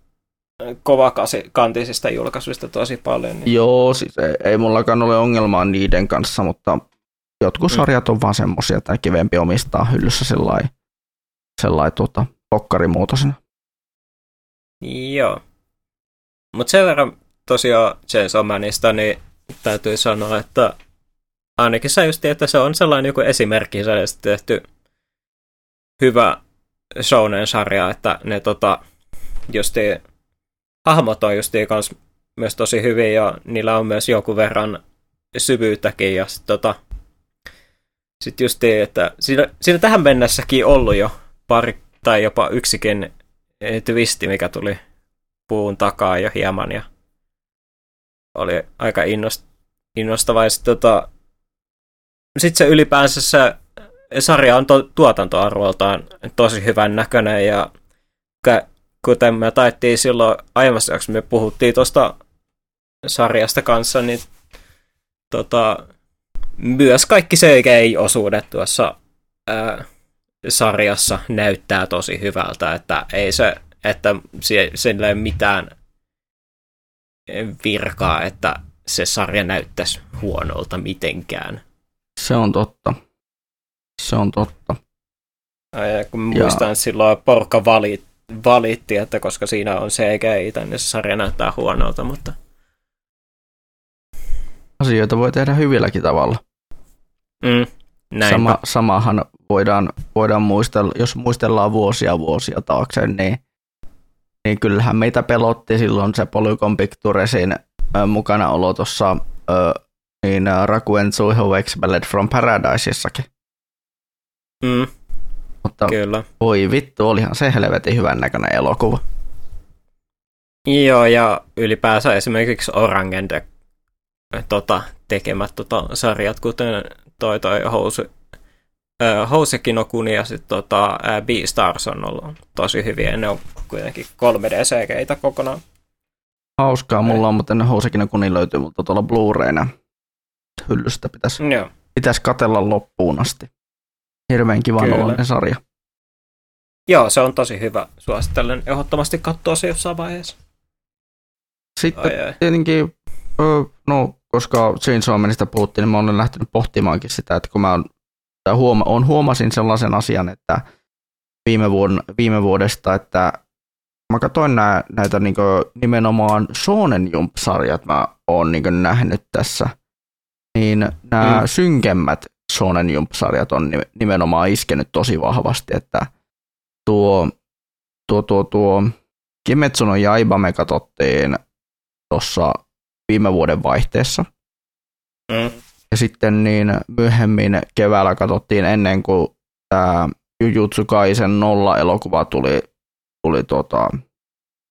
kovakantisista julkaisuista tosi paljon. Niin... Joo, siis ei, ei mullakaan ole ongelmaa niiden kanssa, mutta jotkut mm. sarjat on vaan semmoisia, että kivempi omistaa hyllyssä sellainen sellai, tota, pokkarimuotoisena. Joo. Mutta sen verran tosiaan Chainsaw Manista, niin täytyy sanoa, että ainakin se just, että se on sellainen joku esimerkki sellaista tehty hyvä shounen-sarja, että ne tota, justi, hahmot on justi kans myös tosi hyvin ja niillä on myös joku verran syvyyttäkin ja sit, tota, sit justi, että siinä, siinä tähän mennessäkin ollut jo pari tai jopa yksikin twisti, mikä tuli puun takaa jo hieman ja oli aika innost, innostava. Sitten tota, sit se ylipäänsä se sarja on to, tuotantoarvoltaan tosi hyvän näköinen ja kuten me taittiin silloin aiemmassa jaksossa, me puhuttiin tuosta sarjasta kanssa, niin tota, myös kaikki CGI-osuudet tuossa ää, sarjassa näyttää tosi hyvältä, että ei se, että sillä ei mitään virkaa, että se sarja näyttäisi huonolta mitenkään. Se on totta. Se on totta. Ja kun muistan, ja... silloin porukka valit, valitti, että koska siinä on CGI, niin se sarja näyttää huonolta, mutta... Asioita voi tehdä hyvilläkin tavalla. Mm, Sama, samahan voidaan, voidaan muistella, jos muistellaan vuosia vuosia taakse, niin, niin kyllähän meitä pelotti silloin se Polygon Picturesin mukana olo tuossa niin Rakuen Suiho Expelled from Paradiseissakin. Mm. Mutta Kyllä. voi vittu, olihan se helvetin hyvän näköinen elokuva. Joo, ja ylipäänsä esimerkiksi Orangen de, tota, tekemät tota, sarjat, kuten toi toi House, äh, ja sitten tota, äh, Beastars on ollut tosi hyviä. Ne on kuitenkin 3D-CGitä kokonaan. Hauskaa mulla on, mutta ne Housekinokuni löytyy mutta tuolla Blu-rayna hyllystä pitäisi, Joo. pitäisi katella loppuun asti. Hirveän kiva oloinen sarja. Joo, se on tosi hyvä. Suosittelen ehdottomasti katsoa se jossain vaiheessa. Sitten ai, ai. tietenkin, no, koska Chainsaw Manista puhuttiin, niin mä olen lähtenyt pohtimaankin sitä, että kun mä on, huoma, on, huomasin sellaisen asian, että viime, vuod, viime vuodesta, että mä katsoin nää, näitä niin nimenomaan Shonen Jump-sarjat mä oon niin nähnyt tässä, niin nämä mm. synkemmät Shonen Jump-sarjat on nimenomaan iskenyt tosi vahvasti, että tuo, tuo, tuo, tuo Kimetsu no Jaiba me katsottiin tuossa viime vuoden vaihteessa. Mm. Ja sitten niin myöhemmin keväällä katsottiin ennen kuin tämä Jujutsu Kaisen nolla elokuva tuli, tuli tota,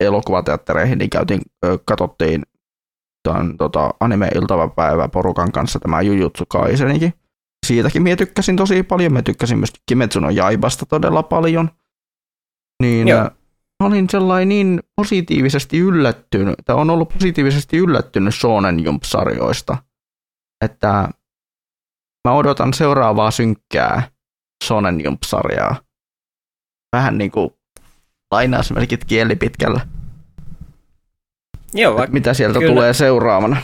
elokuvateattereihin, niin käytiin, katsottiin tämän tota, anime-iltapäivä porukan kanssa tämä Jujutsu Kaisenikin siitäkin minä tykkäsin tosi paljon. Mä tykkäsin myös Kimetsu no Jaibasta todella paljon. Niin Joo. Mä olin sellainen niin positiivisesti yllättynyt, tai on ollut positiivisesti yllättynyt Shonen Jump-sarjoista, että mä odotan seuraavaa synkkää Shonen Jump-sarjaa. Vähän niin kuin lainausmerkit kieli pitkällä. Joo, vaikka, mitä sieltä kyllä. tulee seuraavana.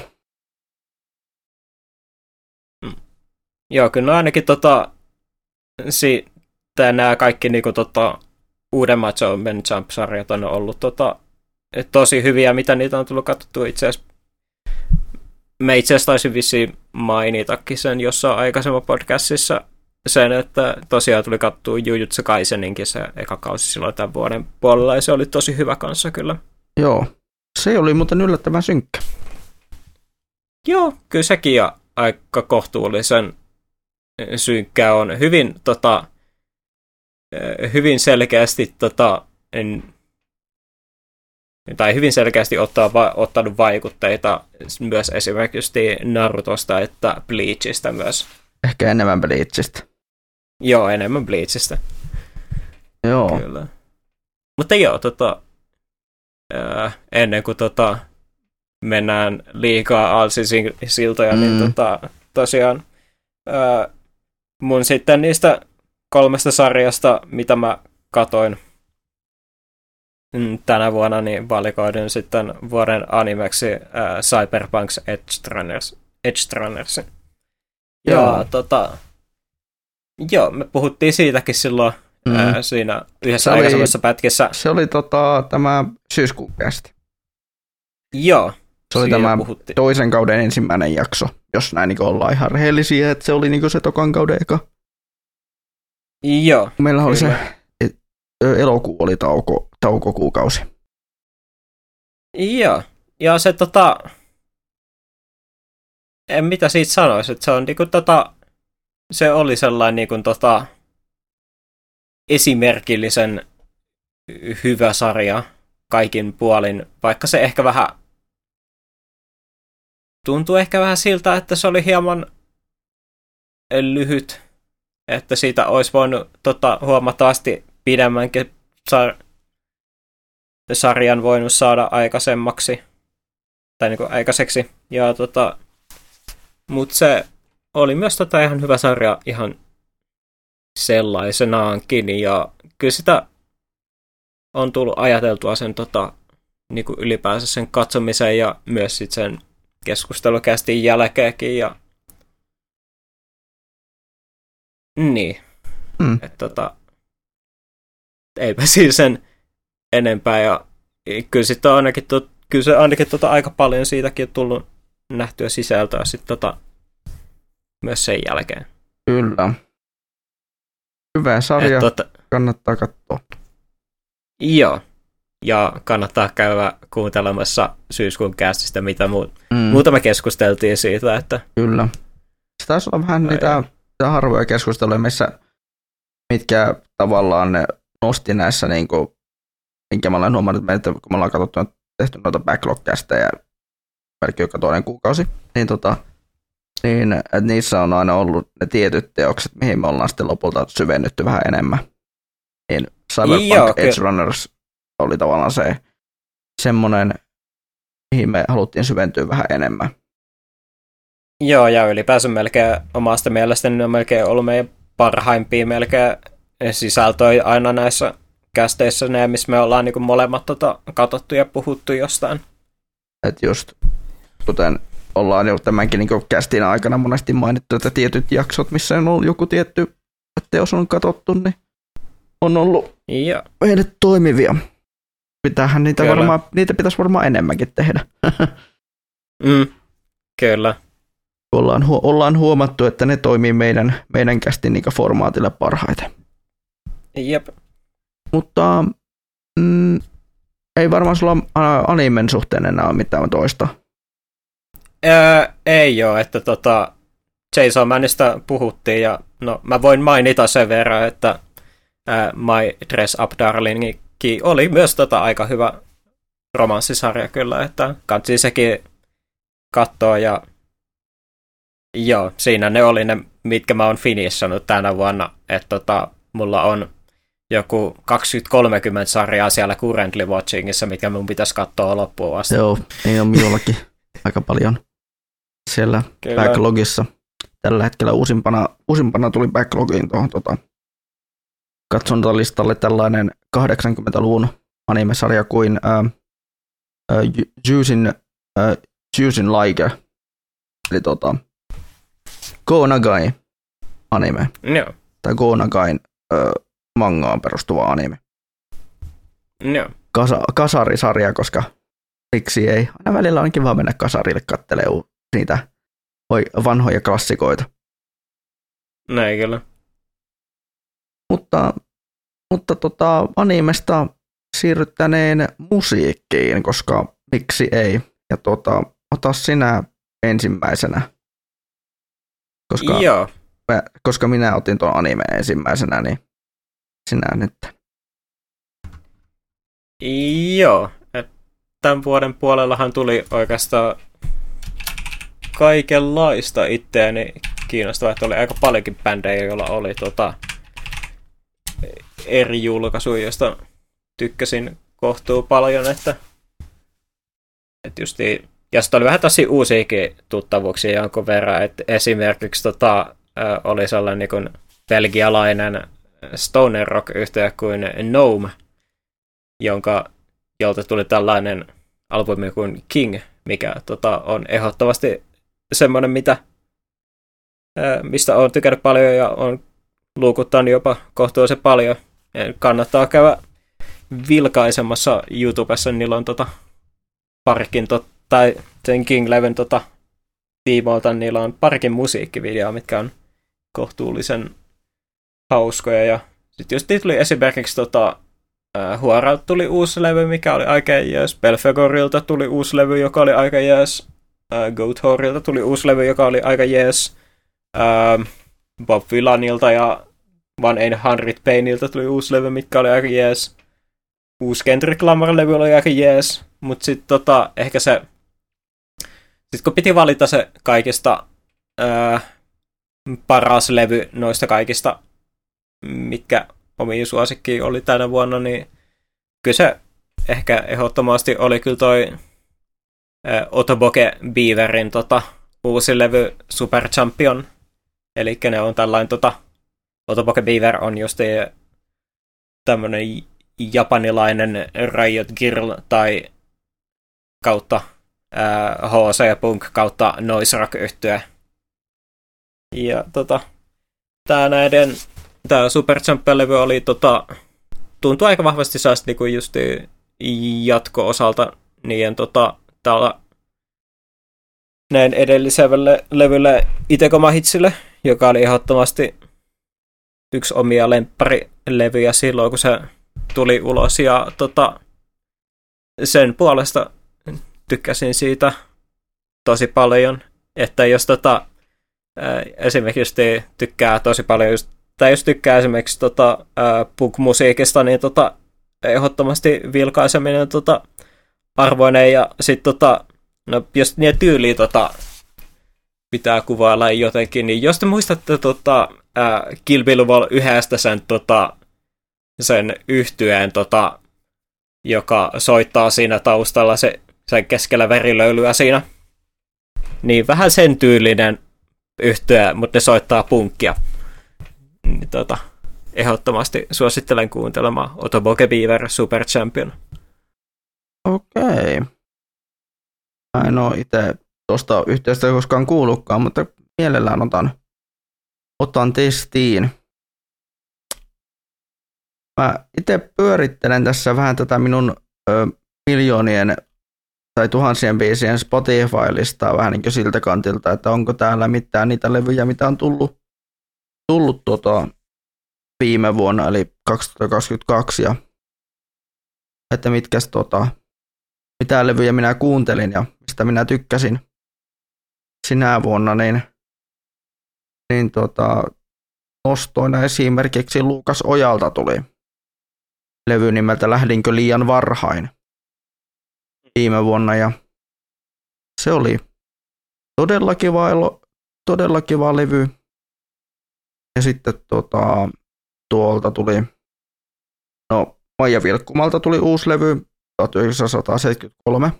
Joo, kyllä no ainakin tota, si, nämä kaikki niinku, tota, uudemmat Zombie Jump-sarjat on ollut tota, tosi hyviä, mitä niitä on tullut katsottua itse asiassa. Me itse asiassa taisin vissiin mainitakin sen jossain aikaisemmassa podcastissa sen, että tosiaan tuli kattua Jujutsu Kaiseninkin se eka kausi silloin tämän vuoden puolella, ja se oli tosi hyvä kanssa kyllä. Joo, se oli muuten yllättävän synkkä. Joo, kyllä sekin ja aika kohtuullisen synkkää on hyvin, tota, hyvin selkeästi tota, en, tai hyvin selkeästi ottaa, va, ottanut vaikutteita myös esimerkiksi Narutosta että Bleachistä myös. Ehkä enemmän Bleachistä. Joo, enemmän Bleachistä. Joo. Kyllä. Mutta joo, tota, ää, ennen kuin tota, mennään liikaa siltoja, niin mm. niin tota, tosiaan ää, mun sitten niistä kolmesta sarjasta, mitä mä katoin mm, tänä vuonna, niin valikoidin sitten vuoden animeksi äh, Cyberpunks Edge Runners. Edge. Ja joo. tota, joo, me puhuttiin siitäkin silloin mm. ää, siinä yhdessä Se oli- aikaisemmassa pätkissä. Se oli tota, tämä syyskuun kästi. Joo. Se oli tämä puhuttiin. toisen kauden ensimmäinen jakso, jos näin niin ollaan ihan rehellisiä, että se oli niin se tokan kauden eka. Joo. Meillä oli Kyllä. se, elokuu oli tauko, taukokuukausi. Joo. Ja se tota... En mitä siitä sanoisi, että se on niinku tota... Se oli sellainen niinku tota... Esimerkillisen hyvä sarja kaikin puolin, vaikka se ehkä vähän tuntuu ehkä vähän siltä, että se oli hieman lyhyt, että siitä olisi voinut tota, huomattavasti pidemmänkin sar- sarjan voinut saada aikaisemmaksi, tai niin kuin aikaiseksi, ja tota, mutta se oli myös tota ihan hyvä sarja ihan sellaisenaankin, ja kyllä sitä on tullut ajateltua sen tota, niin kuin ylipäänsä sen katsomisen ja myös sit sen keskustelukästin jälkeenkin, ja niin, Mm. että tota, eipä siis sen enempää, ja kyllä, sit on ainakin, tot, kyllä se ainakin tota aika paljon siitäkin on tullut nähtyä sisältöä sit tota, myös sen jälkeen. Kyllä. Hyvä sarja, Et, tota, kannattaa katsoa. joo, ja kannattaa käydä kuuntelemassa syyskuun kästistä, mitä muu, Mm. muuta me keskusteltiin siitä, että Kyllä. Se taisi olla vähän niitä harvoja keskusteluja, missä, mitkä tavallaan ne nosti näissä, niin kuin, minkä mä olen huomannut, että kun me ollaan katsottu, tehty noita backlog ja melkein joka toinen kuukausi, niin, tota, niin että niissä on aina ollut ne tietyt teokset, mihin me ollaan sitten lopulta syvennytty vähän enemmän. Niin Cyberpunk Joo, Edge. Runners oli tavallaan se semmoinen, mihin me haluttiin syventyä vähän enemmän. Joo, ja ylipäänsä melkein omasta mielestäni ne on melkein ollut meidän parhaimpia melkein sisältöjä aina näissä kästeissä, ne, missä me ollaan niin molemmat tota, katsottu ja puhuttu jostain. Että just kuten ollaan jo tämänkin niin kästin aikana monesti mainittu, että tietyt jaksot, missä on ollut joku tietty teos on katsottu, niin on ollut Joo, meille toimivia. Pitäähän niitä Kyllä. varmaan, niitä pitäisi varmaan enemmänkin tehdä. mm, kyllä. Ollaan, hu- ollaan huomattu, että ne toimii meidän, meidän kästin niin formaatille parhaiten. Jep. Mutta mm, ei varmaan sulla animen suhteen enää ole mitään toista. Öö, ei ole, että tota, Jason Manista puhuttiin ja no mä voin mainita sen verran, että ää, My Dress Up Darling oli myös tota aika hyvä romanssisarja kyllä, että katsi sekin katsoa ja joo, siinä ne oli ne, mitkä mä oon finissannut tänä vuonna, että tota, mulla on joku 20-30 sarjaa siellä currently watchingissa, mitkä mun pitäisi katsoa loppuun asti. Joo, ei ole minullakin aika paljon siellä Kyllä. backlogissa. Tällä hetkellä uusimpana, uusimpana tuli backlogiin tuohon tota, katsontalistalle tällainen 80-luvun animesarja kuin ää, ää, Ju- Juicin, ää, Juicin Like, eli tota, Go Nagai anime, Joo, tai Go Nagain ää, mangaan perustuva anime. joo. Kasa, kasarisarja, koska miksi ei. Aina välillä on kiva mennä kasarille kattelee u- niitä vanhoja klassikoita. Näin kyllä. Mutta, mutta tota, animesta siirryttäneen musiikkiin, koska miksi ei. Ja tota, ota sinä ensimmäisenä. Koska, Joo, mä, koska minä otin tuon anime ensimmäisenä, niin sinä nyt. joo. Tämän vuoden puolellahan tuli oikeastaan kaikenlaista itseäni kiinnostavaa, että oli aika paljonkin bändejä, joilla oli tota, eri julkaisuja, joista tykkäsin kohtuu paljon, että, että justi, ja sitten oli vähän tosi uusiakin tuttavuuksia jonkun verran, että esimerkiksi tota, oli sellainen niin belgialainen stoner rock yhtiö kuin Gnome, jonka, jolta tuli tällainen albumi kuin King, mikä tota, on ehdottomasti semmoinen, mitä, mistä on tykännyt paljon ja on luukuttanut jopa kohtuullisen paljon. Kannattaa käydä vilkaisemassa YouTubessa, niillä on tota parkin, tot, tai sen King Leven tota, tiimoilta, niillä on parkin musiikkivideoa, mitkä on kohtuullisen hauskoja. Ja sitten just tuli esimerkiksi tota, äh, tuli uusi levy, mikä oli aika jees. Belfegorilta tuli uusi levy, joka oli aika jees. Äh, Goathorilta tuli uusi levy, joka oli aika jees. Äh, Bob Villanilta ja One Ein Hundred Painilta tuli uusi levy, mikä oli aika jees. Uusi Kendrick Lamar-levy oli aika jees. Mutta sitten tota, ehkä se... Sitten kun piti valita se kaikista ää, paras levy noista kaikista, mitkä omiin suosikkiin oli tänä vuonna, niin kyllä se ehkä ehdottomasti oli kyllä toi ää, Otoboke Beaverin tota, uusi levy Super Champion. Eli ne on tällainen tota, Otoboke Beaver on just tämmönen japanilainen Riot Girl tai kautta äh, HC Punk kautta Noise Rock yhtyä. Ja tota, tää näiden, tää Super levy oli tota, tuntui aika vahvasti saasti niinku just jatko-osalta niiden tota, täällä näin edelliselle levylle Itekoma Hitsille, joka oli ehdottomasti yksi omia lempparilevyjä silloin, kun se tuli ulos. Ja tota, sen puolesta tykkäsin siitä tosi paljon, että jos tota, esimerkiksi tykkää tosi paljon tai jos tykkää esimerkiksi tota, punk-musiikista, niin tota, ehdottomasti vilkaiseminen tota, arvoinen ja sitten tota, no, jos niitä tyyliä tota, pitää kuvailla jotenkin, niin jos te muistatte tota, ää, Kill Bill yhdestä sen, tota, sen yhtyeen, tota, joka soittaa siinä taustalla se sen keskellä verilöylyä siinä. Niin vähän sen tyylinen yhtyä, mutta ne soittaa punkkia. Niin, tota, ehdottomasti suosittelen kuuntelemaan Otoboke Beaver Super Champion. Okei. Mä en ole itse tuosta yhteistä koskaan kuullutkaan, mutta mielellään otan, otan testiin. Mä itse pyörittelen tässä vähän tätä minun ö, miljoonien tai tuhansien biisien Spotify-listaa vähän niin kuin siltä kantilta, että onko täällä mitään niitä levyjä, mitä on tullut, tullut tota viime vuonna, eli 2022, ja että mitkä tota, mitä levyjä minä kuuntelin ja mistä minä tykkäsin sinä vuonna, niin, niin tota, nostoina esimerkiksi Luukas Ojalta tuli levy nimeltä Lähdinkö liian varhain viime vuonna ja se oli todella kiva, todella kiva levy. Ja sitten tota, tuolta tuli, no Maija Vilkkumalta tuli uusi levy 1973.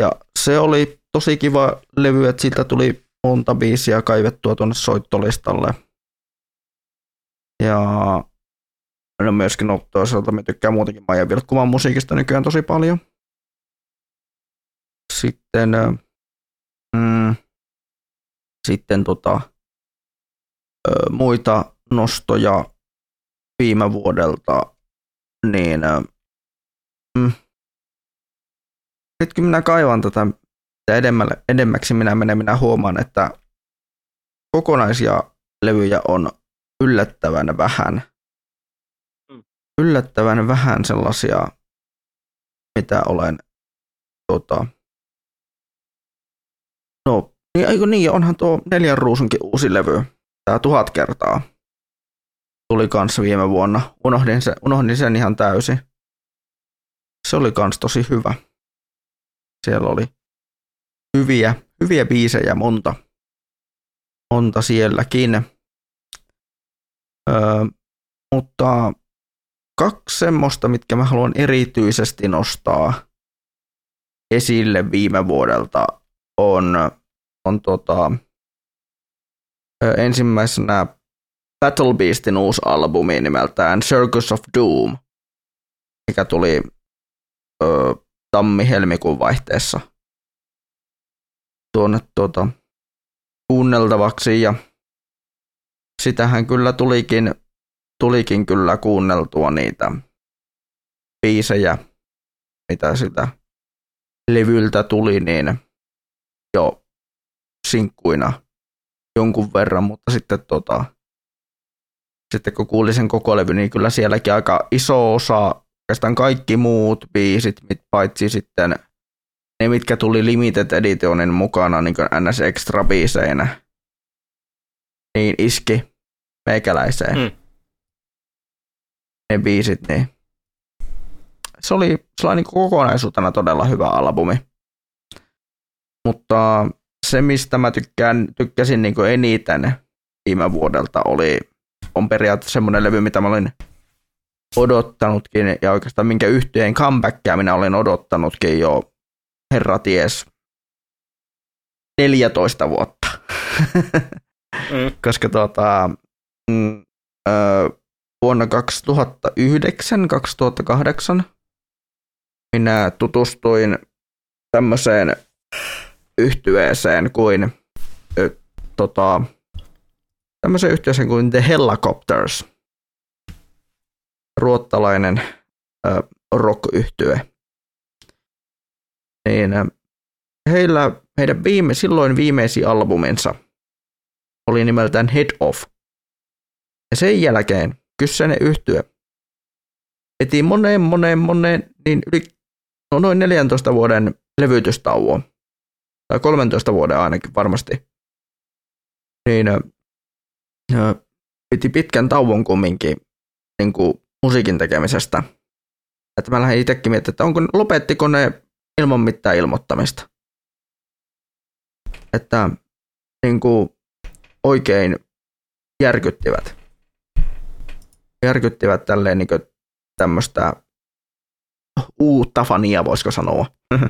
Ja se oli tosi kiva levy, että siitä tuli monta biisiä kaivettua tuonne soittolistalle. Ja no myöskin no, toisaalta me tykkään muutenkin Maija Vilkkuman musiikista nykyään tosi paljon. Sitten, mm, sitten tota, muita nostoja viime vuodelta, niin mm, nyt kun minä kaivan tätä edemmälle, edemmäksi minä menen, minä huomaan, että kokonaisia levyjä on yllättävän vähän. Mm. Yllättävän vähän sellaisia, mitä olen tota, niin, eikö niin, onhan tuo neljän ruusunkin uusi levy. Tää tuhat kertaa tuli kanssa viime vuonna. Unohdin, se, unohdin sen ihan täysin. Se oli kans tosi hyvä. Siellä oli hyviä, hyviä biisejä monta. Monta sielläkin. Öö, mutta kaksi semmoista, mitkä mä haluan erityisesti nostaa esille viime vuodelta, on, on tota, ensimmäisenä Battle Beastin uusi albumi nimeltään Circus of Doom, mikä tuli ö, tammi-helmikuun vaihteessa tuonne tuota, kuunneltavaksi. Ja sitähän kyllä tulikin tulikin kyllä kuunneltua niitä biisejä, mitä sitä levyltä tuli, niin jo sinkkuina jonkun verran, mutta sitten, tota, sitten kun kuulin sen koko levy, niin kyllä sielläkin aika iso osa, oikeastaan kaikki muut biisit, paitsi sitten ne, mitkä tuli Limited Editionin mukana niin kuin NS Extra biiseinä, niin iski meikäläiseen. Mm. Ne biisit, niin se oli, se oli niin kokonaisuutena todella hyvä albumi. Mutta se, mistä mä tykkään, tykkäsin niin eniten viime vuodelta, oli, on periaatteessa semmoinen levy, mitä mä olin odottanutkin, ja oikeastaan minkä yhtyeen comebackia minä olen odottanutkin jo, herra ties, 14 vuotta. mm. Koska tuota, mm, ö, vuonna 2009-2008 minä tutustuin tämmöiseen yhtyeeseen kuin ö, tota, tämmöiseen yhtyeeseen kuin The Helicopters. Ruottalainen rock-yhtye. Niin, heillä, heidän viime, silloin viimeisin albuminsa oli nimeltään Head Off. Ja sen jälkeen kyseinen yhtye eti moneen, moneen, moneen, niin yli no noin 14 vuoden levytystauon tai 13 vuoden ainakin varmasti, niin piti pitkän tauon kumminkin niin kuin musiikin tekemisestä. Että mä lähdin itsekin miettimään, että onko, lopettiko ne ilman mitään ilmoittamista. Että niin kuin oikein järkyttivät. Järkyttivät tälleen niin tämmöistä uutta fania, voisiko sanoa.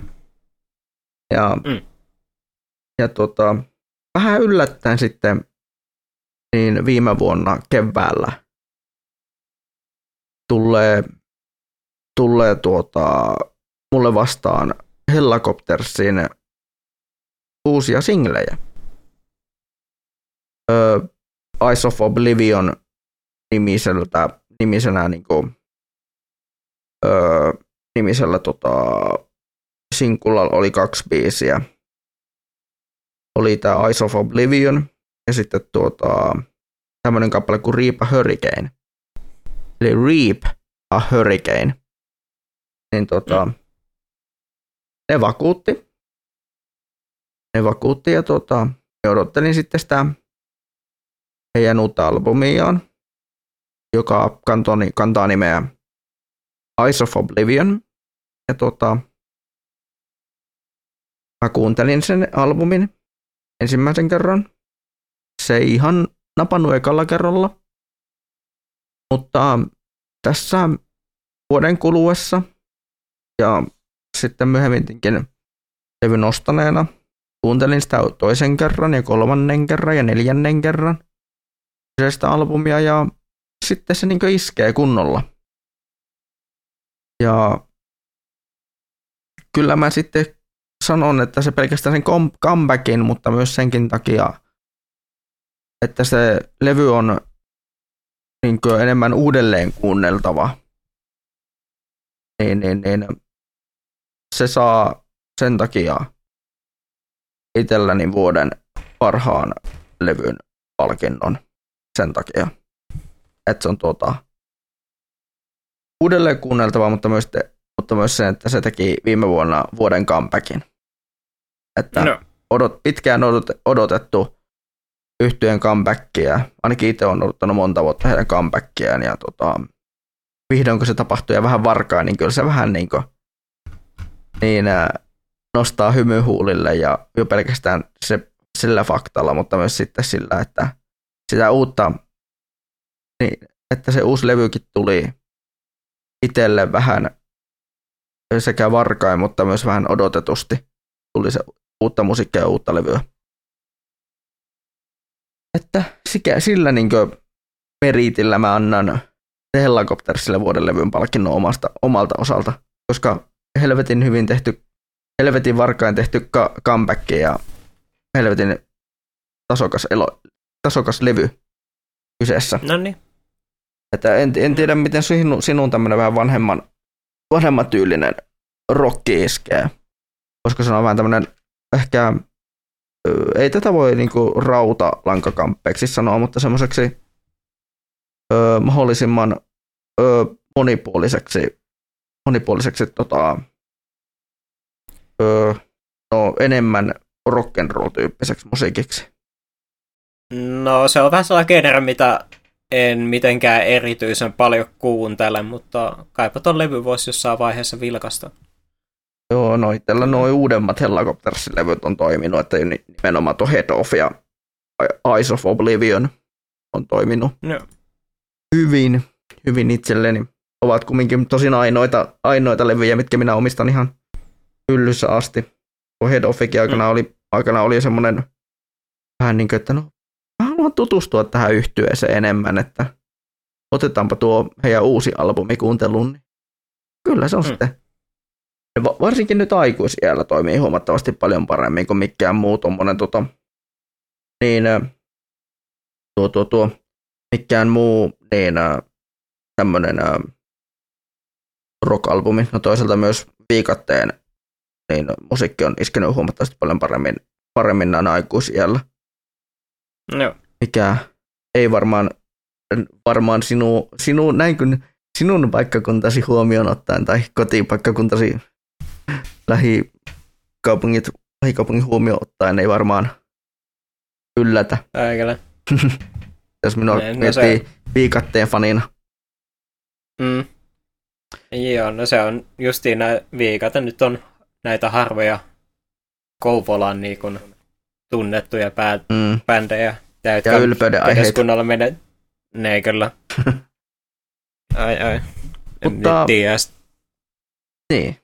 ja mm ja tota, vähän yllättäen sitten niin viime vuonna keväällä tulee, tulee tuota, mulle vastaan Helicoptersin uusia singlejä. Ö, Eyes of Oblivion nimiseltä, nimisenä niin kuin, ö, nimisellä tota, sinkulla oli kaksi biisiä oli tämä Eyes of Oblivion ja sitten tuota, tämmöinen kappale kuin Reap a Hurricane. Eli Reap a Hurricane. Niin tota, mm. ne vakuutti. Ne vakuutti ja tota, odottelin sitten sitä heidän uutta albumiaan, joka kantoi, kantaa nimeä Eyes of Oblivion. Ja tota, mä kuuntelin sen albumin ensimmäisen kerran. Se ei ihan napannut ekalla kerralla, mutta tässä vuoden kuluessa ja sitten myöhemminkin levyn ostaneena kuuntelin sitä toisen kerran ja kolmannen kerran ja neljännen kerran kyseistä albumia ja sitten se niin iskee kunnolla. Ja kyllä mä sitten sanon, että se pelkästään sen comebackin, mutta myös senkin takia, että se levy on niin enemmän uudelleen kuunneltava. Niin, niin, niin, se saa sen takia itselläni vuoden parhaan levyn palkinnon sen takia, että se on tuota, uudelleen kuunneltava, mutta myös, te, mutta myös sen, että se teki viime vuonna vuoden comebackin. Että no. odot, pitkään odot, odotettu yhtyeen comebackia. Ainakin itse olen odottanut monta vuotta heidän comebackiaan ja tota, vihdoin kun se tapahtui ja vähän varkaa, niin kyllä se vähän niin, kuin, niin nostaa hymyhuulille ja jo pelkästään se, sillä faktalla, mutta myös sitten sillä, että sitä uutta, niin, että se uusi levykin tuli itselle vähän sekä varkain, mutta myös vähän odotetusti tuli se uutta musiikkia ja uutta levyä. Että sikä, sillä niin meritillä mä annan Helicoptersille vuoden levyn palkinnon omasta, omalta osalta, koska helvetin hyvin tehty, helvetin varkain tehty ka- comeback ja helvetin tasokas, elo, tasokas levy kyseessä. No niin. Että en, en tiedä, miten sinun, sinun tämmöinen vähän vanhemman, vanhemman tyylinen rokki iskee. Koska se on vähän tämmöinen ehkä, ei tätä voi niinku rautalankakamppeeksi sanoa, mutta semmoiseksi mahdollisimman ö, monipuoliseksi, monipuoliseksi tota, ö, no, enemmän rock'n'roll-tyyppiseksi musiikiksi. No se on vähän sellainen genre, mitä en mitenkään erityisen paljon kuuntele, mutta kaipa ton levy voisi jossain vaiheessa vilkasta. Joo, no itsellä noin uudemmat Hellacopters-levyt on toiminut, että nimenomaan tuo Head Off ja Eyes of Oblivion on toiminut no. hyvin, hyvin itselleni. Ovat kumminkin tosin ainoita, ainoita levyjä, mitkä minä omistan ihan hyllyssä asti. Tuo Head Offikin aikana mm. oli, aikana oli semmoinen vähän niin kuin, että no haluan tutustua tähän yhtyeeseen enemmän, että otetaanpa tuo heidän uusi albumi kuunteluun. Niin kyllä se on mm. sitten. Varsinkin nyt aikuisiellä toimii huomattavasti paljon paremmin kuin mikään muu tuommoinen tota, niin tuo, tuo, tuo, mikään muu niin tämmöinen rock-albumi. No toisaalta myös viikatteen niin musiikki on iskenyt huomattavasti paljon paremmin, paremmin näin aikuisiellä. No. Mikä ei varmaan, varmaan sinu, sinu, näin kuin sinun paikkakuntasi huomioon ottaen tai kotipaikkakuntasi lähikaupungit, lähikaupungin huomioon ottaen ei varmaan yllätä. Äikälä. Jos minua no miettii se... viikatteen fanina. Mm. Joo, no se on justiin nämä viikat, nyt on näitä harvoja Kouvolan niin kuin, tunnettuja pää, mm. bändejä. Ja ylpeyden aiheita. menee, ne kyllä. ai ai. Mutta... En tiedä. Niin.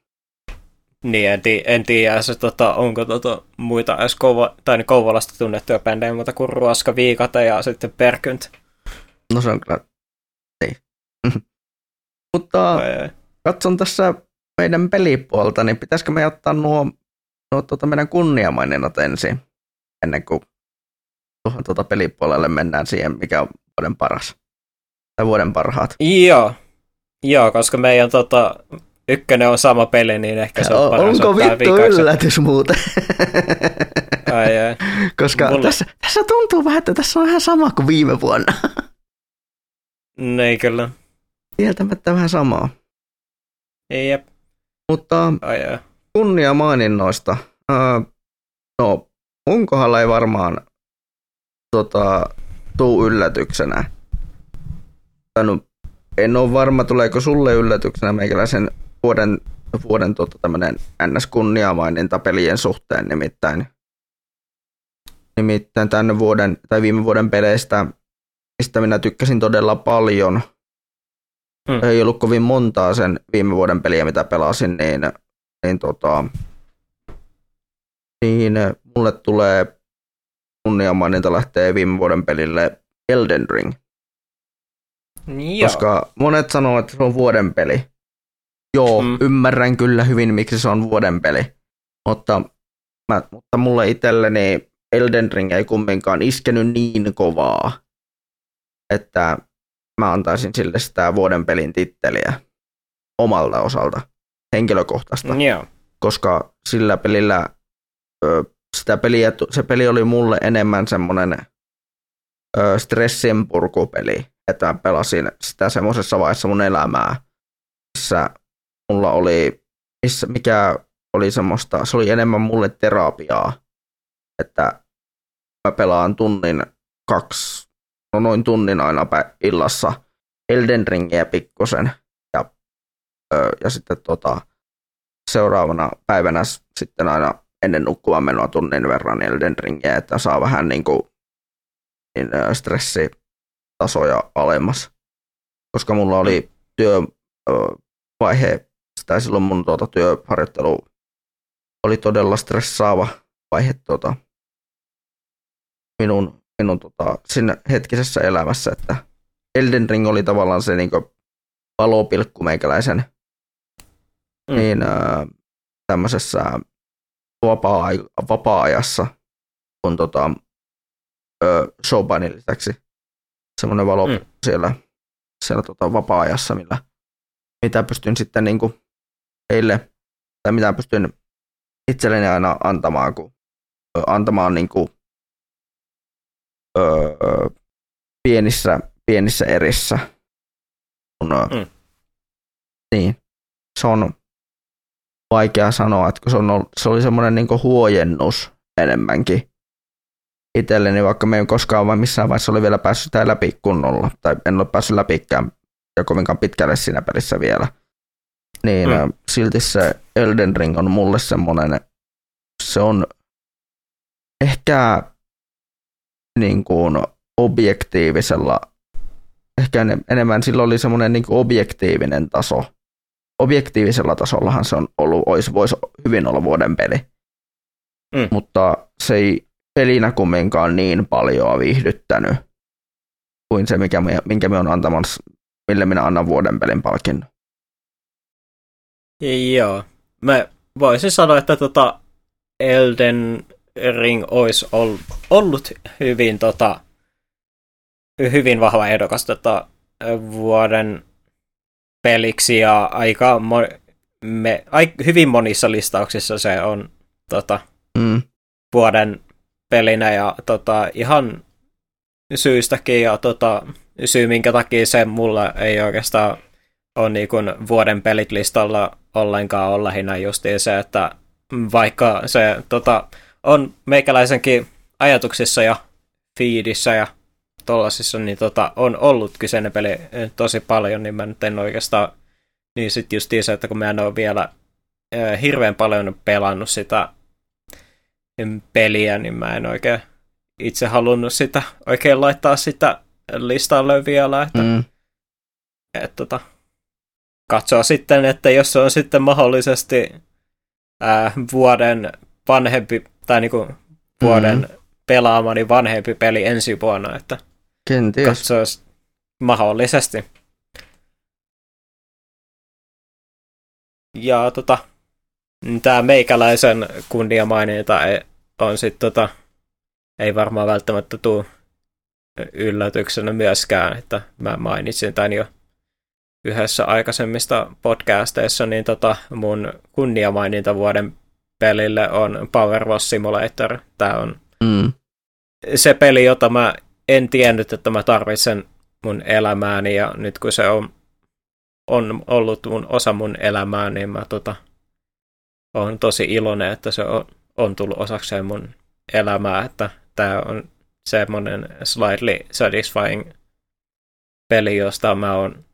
Niin, en, tii, en tiedä, se, tota, onko tota, muita edes Kouvo, tai niin Kouvolasta tunnettuja bändejä, mutta kuin Ruoska, Viikata ja sitten Perkynt. No se on kyllä, ei. mutta ai, ai. katson tässä meidän pelipuolta, niin pitäisikö me ottaa nuo, nuo tuota meidän kunniamaininnat ensin, ennen kuin tuota pelipuolelle mennään siihen, mikä on vuoden paras, tai vuoden parhaat. Joo, Joo koska meidän tota, ykkönen on sama peli, niin ehkä se on paras Onko vittu viikaksi. yllätys muuten? ai, ai. Koska Mulla... tässä, tässä tuntuu vähän, että tässä on vähän sama kuin viime vuonna. Niin kyllä. Kieltämättä vähän samaa. Jep. Mutta ai, ai. kunnia maininnoista. Uh, no, kohdalla ei varmaan tota, tuu yllätyksenä. No, en ole varma, tuleeko sulle yllätyksenä meikäläisen vuoden, vuoden tota, tämmönen NS-kunniamaininta pelien suhteen nimittäin. Nimittäin tänne vuoden tai viime vuoden peleistä, mistä minä tykkäsin todella paljon. Hmm. Ei ollut kovin montaa sen viime vuoden peliä, mitä pelasin, niin, niin, tota, niin mulle tulee kunniamaininta lähtee viime vuoden pelille Elden Ring. Joo. Koska monet sanoo, että se on vuoden peli. Joo, mm. ymmärrän kyllä hyvin, miksi se on vuoden peli. Mutta, mä, mutta mulle itselleni Elden Ring ei kumminkaan iskenyt niin kovaa, että mä antaisin sille sitä vuoden pelin titteliä omalta osalta, henkilökohtaista. Joo. Koska sillä pelillä, sitä peliä, se peli oli mulle enemmän semmoinen stressinpurkupeli, että mä pelasin sitä semmoisessa vaiheessa mun elämää, missä mulla oli, missä, mikä oli semmoista, se oli enemmän mulle terapiaa, että mä pelaan tunnin kaksi, no noin tunnin aina illassa Elden Ringiä pikkusen ja, ja sitten tota, seuraavana päivänä sitten aina ennen nukkumaan menoa tunnin verran Elden Ringiä, että saa vähän niin kuin niin stressitasoja alemmas. Koska mulla oli työvaihe tai silloin mun tuota, työharjoittelu oli todella stressaava vaihe tuota, minun, minun tuota, siinä hetkisessä elämässä, että Elden Ring oli tavallaan se niin valopilkku meikäläisen mm. niin, ää, tämmöisessä vapaa-ajassa, kun tota, Shobanin lisäksi semmoinen valo mm. siellä, siellä tota vapaa-ajassa, millä, mitä pystyn sitten niin kuin heille, tai mitä pystyn itselleni aina antamaan, kun, antamaan niin kuin, öö, pienissä, pienissä erissä. Kun, mm. Niin, se on vaikea sanoa, että kun se, on ollut, se oli semmoinen niin huojennus enemmänkin itselleni, vaikka me ei koskaan vai missään vaiheessa oli vielä päässyt sitä läpi kunnolla, tai en ole päässyt läpikään ja kovinkaan pitkälle siinä pelissä vielä. Niin mm. silti se Elden Ring on mulle semmoinen, se on ehkä niin kuin objektiivisella, ehkä enemmän sillä oli semmoinen niin objektiivinen taso. Objektiivisella tasollahan se on ollut, olisi, voisi hyvin olla vuoden peli. Mm. Mutta se ei pelinä kumminkaan niin paljon viihdyttänyt kuin se, mikä me, minkä me on antamassa, mille minä annan vuoden pelin palkinnon. Joo. Mä voisin sanoa, että tota Elden Ring olisi ollut hyvin, tota, hyvin vahva ehdokas tota, vuoden peliksi ja aika mo- me, ai, hyvin monissa listauksissa se on tota, mm. vuoden pelinä ja tota, ihan syystäkin ja tota, syy minkä takia se mulla ei oikeastaan ole niin kuin vuoden pelit listalla ollenkaan on lähinnä justiin se, että vaikka se tota, on meikäläisenkin ajatuksissa ja fiidissä ja tollasissa, niin tota, on ollut kyseinen peli tosi paljon, niin mä nyt en oikeastaan, niin sitten justiin se, että kun mä en ole vielä äh, hirveän paljon pelannut sitä peliä, niin mä en oikein itse halunnut sitä oikein laittaa sitä listalle vielä, että mm. et, tota, katsoa sitten, että jos se on sitten mahdollisesti ää, vuoden vanhempi, tai niinku vuoden mm-hmm. pelaamani vanhempi peli ensi vuonna, että Kenties. katsoa mahdollisesti. Ja tota, tämä meikäläisen kunniamaininta on sitten tota, ei varmaan välttämättä tule yllätyksenä myöskään, että mä mainitsin tämän jo yhdessä aikaisemmista podcasteissa, niin tota, mun kunniamaininta vuoden pelille on Power Wash Simulator. Tämä on mm. se peli, jota mä en tiennyt, että mä tarvitsen mun elämääni, ja nyt kun se on, on ollut mun osa mun elämää, niin mä tota, on tosi iloinen, että se on, on tullut osakseen mun elämää, että tämä on semmoinen slightly satisfying peli, josta mä oon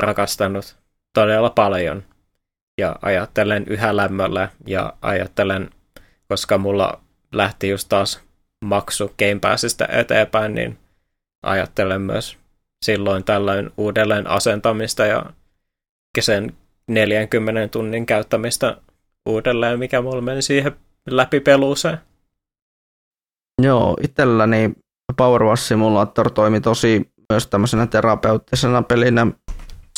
rakastanut todella paljon. Ja ajattelen yhä lämmöllä ja ajattelen, koska mulla lähti just taas maksu Game Passista eteenpäin, niin ajattelen myös silloin tällöin uudelleen asentamista ja sen 40 tunnin käyttämistä uudelleen, mikä mulla meni siihen läpi peluuseen. Joo, itselläni Power Wash Simulator toimi tosi myös tämmöisenä terapeuttisena pelinä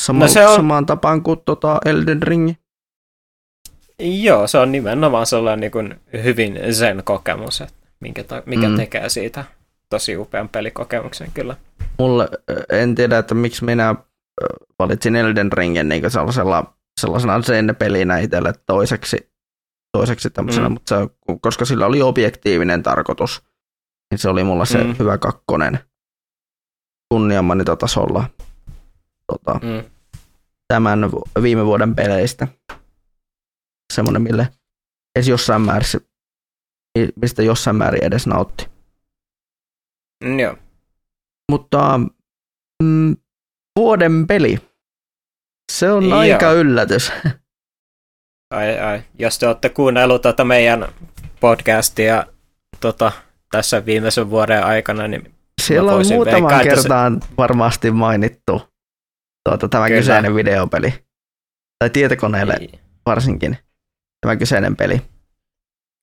sama, no se on... samaan tapaan kuin tota Elden Ring. Joo, se on nimenomaan sellainen niin kuin hyvin sen kokemus, että minkä, ta- mikä mm. tekee siitä tosi upean pelikokemuksen kyllä. Mulle, en tiedä, että miksi minä valitsin Elden Ringen niin sellaisella, sellaisena sen pelinä itselle toiseksi, toiseksi tämmöisenä, mm. mutta se, koska sillä oli objektiivinen tarkoitus, niin se oli mulla se mm. hyvä kakkonen kunniamanitotasolla tota, mm. tämän viime vuoden peleistä. Semmoinen, mille edes jossain määrin, mistä jossain määrin edes nautti. Mm, joo. Mutta mm, vuoden peli. Se on Joo. aika yllätys. Ai, ai. Jos te olette kuunnellut tätä meidän podcastia tota, tässä viimeisen vuoden aikana, niin siellä on muutaman kertaan se... varmasti mainittu tuota, tämä Kyllä. kyseinen videopeli. Tai tietokoneelle niin. varsinkin tämä kyseinen peli.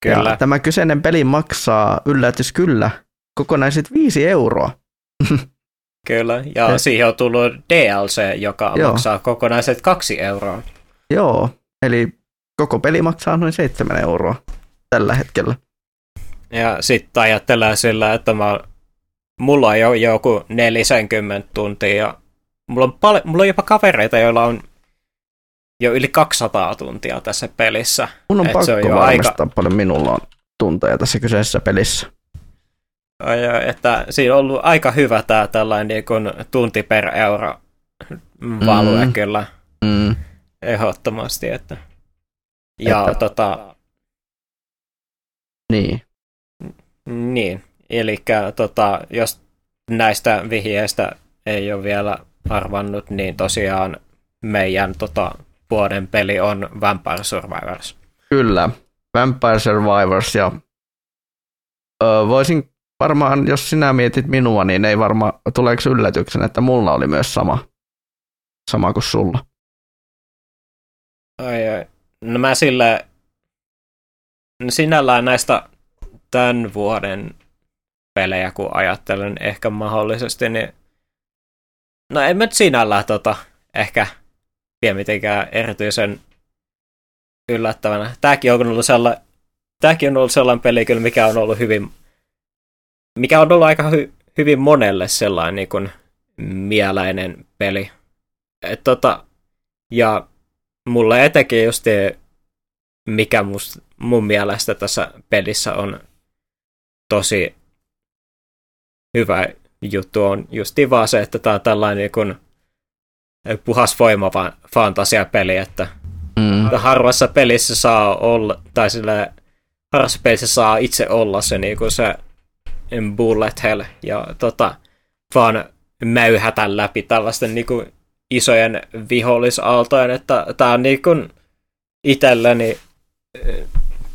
Kyllä. Ja tämä kyseinen peli maksaa, yllätys kyllä, kokonaiset viisi euroa. Kyllä, ja, ja siihen on tullut DLC, joka Joo. maksaa kokonaiset kaksi euroa. Joo, eli koko peli maksaa noin seitsemän euroa tällä hetkellä. Ja sitten ajattelee sillä, että mä, mulla on jo joku 40 tuntia mulla on, pal- mulla on jopa kavereita, joilla on jo yli 200 tuntia tässä pelissä. Mun on Et pakko se on jo aika- paljon minulla on tunteja tässä kyseisessä pelissä. Ai, Että siinä on ollut aika hyvä tämä tällainen niin kuin tunti per euro value Mm. kyllä Mm. ehdottomasti. Että. Ja Että- tota, Niin. niin, eli tota, jos näistä vihjeistä ei ole vielä arvannut, niin tosiaan meidän tota, vuoden peli on Vampire Survivors. Kyllä. Vampire Survivors ja öö, voisin varmaan, jos sinä mietit minua, niin ei varmaan, tuleeko yllätyksen, että mulla oli myös sama, sama kuin sulla. Ai, ai. No mä sille no sinällään näistä tämän vuoden pelejä, kun ajattelen ehkä mahdollisesti, niin no en mä nyt sinällään tota, ehkä pidä mitenkään erityisen yllättävänä. Tääkin on ollut sellainen, tääkin on ollut sellainen peli kyllä, mikä on ollut hyvin, mikä on ollut aika hy, hyvin monelle sellainen niin kuin mieläinen peli. Et tota, ja mulle etenkin just mikä must, mun mielestä tässä pelissä on tosi hyvä juttu on justi vaan se, että tää on tällainen niin kuin puhas voima fantasiapeli, että Mm. harvassa pelissä saa olla, tai sille harvassa pelissä saa itse olla se niin kuin se bullet hell, ja tota, vaan mäyhätä läpi tällaisten niin kuin isojen vihollisaaltojen, että tää on niin kuin itselleni eh,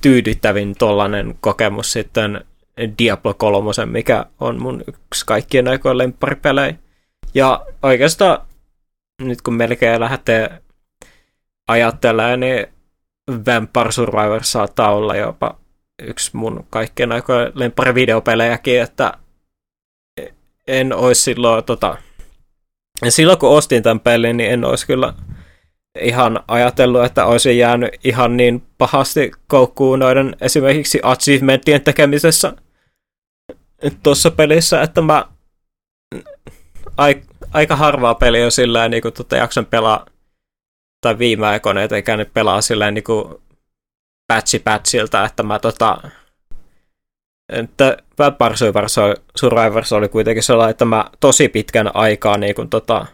tyydyttävin tollanen kokemus sitten Diablo 3, mikä on mun yksi kaikkien aikojen lempparipelejä. Ja oikeastaan nyt kun melkein lähtee ajattelemaan, niin Vampire Survivor saattaa olla jopa yksi mun kaikkien aikojen lempparivideopelejäkin, että en olisi silloin tota, silloin kun ostin tämän pelin, niin en olisi kyllä ihan ajatellut, että olisin jäänyt ihan niin pahasti koukkuun noiden esimerkiksi achievementtien tekemisessä tuossa pelissä, että mä aika harvaa peliä on sillä niin kuin tota jakson pelaa tai viime aikoina etenkään nyt pelaa silleen niin kuin patchi patchilta, että mä tota että Vampire Survivors oli kuitenkin sellainen, että mä tosi pitkän aikaa niin kun, tota,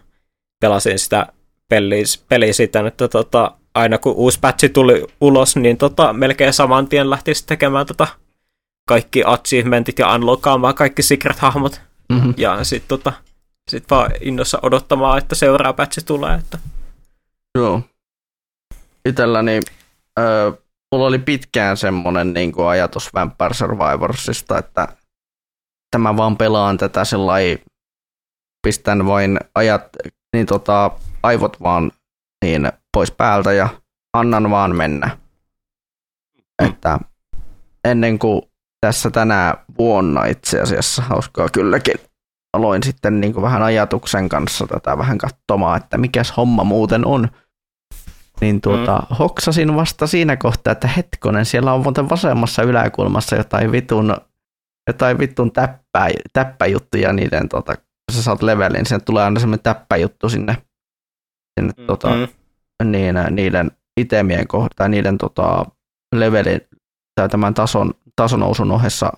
pelasin sitä peliä, peliä siten, että tota, aina kun uusi patchi tuli ulos, niin tota, melkein saman tien lähti tekemään tota, kaikki achievementit ja unlockaamaan kaikki secret-hahmot. Mm-hmm. Ja sitten tota, sit vaan innossa odottamaan, että seuraava patchi tulee. Että... Joo. Itselläni, öö, mulla oli pitkään semmoinen niin kuin ajatus Vampire Survivorsista, että tämä vaan pelaan tätä sellainen, pistän vain ajat, niin tota, aivot vaan niin pois päältä ja annan vaan mennä. Että ennen kuin tässä tänä vuonna itse asiassa, hauskaa kylläkin, aloin sitten niin kuin vähän ajatuksen kanssa tätä vähän katsomaan, että mikäs homma muuten on. Niin tuota, mm. hoksasin vasta siinä kohtaa, että hetkonen, siellä on muuten vasemmassa yläkulmassa jotain vitun, jotain vitun täppää, täppäjuttuja niiden, tota, kun sä saat levelin, sinne tulee aina semmoinen täppäjuttu sinne, sinne mm. tota, niin, niiden itemien tai niiden tota, levelin, tai tämän tason, tasonousun ohessa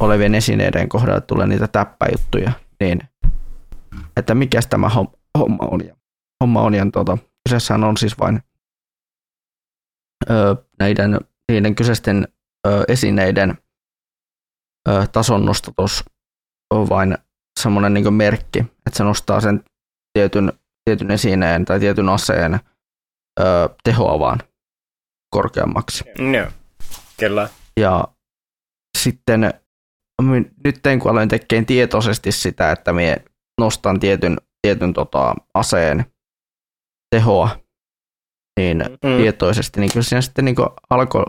olevien esineiden kohdalla tulee niitä täppäjuttuja, niin että mikä tämä homma on. Ja, homma on, ja tuota, kyseessähän on siis vain ö, näiden, niiden kyseisten ö, esineiden ö, tason nostatus on vain semmoinen niin merkki, että se nostaa sen tietyn, tietyn esineen tai tietyn aseen ö, tehoa vaan korkeammaksi. Joo, kyllä. Ja sitten nyt kun aloin tekemään tietoisesti sitä, että minä nostan tietyn, tietyn tota, aseen tehoa, niin mm. tietoisesti, niin kyllä siinä sitten niin alkoi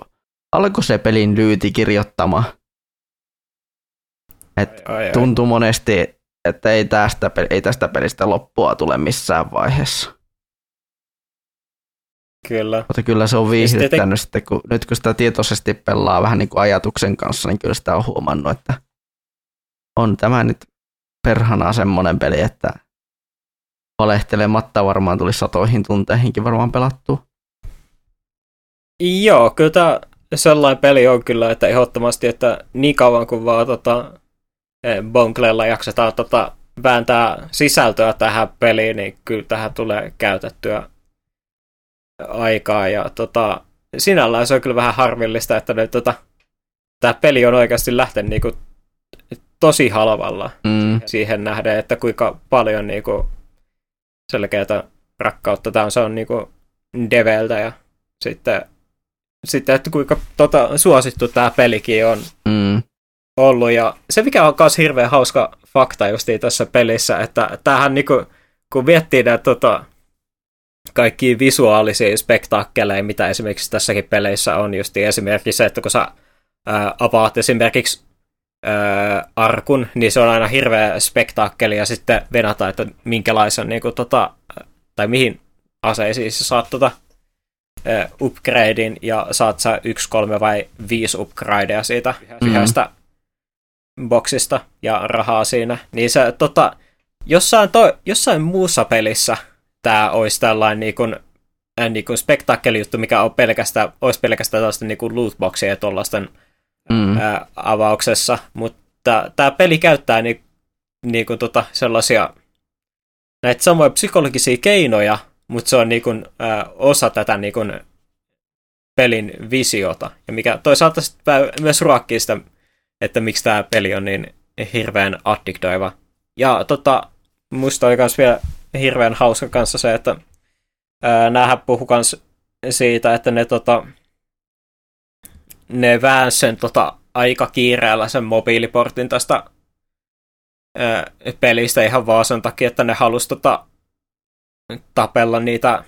alko se pelin lyyti kirjoittamaan. Et ai, ai, tuntui ai. monesti, että ei tästä, ei tästä pelistä loppua tule missään vaiheessa. Kyllä. Mutta kyllä se on viihdyttänyt te... sitten, kun, nyt kun sitä tietoisesti pelaa vähän niin kuin ajatuksen kanssa, niin kyllä sitä on huomannut, että on tämä nyt perhana semmoinen peli, että valehtelematta varmaan tuli satoihin tunteihinkin varmaan pelattua. Joo, kyllä tämä sellainen peli on kyllä, että ehdottomasti, että niin kauan kuin vaan tota, eh, Bonklella jaksetaan tota, vääntää sisältöä tähän peliin, niin kyllä tähän tulee käytettyä aikaa. Ja tota, sinällään se on kyllä vähän harmillista, että nyt tota, tämä peli on oikeasti lähtenyt niinku tosi halvalla mm. siihen nähden, että kuinka paljon niinku selkeätä rakkautta tämä on, on niinku Develtä ja sitten, sitten että kuinka tota, suosittu tämä pelikin on mm. ollut. Ja se mikä on myös hirveän hauska fakta justiin tässä pelissä, että tämähän niinku, kun miettii näitä tota, kaikki visuaalisia spektaakkeleja, mitä esimerkiksi tässäkin peleissä on, just esimerkiksi se, että kun sä ää, avaat esimerkiksi ää, arkun, niin se on aina hirveä spektaakkeli ja sitten venata, että minkälaisen niin kuin, tota, tai mihin aseisiin sä saat tota, ää, upgradein ja saat sä yksi, kolme vai viisi upgradea siitä mm-hmm. yhdestä boksista ja rahaa siinä, niin se tota, jossain, to, jossain muussa pelissä tämä olisi tällainen niin kuin, äh, niin kuin spektakkelijuttu, mikä on pelkästään, olisi pelkästään tällaista niin kuin lootboxia tuollaisten mm. ää, avauksessa, mutta tämä peli käyttää niin, niin kuin tota, sellaisia näitä samoja psykologisia keinoja, mutta se on niin kuin, ää, osa tätä niin kuin, pelin visiota, ja mikä toisaalta myös ruokkii sitä, että miksi tämä peli on niin hirveän addiktoiva. Ja tota, musta oli myös vielä hirveän hauska kanssa se, että ää, näähän puhu kans siitä, että ne tota, ne vähän sen tota, aika kiireellä sen mobiiliportin tästä ää, pelistä ihan vaan sen takia, että ne halusi tota, tapella niitä,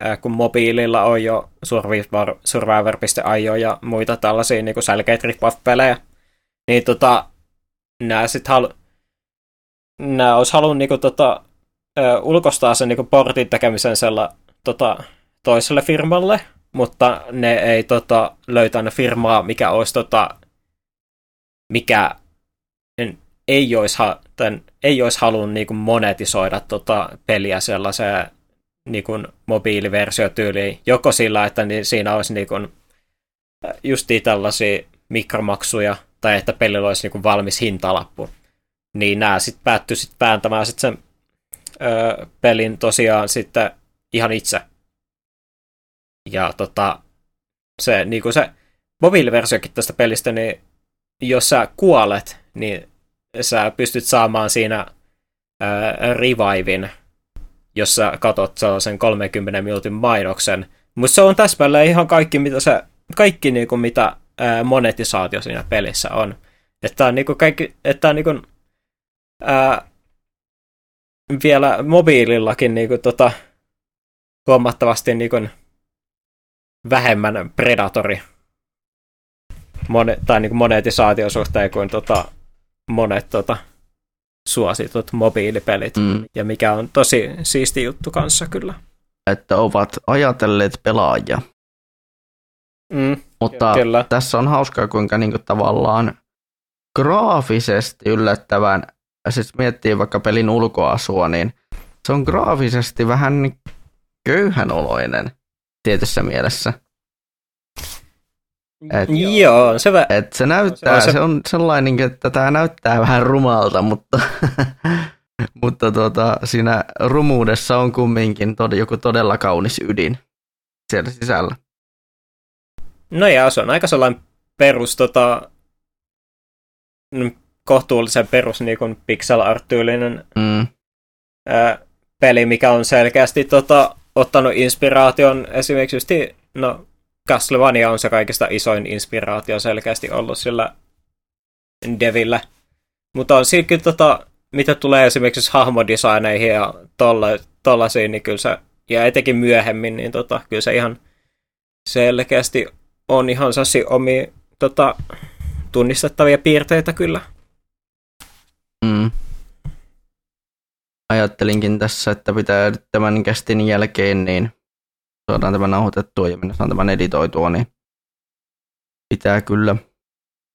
ää, kun mobiililla on jo Survivor, Survivor.io ja muita tällaisia niin selkeitä rip pelejä niin tota, nää sit halu, nää olisi halunnut niinku tota, ö, ulkostaa sen niinku portin tekemisen sella, tota, toiselle firmalle, mutta ne ei tota, löytänyt firmaa, mikä olisi tota, mikä ei olisi, tämän, ei olisi halunnut niin kuin monetisoida tota peliä sellaiseen niin kuin mobiiliversiotyyliin, joko sillä, että niin siinä olisi niin kuin, justiin tällaisia mikromaksuja, tai että pelillä olisi niin kuin valmis hintalappu. Niin nämä sitten päättyi sitten pääntämään sit sen pelin tosiaan sitten ihan itse. Ja tota, se, niin kuin se mobiiliversiokin tästä pelistä, niin jos sä kuolet, niin sä pystyt saamaan siinä ää, revivin, jos sä katot sellaisen 30 minuutin mainoksen. Mutta se on täsmälleen ihan kaikki, mitä se, kaikki niinku, mitä ää, monetisaatio siinä pelissä on. Että on niinku kaikki, että on niinku, ää, vielä mobiilillakin niinku, tota, huomattavasti niinku, vähemmän predatori monet, tai niin monetisaation suhteen kuin tota, monet tota, suositut mobiilipelit, mm. ja mikä on tosi siisti juttu kanssa kyllä. Että ovat ajatelleet pelaajia. Mm, Mutta kyllä. tässä on hauskaa, kuinka niin kuin, tavallaan graafisesti yllättävän, siis miettii vaikka pelin ulkoasua, niin se on graafisesti vähän köyhänoloinen tietyssä mielessä. Et, Joo, se, vä- et se näyttää, se on, se... se on sellainen, että tämä näyttää vähän rumalta, mutta, mutta tuota, siinä rumuudessa on kumminkin tod- joku todella kaunis ydin siellä sisällä. No ja se on aika sellainen perus, tota, kohtuullisen perus niin kuin pixel art-tyylinen mm. ää, peli, mikä on selkeästi tota, ottanut inspiraation esimerkiksi just, no, Castlevania on se kaikista isoin inspiraatio selkeästi ollut sillä Devillä. Mutta on siinä kyllä tota, mitä tulee esimerkiksi hahmodesigneihin ja tolla, tollaisiin, niin kyllä se, ja etenkin myöhemmin, niin tota, kyllä se ihan selkeästi on ihan sassi omi tota, tunnistettavia piirteitä kyllä. Mm. Ajattelinkin tässä, että pitää tämän kästin jälkeen niin saadaan tämä nauhoitettua ja minä saan tämän editoitua, niin pitää kyllä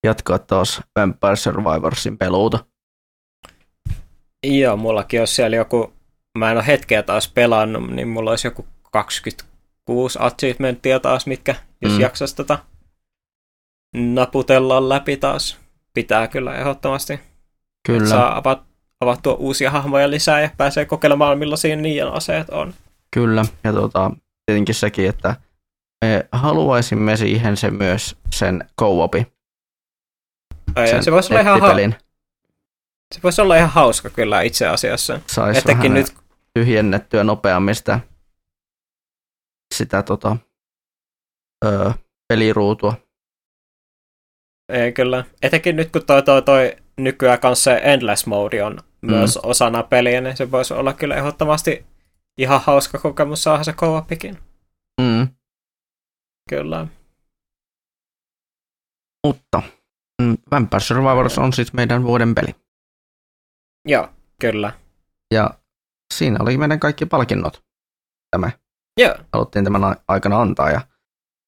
jatkaa taas Vampire Survivorsin peluuta. Joo, mullakin on siellä joku mä en ole hetkeä taas pelannut, niin mulla olisi joku 26 achievementtia taas, mitkä jos mm. jaksaisi tota naputella läpi taas. Pitää kyllä ehdottomasti. Kyllä. Saa avat, avattua uusia hahmoja lisää ja pääsee kokeilemaan, millaisia niiden aseet on. Kyllä, ja tota, tietenkin sekin, että me haluaisimme siihen se myös sen co-opi. Sen se voisi olla ihan ha- se voisi olla ihan hauska kyllä itse asiassa. Saisi Etenkin nyt tyhjennettyä nopeammin sitä, sitä tota, öö, peliruutua. Ei kyllä. Etenkin nyt kun toi, toi, toi nykyään kanssa se Endless Mode on mm. myös osana peliä, niin se voisi olla kyllä ehdottomasti ihan hauska kokemus saada se co Mm. Kyllä. Mutta mm, Vampire Survivors on siis meidän vuoden peli. Joo, kyllä. Ja siinä oli meidän kaikki palkinnot. Tämä. Joo. Haluttiin tämän aikana antaa. Ja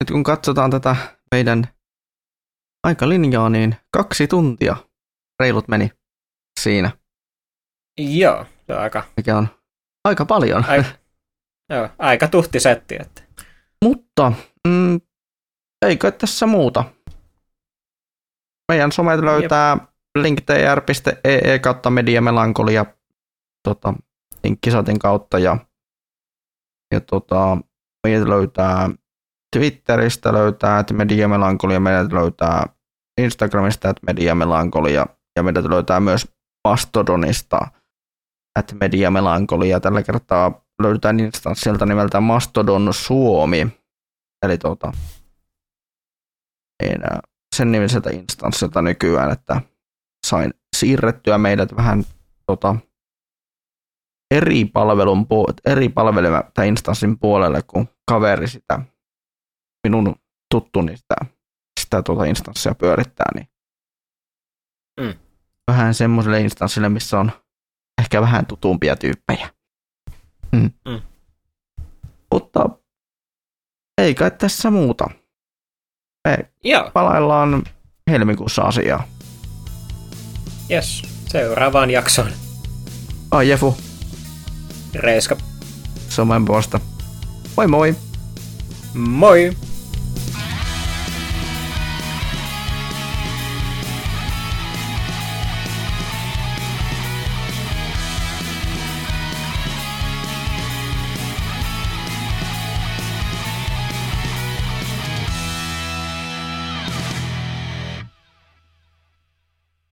nyt kun katsotaan tätä meidän aikalinjaa, niin kaksi tuntia reilut meni siinä. Joo, se on aika... Mikä on aika paljon. Aika, joo, aika tuhti setti. Että. Mutta mm, eikö tässä muuta? Meidän somet löytää linktr.ee kautta mediamelankolia tota, linkkisatin kautta ja, ja tota, meidät löytää Twitteristä löytää, että mediamelankolia, meidät löytää Instagramista, että mediamelankolia ja meidät löytää myös Mastodonista, että mediamelankolia. Tällä kertaa löydetään instanssilta nimeltä Mastodon Suomi, eli tota, niin, sen nimiseltä instanssilta nykyään, että sain siirrettyä meidät vähän tota, eri palvelun, eri palvelun tai instanssin puolelle, kun kaveri sitä minun tuttuni sitä, sitä tuota instanssia pyörittää, niin mm. vähän semmoiselle instanssille, missä on ehkä vähän tutumpia tyyppejä. Mm. Mm. Mutta ei kai tässä muuta. Me Joo. palaillaan helmikuussa asiaa. Yes, seuraavaan jaksoon. Ai Jefu. Reiska. Somen puolesta. Moi moi. Moi.